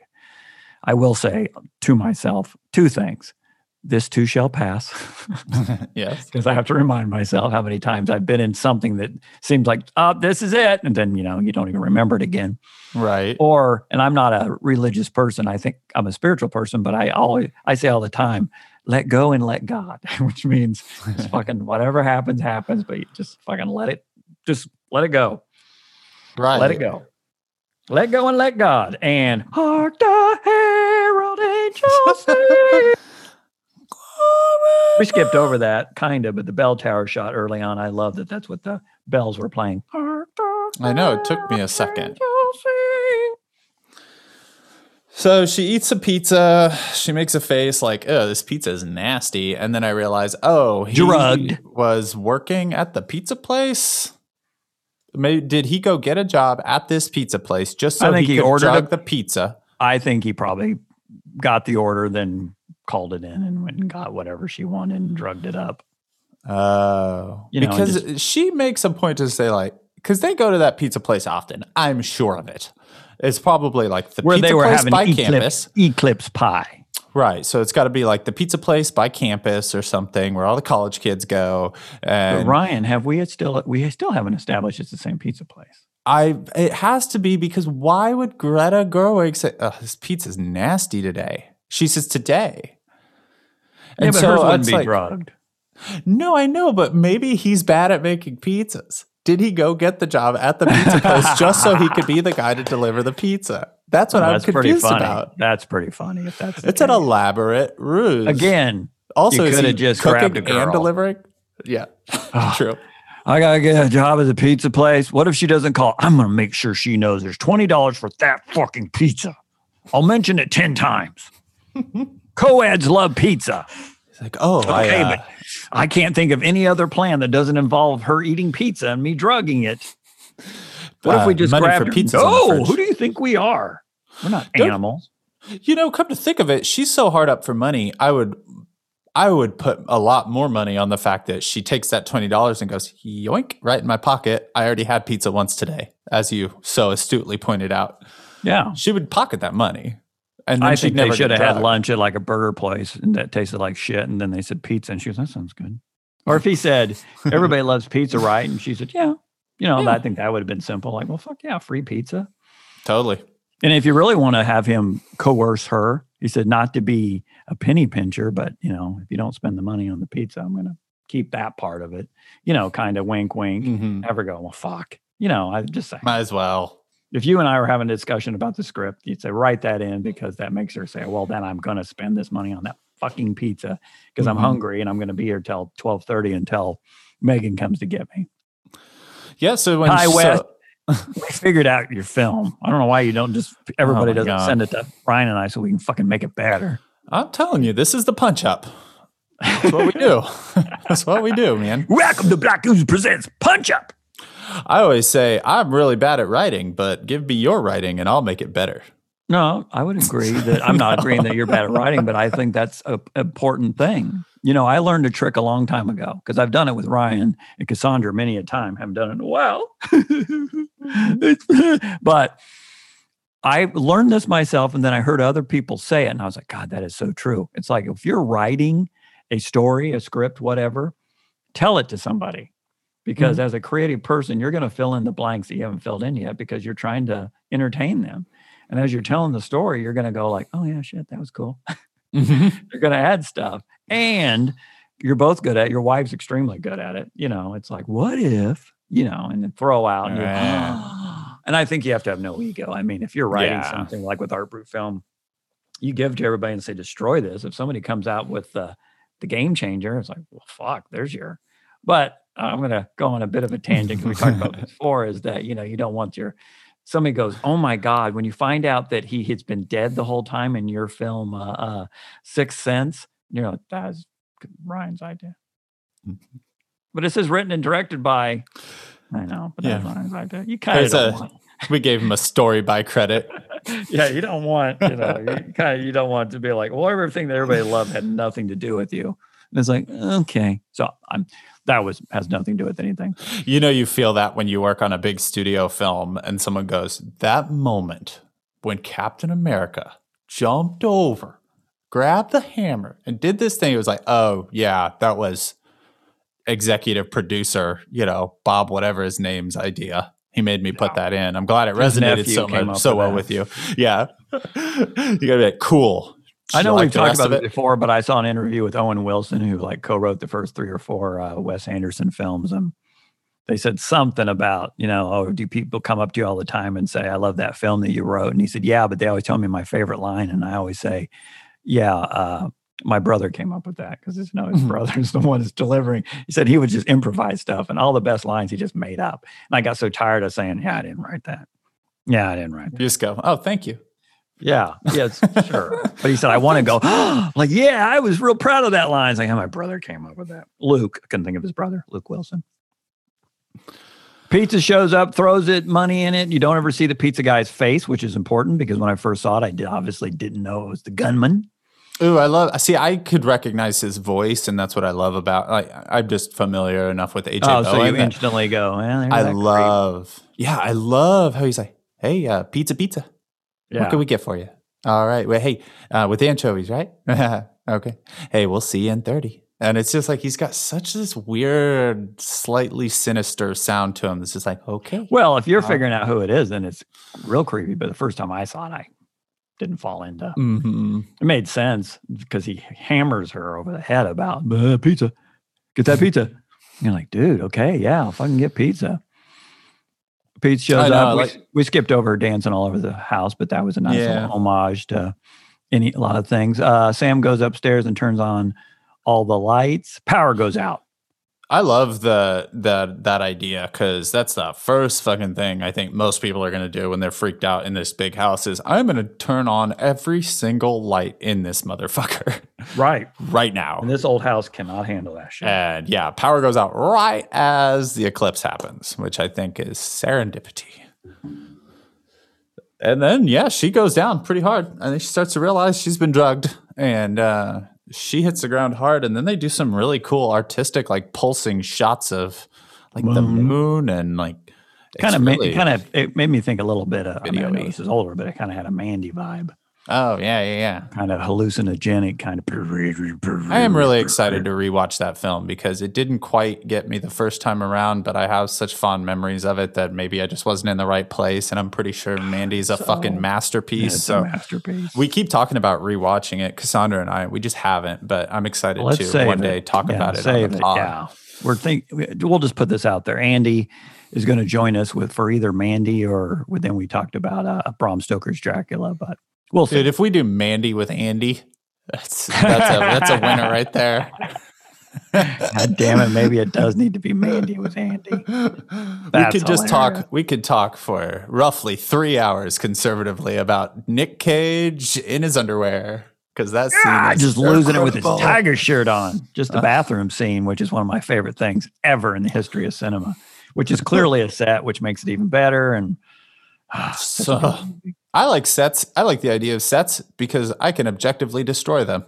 I will say to myself two things. This too shall pass. *laughs* yes. because I have to remind myself how many times I've been in something that seems like, oh, this is it. And then, you know, you don't even remember it again. Right. Or, and I'm not a religious person. I think I'm a spiritual person, but I always, I say all the time, let go and let God, *laughs* which means it's *laughs* fucking whatever happens, happens, but you just fucking let it, just let it go. Right. Let it go. Let go and let God. And hark the herald angels *laughs* sing. We skipped over that kind of, but the bell tower shot early on. I love that. That's what the bells were playing. I know, it took me a second. So she eats a pizza. She makes a face like, "Oh, this pizza is nasty." And then I realize, oh, he Drugged. was working at the pizza place. Maybe, did he go get a job at this pizza place just so I think he, he could ordered drug a- the pizza? I think he probably got the order, then called it in and went and got whatever she wanted and drugged it up. Oh, You know, because she makes a point to say like, because they go to that pizza place often. I'm sure of it. It's probably like the Where pizza they were place having by eclipse, campus. eclipse pie. Right. So it's got to be like the pizza place by campus or something where all the college kids go. But Ryan, have we still we still haven't established it's the same pizza place? I it has to be because why would Greta Gerwig say, "Oh, this pizza's nasty today"? She says today. yeah, but hers wouldn't be like, drugged. No, I know, but maybe he's bad at making pizzas. Did he go get the job at the pizza place just so he could be the guy to deliver the pizza? That's what I'm That's pretty confused funny. about. That's pretty funny. If that's It's an elaborate ruse. again. also you coulda just grabbed a and girl. delivering? Yeah, *sighs* true. I gotta get a job at the pizza place. What if she doesn't call? I'm gonna make sure she knows there's twenty dollars for that fucking pizza. I'll mention it ten times. *laughs* Co-eds love pizza. It's like, oh, Okay, I, uh, but I can't think of any other plan that doesn't involve her eating pizza and me drugging it. What if we Uh, just money grabbed for her? pizzas on the No, who do you think we are? We're not Don't- animals. You know, come to think of it, she's so hard up for money. I would, I would put a lot more money on the fact that she takes that twenty dollars and goes yoink right in my pocket. I already had pizza once today, as you so astutely pointed out. Yeah. She would pocket that money, and then I she'd think they should have had lunch at like a burger place and that tasted like shit. And then they said pizza. And she goes, that sounds good. Or if he said, *laughs* everybody loves pizza, right? And she said, yeah. You know, Yeah. I think that would have been simple. Like, well, fuck yeah, free pizza. Totally. And if you really want to have him coerce her, he said not to be a penny pincher, but you know, if you don't spend the money on the pizza, I'm going to keep that part of it. You know, kind of wink, wink. Mhm. Never go, well, fuck. You know, I just say, Might as well. if you and I were having a discussion about the script, you'd say, write that in because that makes her say, well, then I'm going to spend this money on that fucking pizza because Mhm. I'm hungry and I'm going to be here till 1230 until Megan comes to get me. Yeah. So when Hi, so- *laughs* We figured out your film. I don't know why you don't just, everybody Oh doesn't God. send it to Brian and I so we can fucking make it better. I'm telling you, this is the punch up. That's what we do. *laughs* That's what we do, man. Welcome to Black Ooze Presents Punch Up. I always say I'm really bad at writing, but give me your writing and I'll make it better. No, I would agree that I'm not agreeing that you're bad at writing, but I think that's an important thing. You know, I learned a trick a long time ago because I've done it with Ryan and Cassandra many a time. Haven't done it in a while, mm-hmm. *laughs* but I learned this myself, and then I heard other people say it, and I was like, God, that is so true. It's like if you're writing a story, a script, whatever, tell it to somebody. Because mm-hmm. as a creative person, you're going to fill in the blanks that you haven't filled in yet because you're trying to entertain them. And as you're telling the story, you're going to go like, "Oh yeah, shit, that was cool." *laughs* Mm-hmm. you're going to add stuff, and you're both good at. it. Your wife's extremely good at it. You know, it's like, what if, you know, and then throw out. And, *gasps* and I think you have to have no ego. I mean, if you're writing Yeah. something like with Art Brut Film, you give to everybody and say, destroy this. If somebody comes out with the the game changer, it's like, well, fuck, there's your. But I'm gonna go on a bit of a tangent because we talked about *laughs* before. Is that you know you don't want your somebody goes, oh my god, when you find out that he has been dead the whole time in your film, uh, uh Sixth Sense, you know that's Ryan's idea. Mm-hmm. But it says written and directed by. I know, but that's Yeah. Ryan's idea. You kind of don't a- want. *laughs* We gave him a story by credit. *laughs* yeah, you don't want, you know, you *laughs* kind of you don't want to be like, well, everything that everybody loved had nothing to do with you. And it's like, okay, so I'm that was has nothing to do with anything. You know, you feel that when you work on a big studio film and someone goes, that moment when Captain America jumped over, grabbed the hammer, and did this thing, it was like, oh, yeah, that was executive producer, you know, Bob, whatever his name's idea. He made me put that in. I'm glad it His resonated so much, so well that. with you. Yeah. *laughs* you gotta be like, cool. I know like we've talked about it before, but I saw an interview with Owen Wilson, who like co-wrote the first three or four uh, Wes Anderson films, and they said something about, you know, oh, do people come up to you all the time and say, "I love that film that you wrote"? And he said, "Yeah," but they always tell me my favorite line, and I always say, "Yeah." Uh, my brother came up with that because you know his Mhm. brother's *laughs* the one that's delivering. He said he would just improvise stuff, and all the best lines he just made up. And I got so tired of saying, "Yeah, I didn't write that." Yeah, I didn't write that. You just go, oh, thank you. Yeah, yes, sure. But he said, I want to go, *laughs* *gasps* like, yeah, I was real proud of that line. It's like, how my brother came up with that. Luke, I couldn't think of his brother, Luke Wilson. Pizza shows up, throws it, money in it. You don't ever see the pizza guy's face, which is important because when I first saw it, I did, obviously didn't know it was the gunman. Ooh, I love. See, I could recognize his voice, and that's what I love about. Like, I'm just familiar enough with AJ Oh, so you instantly go, well, I that creep." love. Yeah, I love how he's like, "Hey, uh, pizza, pizza. What can we get for you? All right. Well, hey, uh, with anchovies, right? *laughs* okay. Hey, we'll see you in thirty. And it's just like he's got such this weird, slightly sinister sound to him. This is like, okay, Well, if you're Uh, figuring out who it is, then it's real creepy. But the first time I saw it, I didn't fall into hmm It made sense because he hammers her over the head about "Uh, pizza. Get that pizza. *laughs* You're like, dude, okay, yeah, I'll fucking get pizza. Pete shows know, up. I we, we skipped over dancing all over the house, but that was a nice Yeah. little homage to any a lot of things. Uh, Sam goes upstairs and turns on all the lights. Power goes out. I love the that that idea because that's the first fucking thing I think most people are gonna do when they're freaked out in this big house is I'm gonna turn on every single light in this motherfucker *laughs* Right. right now. And this old house cannot handle that shit. And yeah, power goes out right as the eclipse happens, which I think is serendipity. And then yeah, she goes down pretty hard. I think she starts to realize she's been drugged and uh she hits the ground hard and then they do some really cool artistic like pulsing shots of like the Moon. moon and like kind of, really- kind of, it made me think a little bit of. I, mean, I know this is older, but it kind of had a Mandy vibe. Oh yeah, yeah, yeah. kind of hallucinogenic kind of. I am really excited to rewatch that film because it didn't quite get me the first time around, but I have such fond memories of it that maybe I just wasn't in the right place. And I'm pretty sure Mandy's a fucking So- masterpiece. It's so masterpiece. we keep talking about rewatching it. Cassandra and I, we just haven't, but I'm excited Let's to one it. day talk Yeah, about it on the it. Yeah, we're think we'll just put this out there. Andy is going to join us with for either Mandy or then we talked about uh, Bram Stoker's Dracula, but we'll. Dude, if we do Mandy with Andy, that's that's a that's a winner right there. God damn it, maybe it does need to be Mandy with Andy. we could just hilarious. talk we could talk for roughly three hours conservatively about Nick Cage in his underwear. Because that scene Ah, is just losing it with his tiger shirt on. Just Uh. the bathroom scene, which is one of my favorite things ever in the history of cinema, which is clearly a set, which makes it even better. And *sighs* So- I like sets. I like the idea of sets because I can objectively destroy them.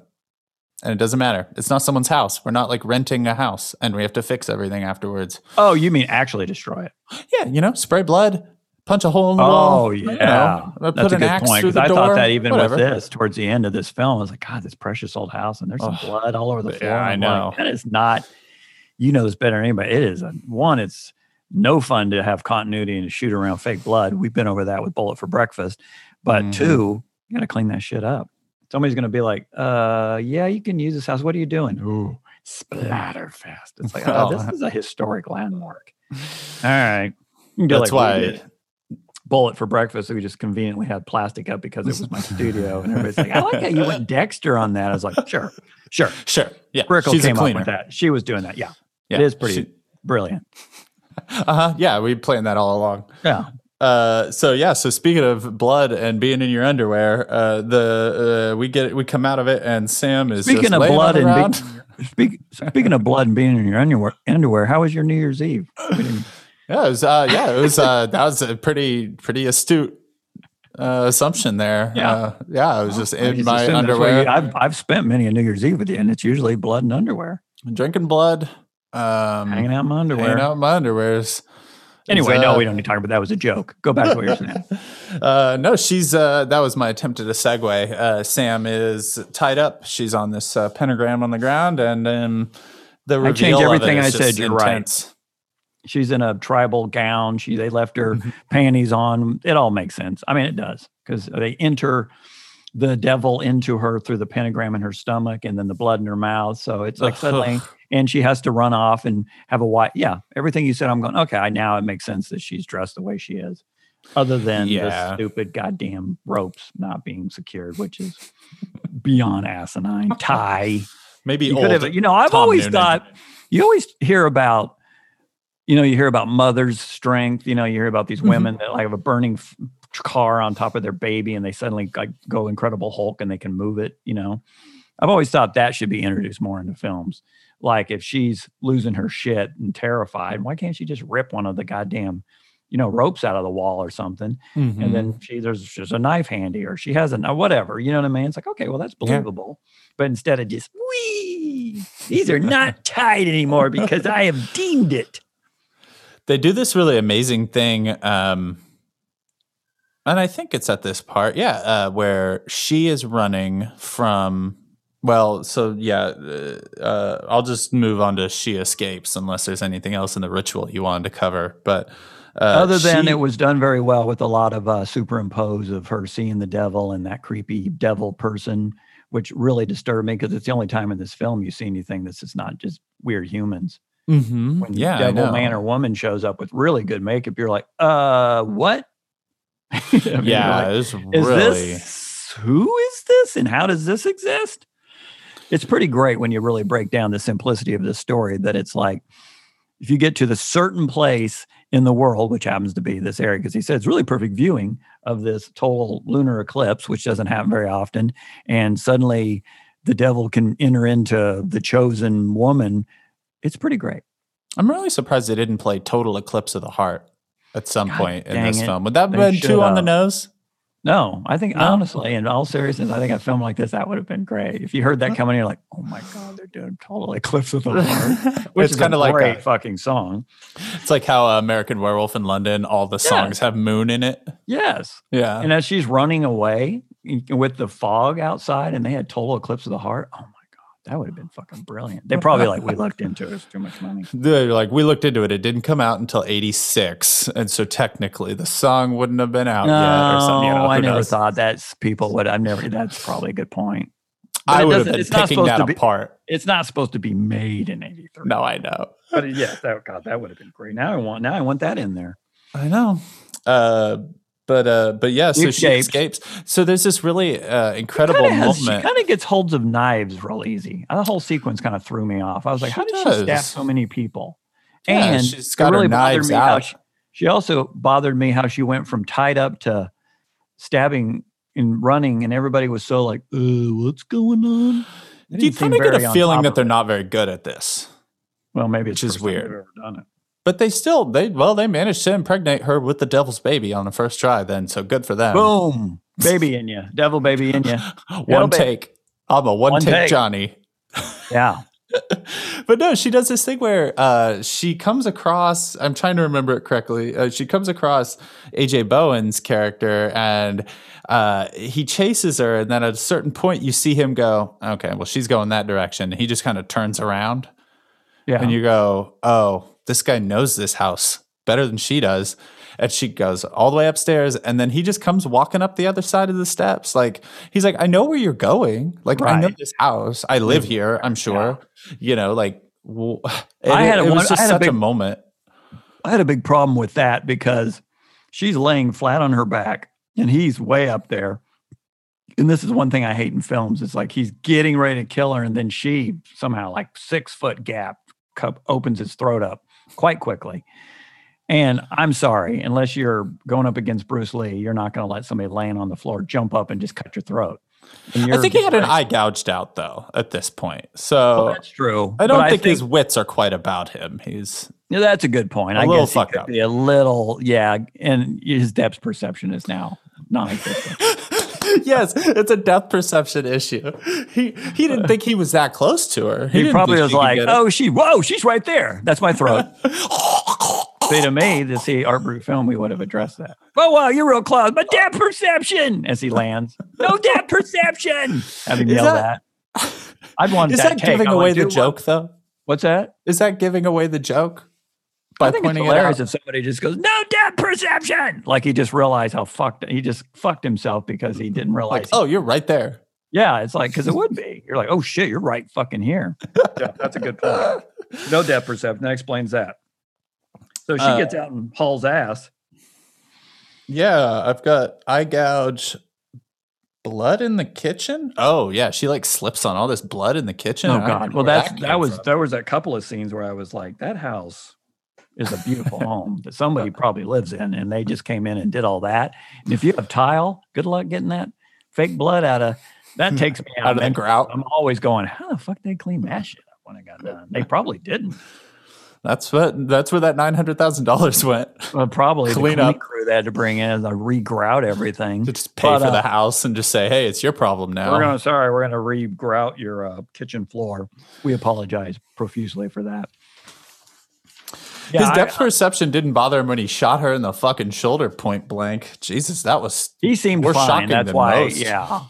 And it doesn't matter. It's not someone's house. We're not like renting a house and we have to fix everything afterwards. oh, you mean actually destroy it? Yeah, you know, spray blood, punch a hole in the wall. Oh you know, yeah, put that's a an good point. Because I door. thought that even whatever. with this, towards the end of this film, I was like, God, this precious old house, and there's some Oh, blood all over the floor. yeah, I I'm like, know. that is not. You know this better than anybody. It is a, one. It's no fun to have continuity and shoot around fake blood. We've been over that with Bullet for Breakfast. But Mhm. two, you got to clean that shit up. Somebody's going to be like, uh, yeah, you can use this house. What are you doing? Oh, Splatterfest. It's like, oh, this *laughs* is a historic landmark. *laughs* All right. You can do That's like why. Bullet for breakfast. We just conveniently had plastic up because it was my studio. And everybody's like, I like how you went Dexter on that. I was like, sure, sure. Sure. Yeah. Brickle she's came up with that. She was doing that. Yeah. Yeah, It is pretty she- brilliant. Uh-huh. Yeah, we planned that all along. Yeah. Uh, so yeah, so speaking of blood and being in your underwear, uh, the uh, we get we come out of it and Sam is Speaking of blood and be- speak, speaking of blood and being in your underwear, underwear, how was your New Year's Eve? *laughs* Yeah, it was. Uh, yeah, it was. Uh, that was a pretty pretty astute uh, assumption there. Yeah. uh, yeah. I was just I in my assumed that's where underwear, you- I've I've spent many a New Year's Eve with you, and it's usually blood and underwear, drinking blood, um, hanging out in my underwear. hanging out in my underwears. Anyway, It's, no, uh, we don't need to talk about that. Was a joke. Go back to what you're saying. *laughs* Uh, no, she's. Uh, that was my attempt at a segue. Uh, Sam is tied up. She's on this uh, pentagram on the ground, and um, the I reveal changed of it everything I said, you're right. She's in a tribal gown. She they left her panties on. It all makes sense. I mean, it does because they enter the devil into her through the pentagram in her stomach, and then the blood in her mouth. So it's like *laughs* suddenly, and she has to run off and have a white. Yeah, everything you said, I'm going. Okay, I- now it makes sense that she's dressed the way she is. Other than Yeah. the stupid goddamn ropes not being secured, which is beyond asinine. *laughs* Tie. Maybe You old. have, you know, I've Tom always Noonan. thought you always hear about, you know, you hear about mother's strength. You know, you hear about these Mm-hmm. women that like have a burning f- car on top of their baby, and they suddenly like go Incredible Hulk and they can move it. You know, I've always thought that should be introduced more into films. Like if she's losing her shit and terrified, why can't she just rip one of the goddamn, you know, ropes out of the wall or something? Mhm. and then she there's just a knife handy or she has a kn- whatever you know what i mean it's like okay well that's Yeah. believable but instead of just wee these are not tied anymore because i have deemed it *laughs* they do this really amazing thing um and i think it's at this part yeah uh where she is running from well so yeah uh, uh i'll just move on to she escapes unless there's anything else in the ritual you wanted to cover but uh, other than she- it was done very well with a lot of uh, superimpose of her seeing the devil and that creepy devil person which really disturbed me because it's the only time in this film you see anything that's just not just weird humans. Mhm. when yeah devil man or woman shows up with really good makeup you're like uh what? *laughs* I mean, yeah like, is really this who is this and how does this exist it's pretty great when you really break down the simplicity of this story that it's like if you get to the certain place in the world which happens to be this area because he said it's really perfect viewing of this total lunar eclipse which doesn't happen very often and suddenly the devil can enter into the chosen woman it's pretty great. I'm really surprised they didn't play total eclipse of the heart at some God point in this it. film. Would that have been too on the nose no i think No? honestly in all seriousness i think a film like this that would have been great. If you heard that coming you're like oh my god they're doing total eclipse of the *laughs* heart which It's is kinda like a- fucking song. It's like how uh, american werewolf in london all the songs have moon in it. Yes. Yeah. And as she's running away with the fog outside and they had total eclipse of the heart oh my that would have been fucking brilliant they probably like we looked into it it's too much money *laughs* They're like, we looked into it. It didn't come out until 86. And so technically the song wouldn't have been out no yet or something. You know, i who never knows? thought that's people would i've never that's probably a good point But I would have been picking that be- apart. it's not supposed to be made in 83 No, I know. but yes that god that would have been great now i want now i want that in there I know. Uh, but uh, but yeah, so she escapes. So there's this really uh, incredible has- moment. She kind of gets holds of knives real easy. The whole sequence kind of threw me off. I was like, She how did she stab so many people? Yeah, and she's it got her really bothered knives me how out. she, she also bothered me how she went from tied up to stabbing and running, and everybody was so like, uh, "What's going on?" Do you kind of get a feeling that they're it. not very good at this. Well, maybe which it's is the first time weird. done it. But they still they well they managed to impregnate her with the devil's baby on the first try. Then so good for them. Boom, *laughs* baby in you, devil baby in you. one take. I'm a one, One take, take. Johnny. Yeah, *laughs* but no, she does this thing where uh, she comes across. I'm trying to remember it correctly. Uh, she comes across AJ Bowen's character, and uh, he chases her. And then at a certain point, you see him go, "Okay, well, she's going that direction." He just kind of turns around, yeah. and you go, "Oh, this guy knows this house better than she does. And she goes all the way upstairs, and then he just comes walking up the other side of the steps. Like he's like, I know where you're going. Like I know this house. I live here. I'm sure. You know, like *sighs* and I it- had a it was just a such a big- moment. I had a big problem with that because she's laying flat on her back and he's way up there. And this is one thing I hate in films. It's like he's getting ready to kill her, and then she somehow, like six foot gap, cup opens his throat up quite quickly. And I'm sorry, unless you're going up against Bruce Lee, you're not going to let somebody laying on the floor jump up and just cut your throat. I think he had an eye gouged out though at this point. Well, So that's true. I don't but think, his wits are quite about him. He's Yeah, that's a good point. A I little guess fucked up. be a little, yeah, and his depth perception is now non-existent. *laughs* *laughs* yes, it's a depth perception issue. He he didn't think he was that close to her. he didn't probably was like, "Oh, she, whoa, she's right there. That's my throat." *laughs* See, to me, to see Art Brut film, we would have addressed that. Oh wow, you're real close, but depth perception as he lands. No depth perception. Have him Is yell that-. I'd want *laughs* Is that, that giving away the dude, what- joke though? What's that? Is that giving away the joke? By I think it's pointing it hilarious out. if somebody just goes, "No depth perception," like he just realized how fucked he just fucked himself because he didn't realize. Like, oh, you're right there. Yeah, it's like because it would be. You're like, oh shit, you're right fucking here. Yeah, that's a good point. No depth perception. That explains that. So she Uh, gets out and hauls ass. Yeah, I've got eye gouge, blood in the kitchen. Oh yeah, she like slips on all this blood in the kitchen. Oh god. Well, where that's came that was from. there was a couple of scenes where I was like, that house is a beautiful home that somebody *laughs* probably lives in, and they just came in and did all that. And if you have tile, good luck getting that fake blood out of. That *laughs* takes me out, out of the grout. I'm always going, how the fuck did they clean that shit up when I got done? They probably didn't. That's what. That's where that nine hundred thousand dollars went Well, probably Clean the up. crew they had to bring in to re-grout everything. to just pay But, for uh, the house and just say, "Hey, it's your problem now." We're gonna sorry, we're gonna re-grout your uh, kitchen floor. We apologize profusely for that. Yeah, His I- depth perception didn't bother him when he shot her in the fucking shoulder point blank. Jesus, that was he seemed more fine. shocking That's than why, most. yeah,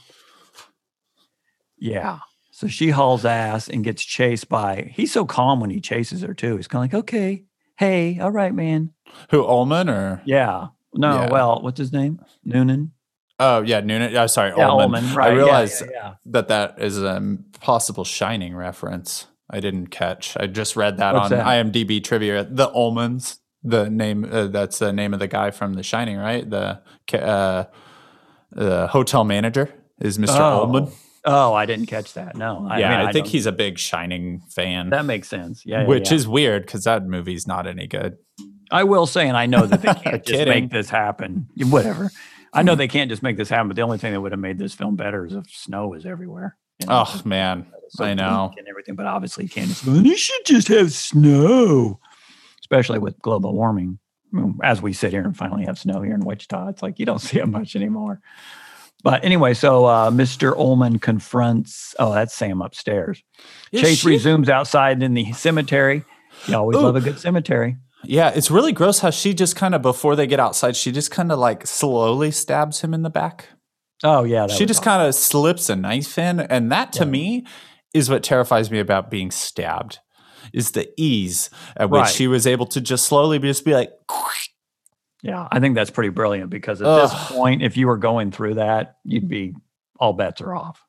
yeah. So she hauls ass and gets chased by. He's so calm when he chases her too. He's kind of like, okay, hey, all right, man. who Ullman or Yeah. No, Yeah. well, what's his name? Noonan. oh yeah, Noonan. Oh, sorry, Yeah, Ullman. Ullman. Right. I yeah, realized yeah, yeah. that that is a possible Shining reference. I didn't catch. I just read that What's on that? IMDb trivia. The Ullmans, the name uh, that's the name of the guy from The Shining, right? The uh, the hotel manager is Mr. Oh. Ullman. Oh, I didn't catch that. No. I, yeah, mean, I, think he's a big Shining fan, that makes sense. Yeah. yeah, which yeah. is weird because that movie's not any good. I will say, and I know that they *laughs* can't just make this happen. Whatever. I know they can't just make this happen, but the only thing that would have made this film better is if snow was everywhere. Know? Oh man, So I know. and everything, but obviously just go, you should just have snow, especially with global warming. I mean, As we sit here and finally have snow here in Wichita, it's like you don't *laughs* see it much anymore. But anyway, so uh, Mr. Ullman confronts, oh, that's Sam upstairs. Yeah, Chase she- resumes outside in the cemetery. You always Ooh. love a good cemetery. Yeah, it's really gross how she just kind of before they get outside, she just kind of like slowly stabs him in the back. Oh, yeah. she just awesome. kind of slips a knife in, and that to Yeah. me is what terrifies me about being stabbed. Is the ease at which Right. she was able to just slowly just be like, Yeah, I think that's pretty brilliant because at Ugh. this point, if you were going through that, you'd be all bets are off.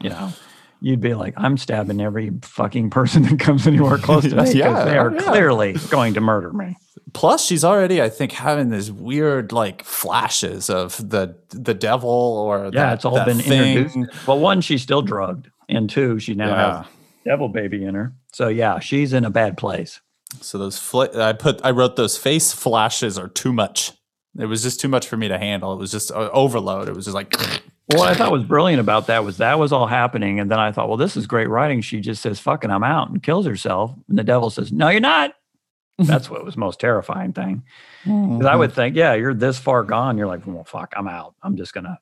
You know, you'd be like, I'm stabbing every fucking person that comes anywhere close to *laughs* me because Yeah, they are yeah. clearly going to murder me. Plus, she's already, I think, having these weird like flashes of the the devil or Yeah, that- it's all been thing. introduced. Well, one, she's still drugged, and two, she now Yeah. has devil baby in her. So yeah, she's in a bad place. So those fl- I put I wrote those face flashes are too much. It was just too much for me to handle. It was just uh, overload. It was just like *clears throat* Well, what I thought was brilliant about that was that was all happening, and then I thought, well, this is great writing. She just says, "Fucking, I'm out," and kills herself, and the devil says, "No, you're not." *laughs* That's what was most terrifying thing. Because I would think, yeah, you're this far gone. You're like, well, fuck, I'm out. I'm just gonna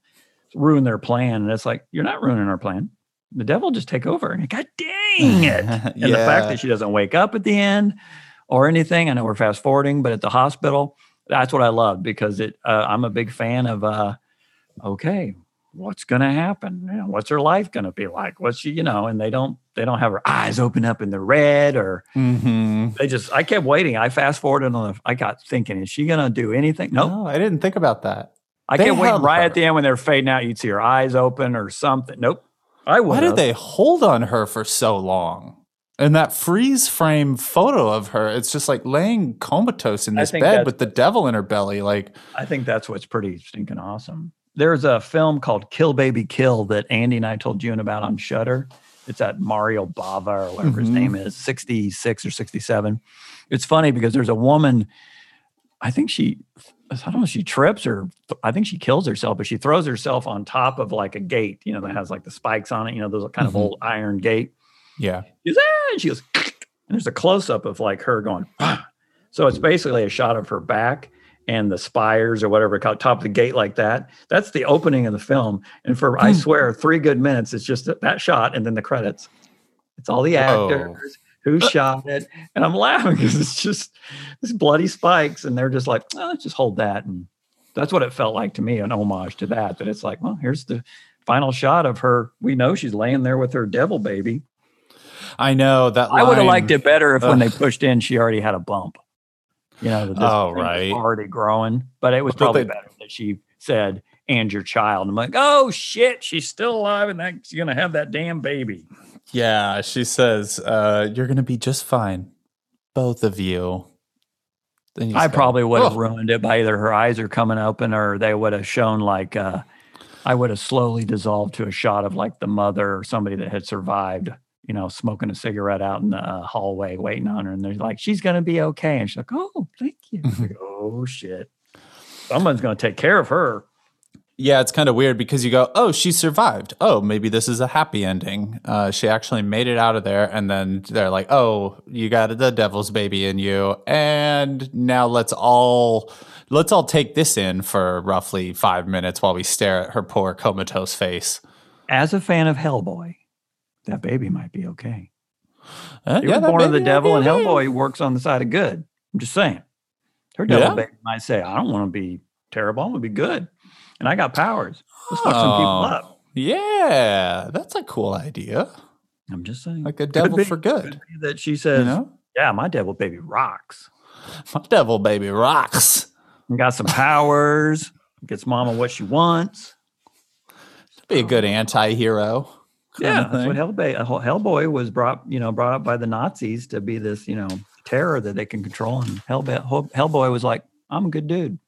ruin their plan, and it's like you're not ruining our plan. The devil just take over, and God dang it! *laughs* And the fact that she doesn't wake up at the end or anything. I know we're fast forwarding, but at the hospital, that's what I loved because it. Uh, I'm a big fan of. Uh, okay, what's going to happen? You know, what's her life going to be like? What's she, you know, and they don't, they don't have her eyes open up in the red or Mm-hmm. they just, I kept waiting. I fast forwarded on the, I got thinking, is she going to do anything? Nope. No, I didn't think about that. I They kept waiting right her. at the end when they're fading out. You'd see her eyes open or something. Nope. I would. Why did they hold on her for so long? And that freeze frame photo of her, it's just like laying comatose in this bed with the devil in her belly. Like, I think that's what's pretty stinking awesome. There's a film called Kill Baby Kill that Andy and I told June about on Shudder. It's at Mario Bava or whatever his Mhm. name is, 66 or 67. It's funny because there's a woman, I think she, I don't know she trips or I think she kills herself, but she throws herself on top of like a gate, you know, that has like the spikes on it, you know, those kind of Mhm. old iron gate. yeah. She goes, "Ah," and she goes, *laughs* and there's a close up of like her going, "Ah." so it's basically a shot of her back and the spires or whatever, called top of the gate like that. That's the opening of the film. And for, I hmm. swear, three good minutes, it's just that, shot and then the credits. It's all the Whoa. actors who *laughs* shot it. And I'm laughing because it's just these bloody spikes. And they're just like, oh, let's just hold that. And that's what it felt like to me, an homage to that. That it's like, well, here's the final shot of her. We know she's laying there with her devil baby. I know that. I would have liked it better if when they pushed in, she already had a bump. You know, that this Oh, right. already growing. But it was probably they- better that she said, "And your child." I'm like, "Oh shit, she's still alive, and that she's gonna have that damn baby." Yeah, she says, uh, "You're gonna be just fine, both of you." Then you I say, probably would have "Ugh." ruined it by either her eyes are coming open, or they would have shown like uh, I would have slowly dissolved to a shot of like the mother or somebody that had survived. You know, smoking a cigarette out in the uh, hallway, waiting on her, and they're like, "She's gonna be okay," and she's like, "Oh, thank you." Like, oh shit, someone's gonna take care of her. Yeah, it's kind of weird because you go, "Oh, she survived. Oh, maybe this is a happy ending. Uh, she actually made it out of there." And then they're like, "Oh, you got the devil's baby in you, and now let's all let's all take this in for roughly five minutes while we stare at her poor comatose face." As a fan of Hellboy, that baby might be okay. Uh, He yeah, was born of the devil, and Hellboy works on the side of good. I'm just saying. Her devil Yeah. baby might say, I don't want to be terrible. I want to be good. And I got powers. Let's fuck some people Oh. up. Yeah, that's a cool idea. I'm just saying. Like a devil be- for good. That she You says, know, Yeah, my devil baby rocks. my devil baby rocks. And got some powers, gets mama what she wants. Be a good anti-hero. kinda Yeah, that's what Hellboy, uh, Hellboy was brought, you know, brought up by the Nazis to be this, you know, terror that they can control. And Hellboy, Hellboy was like, I'm a good dude.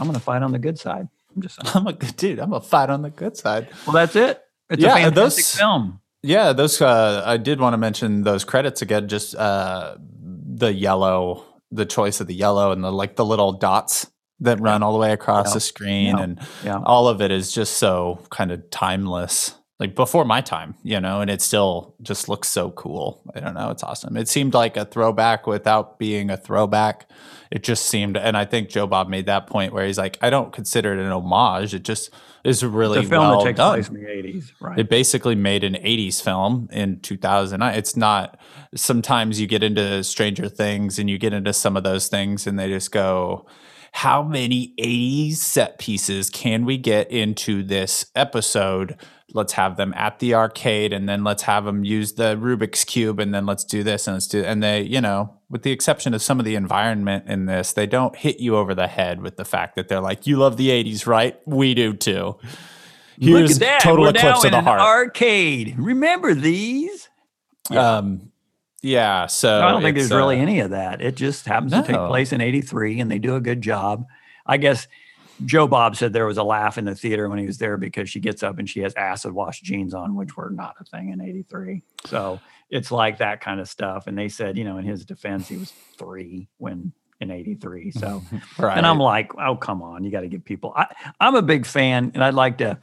I'm going to fight on the good side. I'm just. *laughs* I'm a good dude. I'm gonna fight on the good side. Well, that's it. It's Yeah, a fantastic those- film. Yeah, those. Uh, I did want to mention those credits again. Just uh, the yellow, the choice of the yellow, and the like, the little dots that run all the way across Yeah. the screen, Yeah. and Yeah. all of it is just so kind of timeless. Like before my time, you know, and it still just looks so cool. I don't know, it's awesome. It seemed like a throwback without being a throwback. It just seemed, and I think Joe Bob made that point where he's like, I don't consider it an homage. It just is really It's film well that takes done. place in the 80s, right? It basically made an 80s film in 2009. It's not, sometimes you get into Stranger Things and you get into some of those things and they just go, how many 80s set pieces can we get into this episode? Let's have them at the arcade and then let's have them use the Rubik's Cube and then let's do this and let's do, and they, you know, with the exception of some of the environment in this, they don't hit you over the head with the fact that they're like, you love the 80s, right? We do too. Here's Look at that. total We're eclipse now of the in heart. Arcade. Remember these? Um, yeah. So I don't think there's really uh, any of that. It just happens to take place in 83 and they do a good job. I guess Joe Bob said there was a laugh in the theater when he was there because she gets up and she has acid wash jeans on, which were not a thing in 83. So it's like that kind of stuff. And they said, you know, in his defense, he was three when in 83. So *laughs* right. And I'm like, oh, come on, you got to give people. I, I'm a big fan, and I'd like to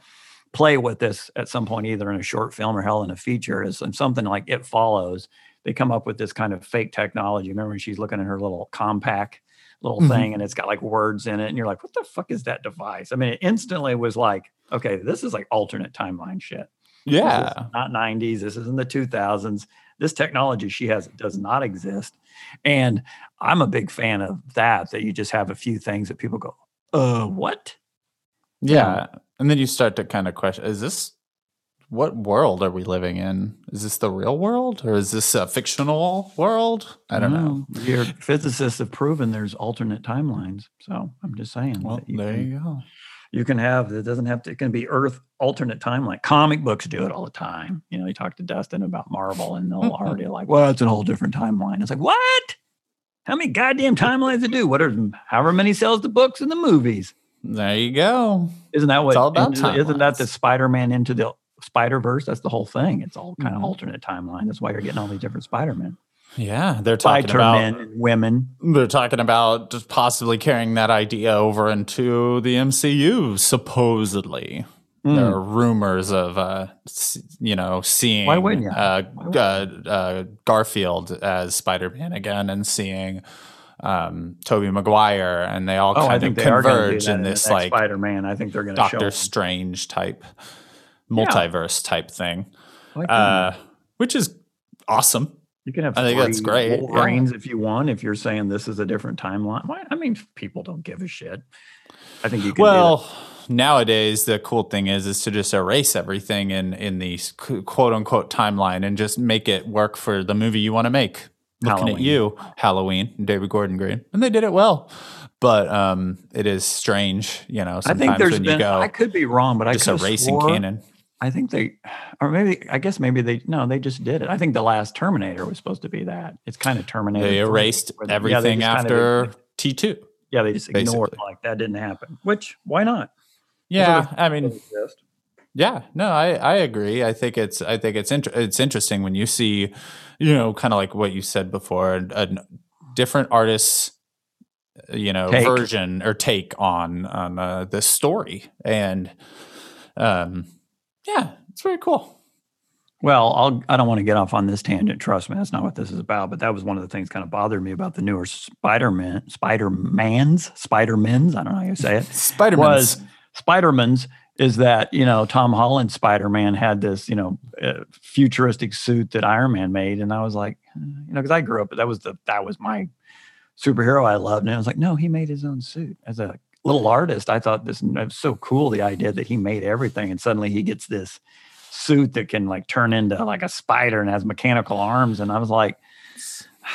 play with this at some point, either in a short film or hell in a feature. Is something like It Follows. They come up with this kind of fake technology. Remember when she's looking at her little compact little Mhm. thing, and it's got like words in it, and you're like, what the fuck is that device? I mean, it instantly was like, okay, this is like alternate timeline shit. Yeah. not 90s. This is in the 2000s. This technology she has does not exist. And I'm a big fan of that, that you just have a few things that people go, uh, what? Yeah. and then you start to kind of question: Is this what world are we living in? Is this the real world, or is this a fictional world? I don't know. Your physicists have proven there's alternate timelines. So I'm just saying. Well, you there can- you go. you can have it doesn't have to it can be earth alternate timeline comic books do it all the time you know you talk to dustin about marvel and they'll *laughs* already like well it's a whole different timeline it's like what how many goddamn timelines to do what are however many sells the books and the movies There you go. isn't that what It's all about isn't isn't that the spider-man into the spider-verse that's the whole thing it's all kind of alternate timeline that's why you're getting all these different spider-men Yeah, they're talking spider-men about and women they're talking about just possibly carrying that idea over into the MCU. Supposedly, Mm. there are rumors of uh, you know seeing Why wouldn't you? Uh, Why wouldn't uh, uh, Garfield as Spider Man again, and seeing um, Tobey Maguire, and they all oh kind of they are going to do converge in this like spider-man i think they're going to show Doctor. Strange type multiverse type thing, couldn't uh, which is awesome. You can have I think that's great, yeah. If you want. If you're saying this is a different timeline, Why- I mean, people don't give a shit. I think you can. do Well, nowadays the cool thing is is to just erase everything in in the quote unquote timeline and just make it work for the movie you want to make. Looking at you, Halloween, David Gordon Green, and they did it well. But um, it is strange, you know. that. I Sometimes think there's when been. you go I could be wrong, but I just erasing canon. I think they, or maybe I guess maybe they. No, they just did it. I think the last Terminator was supposed to be that. It's kind of Terminator. They erased where they- yeah, they everything kinda after T two. yeah, they just ignored like that didn't happen. Which why not? Yeah, I mean, Yeah, no, I, I agree. I think it's I think it's inter- it's interesting when you see, you know, kind of like what you said before, a, a different artists, you know, Take. version or take on on uh, this story, and um, yeah, it's very cool. Well, I'll, I don't want to get off on this tangent. Trust me, that's not what this is about. But that was one of the things kind of bothered me about the newer Spider-Man, Spider-Mans, Spider-Mans. I don't know how you say it. *laughs* Spider was Man's Spider-Man's is that you know Tom Holland Spider-Man had this you know uh, futuristic suit that Iron Man made, and I was like, uh, you know, because I grew up, that was the that was my superhero I loved, and I was like, no, he made his own suit as a little artist. I thought this it was so cool the idea that he made everything, and suddenly he gets this suit that can like turn into like a spider and has mechanical arms, and I was like. *sighs*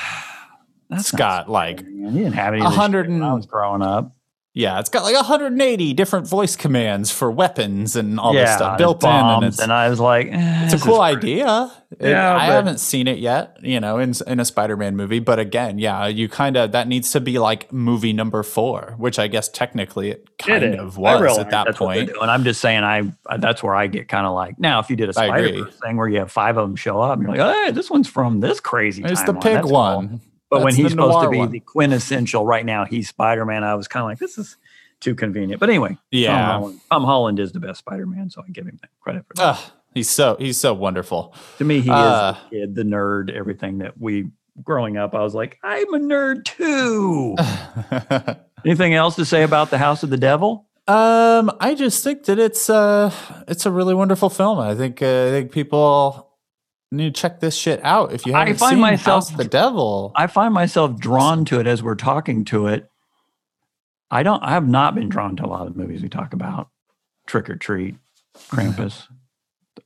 That's not got like Spider-Man. He didn't have any 100 when I and- was growing up. Yeah, it's got like 180 different voice commands for weapons and all this stuff and built in, and it's and I was like, eh, it's a cool idea. It- Yeah, I haven't seen it yet, you know, in in a Spider-Man movie. But again, yeah, you kind of that needs to be like movie number four, which I guess technically it kind It of was at that that's what they're point. doing. I'm just saying, I that's where I get kind of like now. If you did a Spider. Verse thing where you have five of them show up, and you're like, hey, this one's from this crazy. It's the pig That's cool. But when he's supposed to be one. the quintessential, right now he's Spider Man. I was kind of like, this is too convenient. But anyway, Yeah. Tom Holland, Tom Holland is the best Spider Man, so I give him credit for that. Ugh, he's so he's so wonderful. to me, he uh, is the kid, the nerd, everything that we growing up. I was like, I'm a nerd too. *laughs* Anything else to say about the House of the Devil? Um, I just think that it's uh it's a really wonderful film. I think uh, I think people need to check this shit out if you I haven't find seen myself- House of the Devil. I find myself drawn to it as we're talking to it. I don't. I have not been drawn to a lot of movies we talk about. Trick or Treat, Krampus,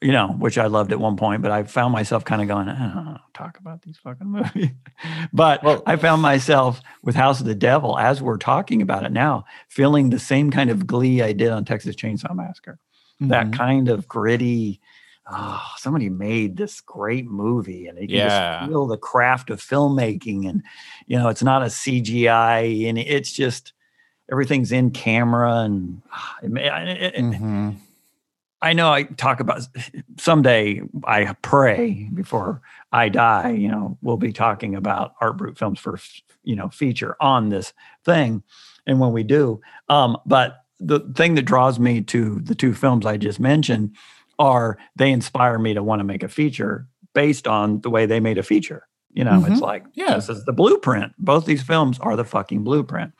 you know, which I loved at one point, but I found myself kind of going, I don't know, talk about these fucking movies. *laughs* but Well- I found myself with House of the Devil as we're talking about it now, feeling the same kind of glee I did on Texas Chainsaw Massacre. That Mhm. kind of gritty. Oh, somebody made this great movie, and you can Yeah. just feel the craft of filmmaking. And you know, it's not a CGI, and it's just everything's in camera. And ah, it, it, it, Mhm. I know I talk about someday. I pray before I die. You know, we'll be talking about Art Brut Films for you know feature on this thing, and when we do, um, but the thing that draws me to the two films I just mentioned are they inspire me to want to make a feature based on the way they made a feature. You know, it's Mhm. like Yeah. this is the blueprint. Both these films are the fucking blueprint.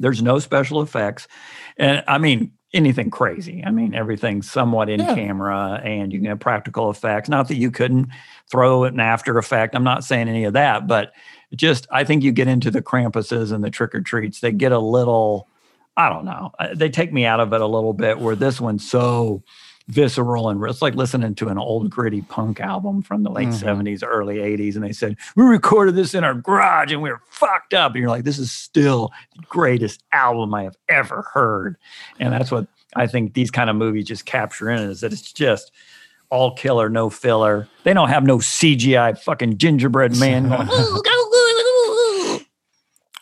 There's no special effects. And I mean, anything crazy. I mean, everything's somewhat in Yeah. camera and you can have practical effects. Not that you couldn't throw it in After Effect. I'm not saying any of that, but just I think you get into the Krampuses and the trick or treats, they get a little I don't know. Uh, They take me out of it a little bit. Where this one's so visceral and it's like listening to an old gritty punk album from the late Mhm. 70s, early 80s. And they said, We recorded this in our garage and we were fucked up. And you're like, This is still the greatest album I have ever heard. And that's what I think these kind of movies just capture in it is that it's just all killer, no filler. They don't have no CGI fucking gingerbread man going, *laughs*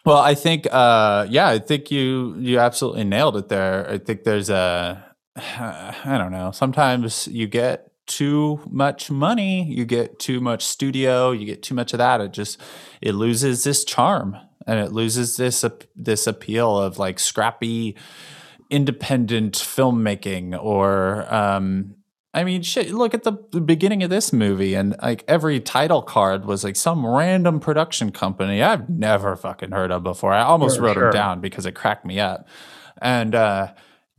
Well, I think, uh, yeah, I think you you absolutely nailed it there. I think there's a, *sighs* I don't know. Sometimes you get too much money, you get too much studio, you get too much of that. It just it loses this charm and it loses this this appeal of like scrappy, independent filmmaking or um, I mean, shit, look at the, beginning of this movie, and like every title card was like some random production company I've never fucking heard of before. I almost Sure, wrote sure. them down because it cracked me up. And, uh,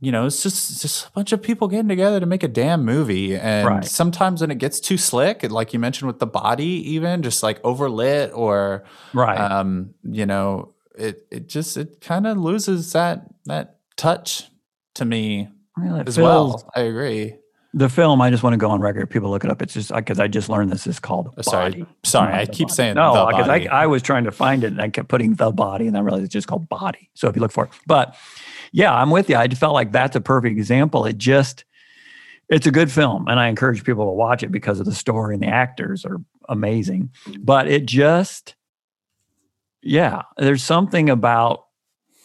you know, it's just, it's just a bunch of people getting together to make a damn movie. And Right. sometimes when it gets too slick, like you mentioned with the body, even just like overlit or, right. um, you know, it, it just, it kind of loses that, that touch to me Well, as feels- well. I agree. The film, I just want to go on record. People look it up. It's just because I just learned this is called Uh, sorry. Body. Sorry, I keep Body. saying no, because I, I was trying to find it and I kept putting the body, and I realized it's just called Body. So if you look for it, but yeah, I'm with you. I just felt like that's a perfect example. It just, it's a good film, and I encourage people to watch it because of the story and the actors are amazing. But it just, yeah, there's something about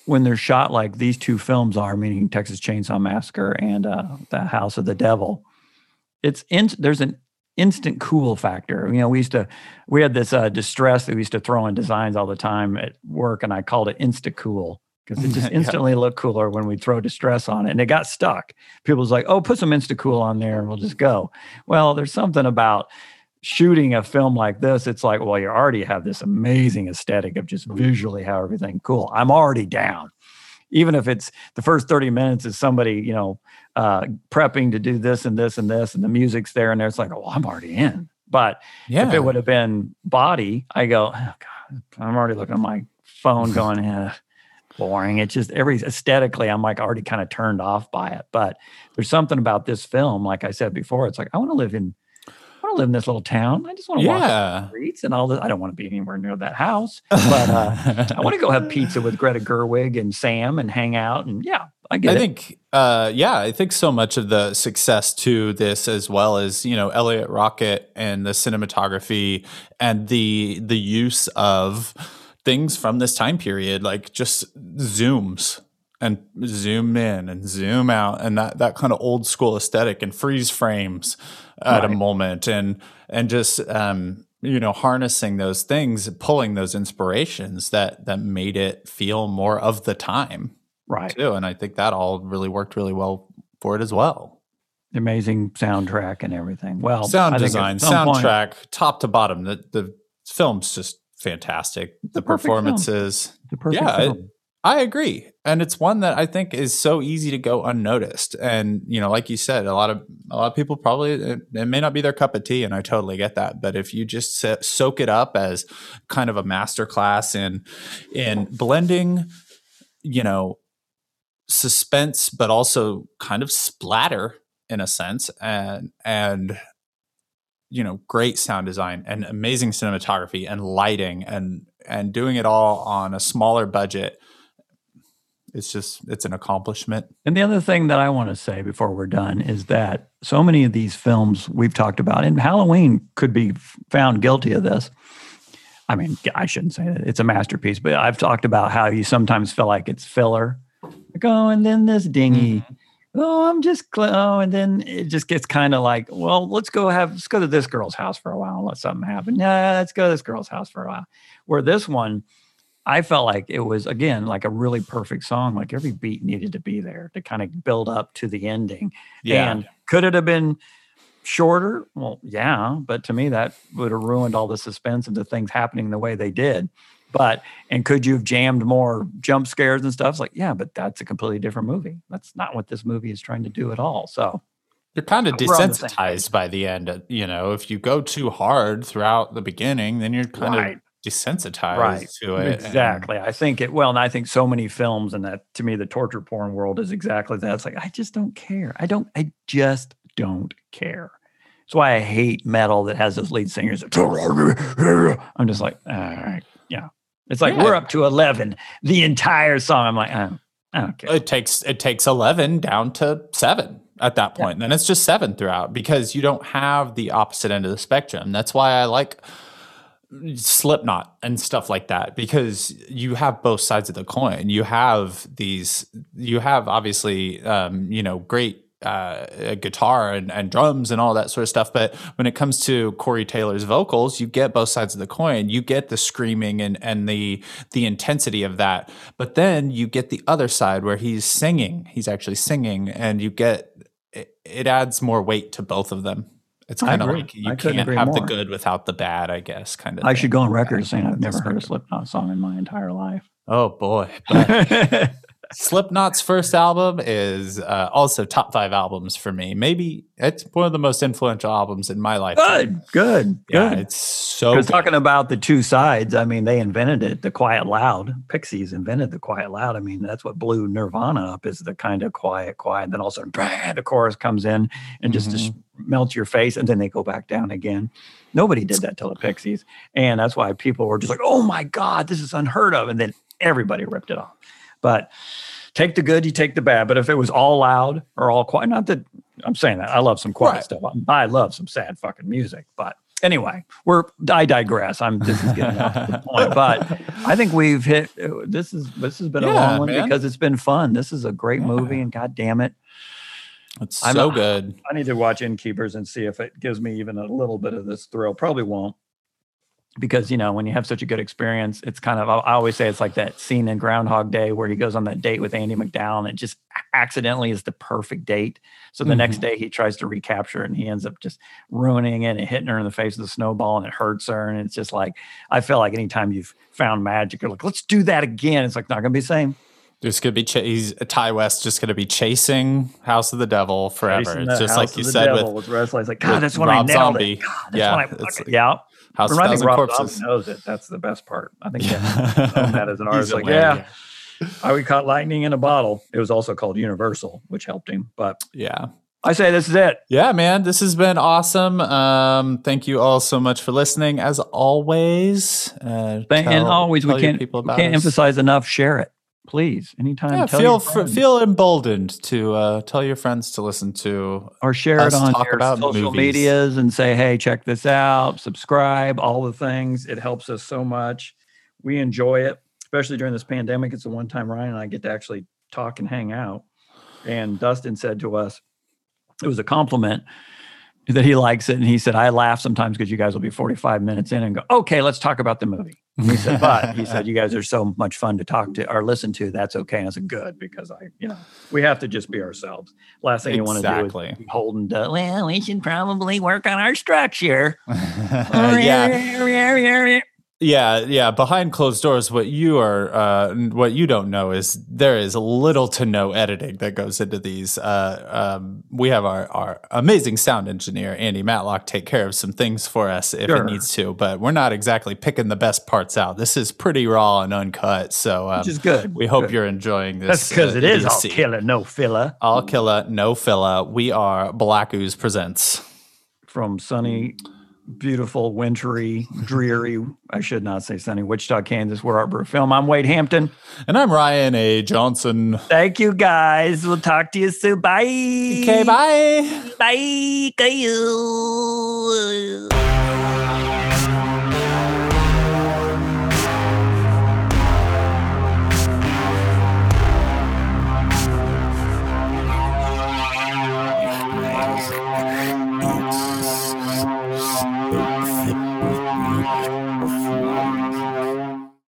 when they're shot like these two films are, meaning Texas Chainsaw Massacre and uh, The House of the Devil. It's in, there's an instant cool factor. You know, we used to we had this uh, distress that we used to throw in designs all the time at work, and I called it Insta Cool because it just *laughs* Yeah. instantly looked cooler when we throw distress on it, and it got stuck. People was like, "Oh, put some Insta Cool on there, and we'll just go." Well, there's something about shooting a film like this. It's like, well, you already have this amazing aesthetic of just visually how everything cool. I'm already down. Even if it's the first 30 minutes is somebody, you know, uh, prepping to do this and this and this, and the music's there and there, it's like, oh, I'm already in. But Yeah. if it would have been body, I go, oh, God, I'm already looking at my phone going, eh, boring. It's just every aesthetically, I'm like already kind of turned off by it. But there's something about this film, like I said before, it's like, I want to live in, I want to live in this little town. I just want to walk the streets and all this. I don't want to be anywhere near that house, but uh, I want to go have pizza with Greta Gerwig and Sam and hang out. And yeah, I get I it. think, uh, yeah, I think so much of the success to this, as well as you know, Eliot Rockett and the cinematography and the the use of things from this time period, like just zooms and zoom in and zoom out, and that that kind of old school aesthetic and freeze frames at a moment, and and just um, you know, harnessing those things, pulling those inspirations that that made it feel more of the time right. too. And I think that all really worked really well for it as well. Amazing soundtrack and everything. Well, Sound I think at design, some point- soundtrack, top to bottom. The the film's just fantastic. The a perfect film. performances. the perfect yeah, it- I agree. And it's one that I think is so easy to go unnoticed. And, you know, like you said, a lot of a lot of people probably it, it may not be their cup of tea, and I totally get that. But if you just so- soak it up as kind of a masterclass in in blending, you know, suspense, but also kind of splatter in a sense, and and you know, great sound design and amazing cinematography and lighting and and doing it all on a smaller budget it's just it's an accomplishment And the other thing that I want to say before we're done is that so many of these films we've talked about, and Halloween could be found guilty of this. I mean, I shouldn't say that it's a masterpiece, but I've talked about how you sometimes feel like it's filler. Like, oh, and then this dingy. Mm-hmm. Oh, I'm just, oh, and then it just gets kind of like, well, let's go have, let's go to this girl's house for a while and let something happen. Yeah, let's go to this girl's house for a while. Where this one, I felt like it was again like a really perfect song. Like every beat needed to be there to kind of build up to the ending. Yeah. And could it have been shorter? Well, yeah, but to me that would have ruined all the suspense of the things happening the way they did. But and could you have jammed more jump scares and stuff? It's like, yeah, but that's a completely different movie. That's not what this movie is trying to do at all. So you're kind of We're the desensitized by the end uh, you know if you go too hard throughout the beginning then you're kind Right. of desensitized right to it. and- exactly i think it well and i think so many films and that to me the torture porn world is exactly that it's like i just don't care i don't i just don't care that's why i hate metal that has those lead singers that- i'm just like all right yeah it's like Yeah. we're up to 11 the entire song. I'm like oh, i don't care it takes it takes 11 down to 7 at that point. And then it's just 7 throughout because you don't have the opposite end of the spectrum. That's why i like slipknot and stuff like that because you have both sides of the coin. You have these you have obviously um, you know great uh, guitar and, and drums and all that sort of stuff. But when it comes to Corey Taylor's vocals, you get both sides of the coin. You get the screaming and and the the intensity of that. But then you get the other side where he's singing. He's actually singing, and you get it, it adds more weight to both of them. It's kind of like you I can't agree have the good without the bad, I guess. Kind of. I should go on record saying I've never heard a. Slipknot song in my entire life. Oh boy. *laughs* But Slipknot's first album is uh, also top five albums for me. Maybe it's one of the most influential albums in my life. good, good, Yeah, good. it's so Because good. talking about the two sides, I mean, they invented it. The quiet loud. Pixies invented the quiet loud. I mean, that's what blew Nirvana up is the kind of quiet, quiet. Then all of a sudden, bang, the chorus comes in and just, just Mm-hmm. melts your face, and then they go back down again. Nobody did that till the Pixies, and that's why people were just like, "Oh my God, this is unheard of," and then everybody ripped it off. But take the good, you take the bad. But if it was all loud or all quiet, not that I'm saying that I love some quiet Right. stuff. I love some sad fucking music, but anyway, we're I digress. I'm this is getting off the *laughs* point, but I think we've hit. This is this has been a Yeah, long one man. because it's been fun. This is a great movie, and god damn it, It's I'm so a- good. I need to watch Innkeepers and see if it gives me even a little bit of this thrill. Probably won't. Because you know when you have such a good experience, it's kind of I always say it's like that scene in Groundhog Day where he goes on that date with Andie MacDowell and it just accidentally is the perfect date. So the next mm-hmm. day he tries to recapture it and he ends up just ruining it and hitting her in the face with a snowball and it hurts her and it's just like I feel like anytime you've found magic, you're like let's do that again. It's like not gonna be the same. There's gonna be ch- he's Ti West just gonna be chasing House of the Devil forever. It's just House like you said Devil with with Wrestling. It's like God, that's when Rob I nailed Zombie. it. God, that's Yeah, I like yeah. House of I think Thousand Rob Corpses. Zombie knows it. That's the best part. I think yeah, *laughs* that as an artist. Like, yeah, I we caught lightning in a bottle. It was also called Universal, which helped him. But Yeah. I say this is it. Yeah, man, this has been awesome. Um, thank you all so much for listening. As always, uh, Thank- and always we can't people we can't us. emphasize enough. Share it, please. Anytime. Yeah, tell feel fr- feel emboldened to uh, tell your friends to listen to. or share it on talk your about social movies. medias and say, hey, check this out, subscribe, all the things. It helps us so much. We enjoy it, especially during this pandemic. It's the one time Ryan and I get to actually talk and hang out. And Dustin said to us, it was a compliment that he likes it. And he said, I laugh sometimes because you guys will be 45 minutes in and go, okay, let's talk about the movie. He said, *laughs* but he said, you guys are so much fun to talk to or listen to. That's okay. And I said, good, because I, you know, we have to just be ourselves. Last thing you want to do is be holding to, well, we should probably work on our structure. *laughs* yeah, *laughs* yeah, yeah. Behind closed doors, what you are, uh, what you don't know is there is little to no editing that goes into these. Uh, um, we have our our amazing sound engineer Andy Matlock take care of some things for us if Sure. it needs to, but we're not exactly picking the best parts out. This is pretty raw and uncut, so um, Which is good. We hope Good. you're enjoying this. That's because uh, it is all killer, no filler. All killer, no filler. We are Black Ooze presents. From sunny, beautiful, wintry, dreary, I should not say sunny, Wichita, Kansas, we're Art Film. I'm Wade Hampton. And I'm Ryan A. Johnson. Thank you guys. We'll talk to you soon. Bye. Okay, bye. Bye. Bye.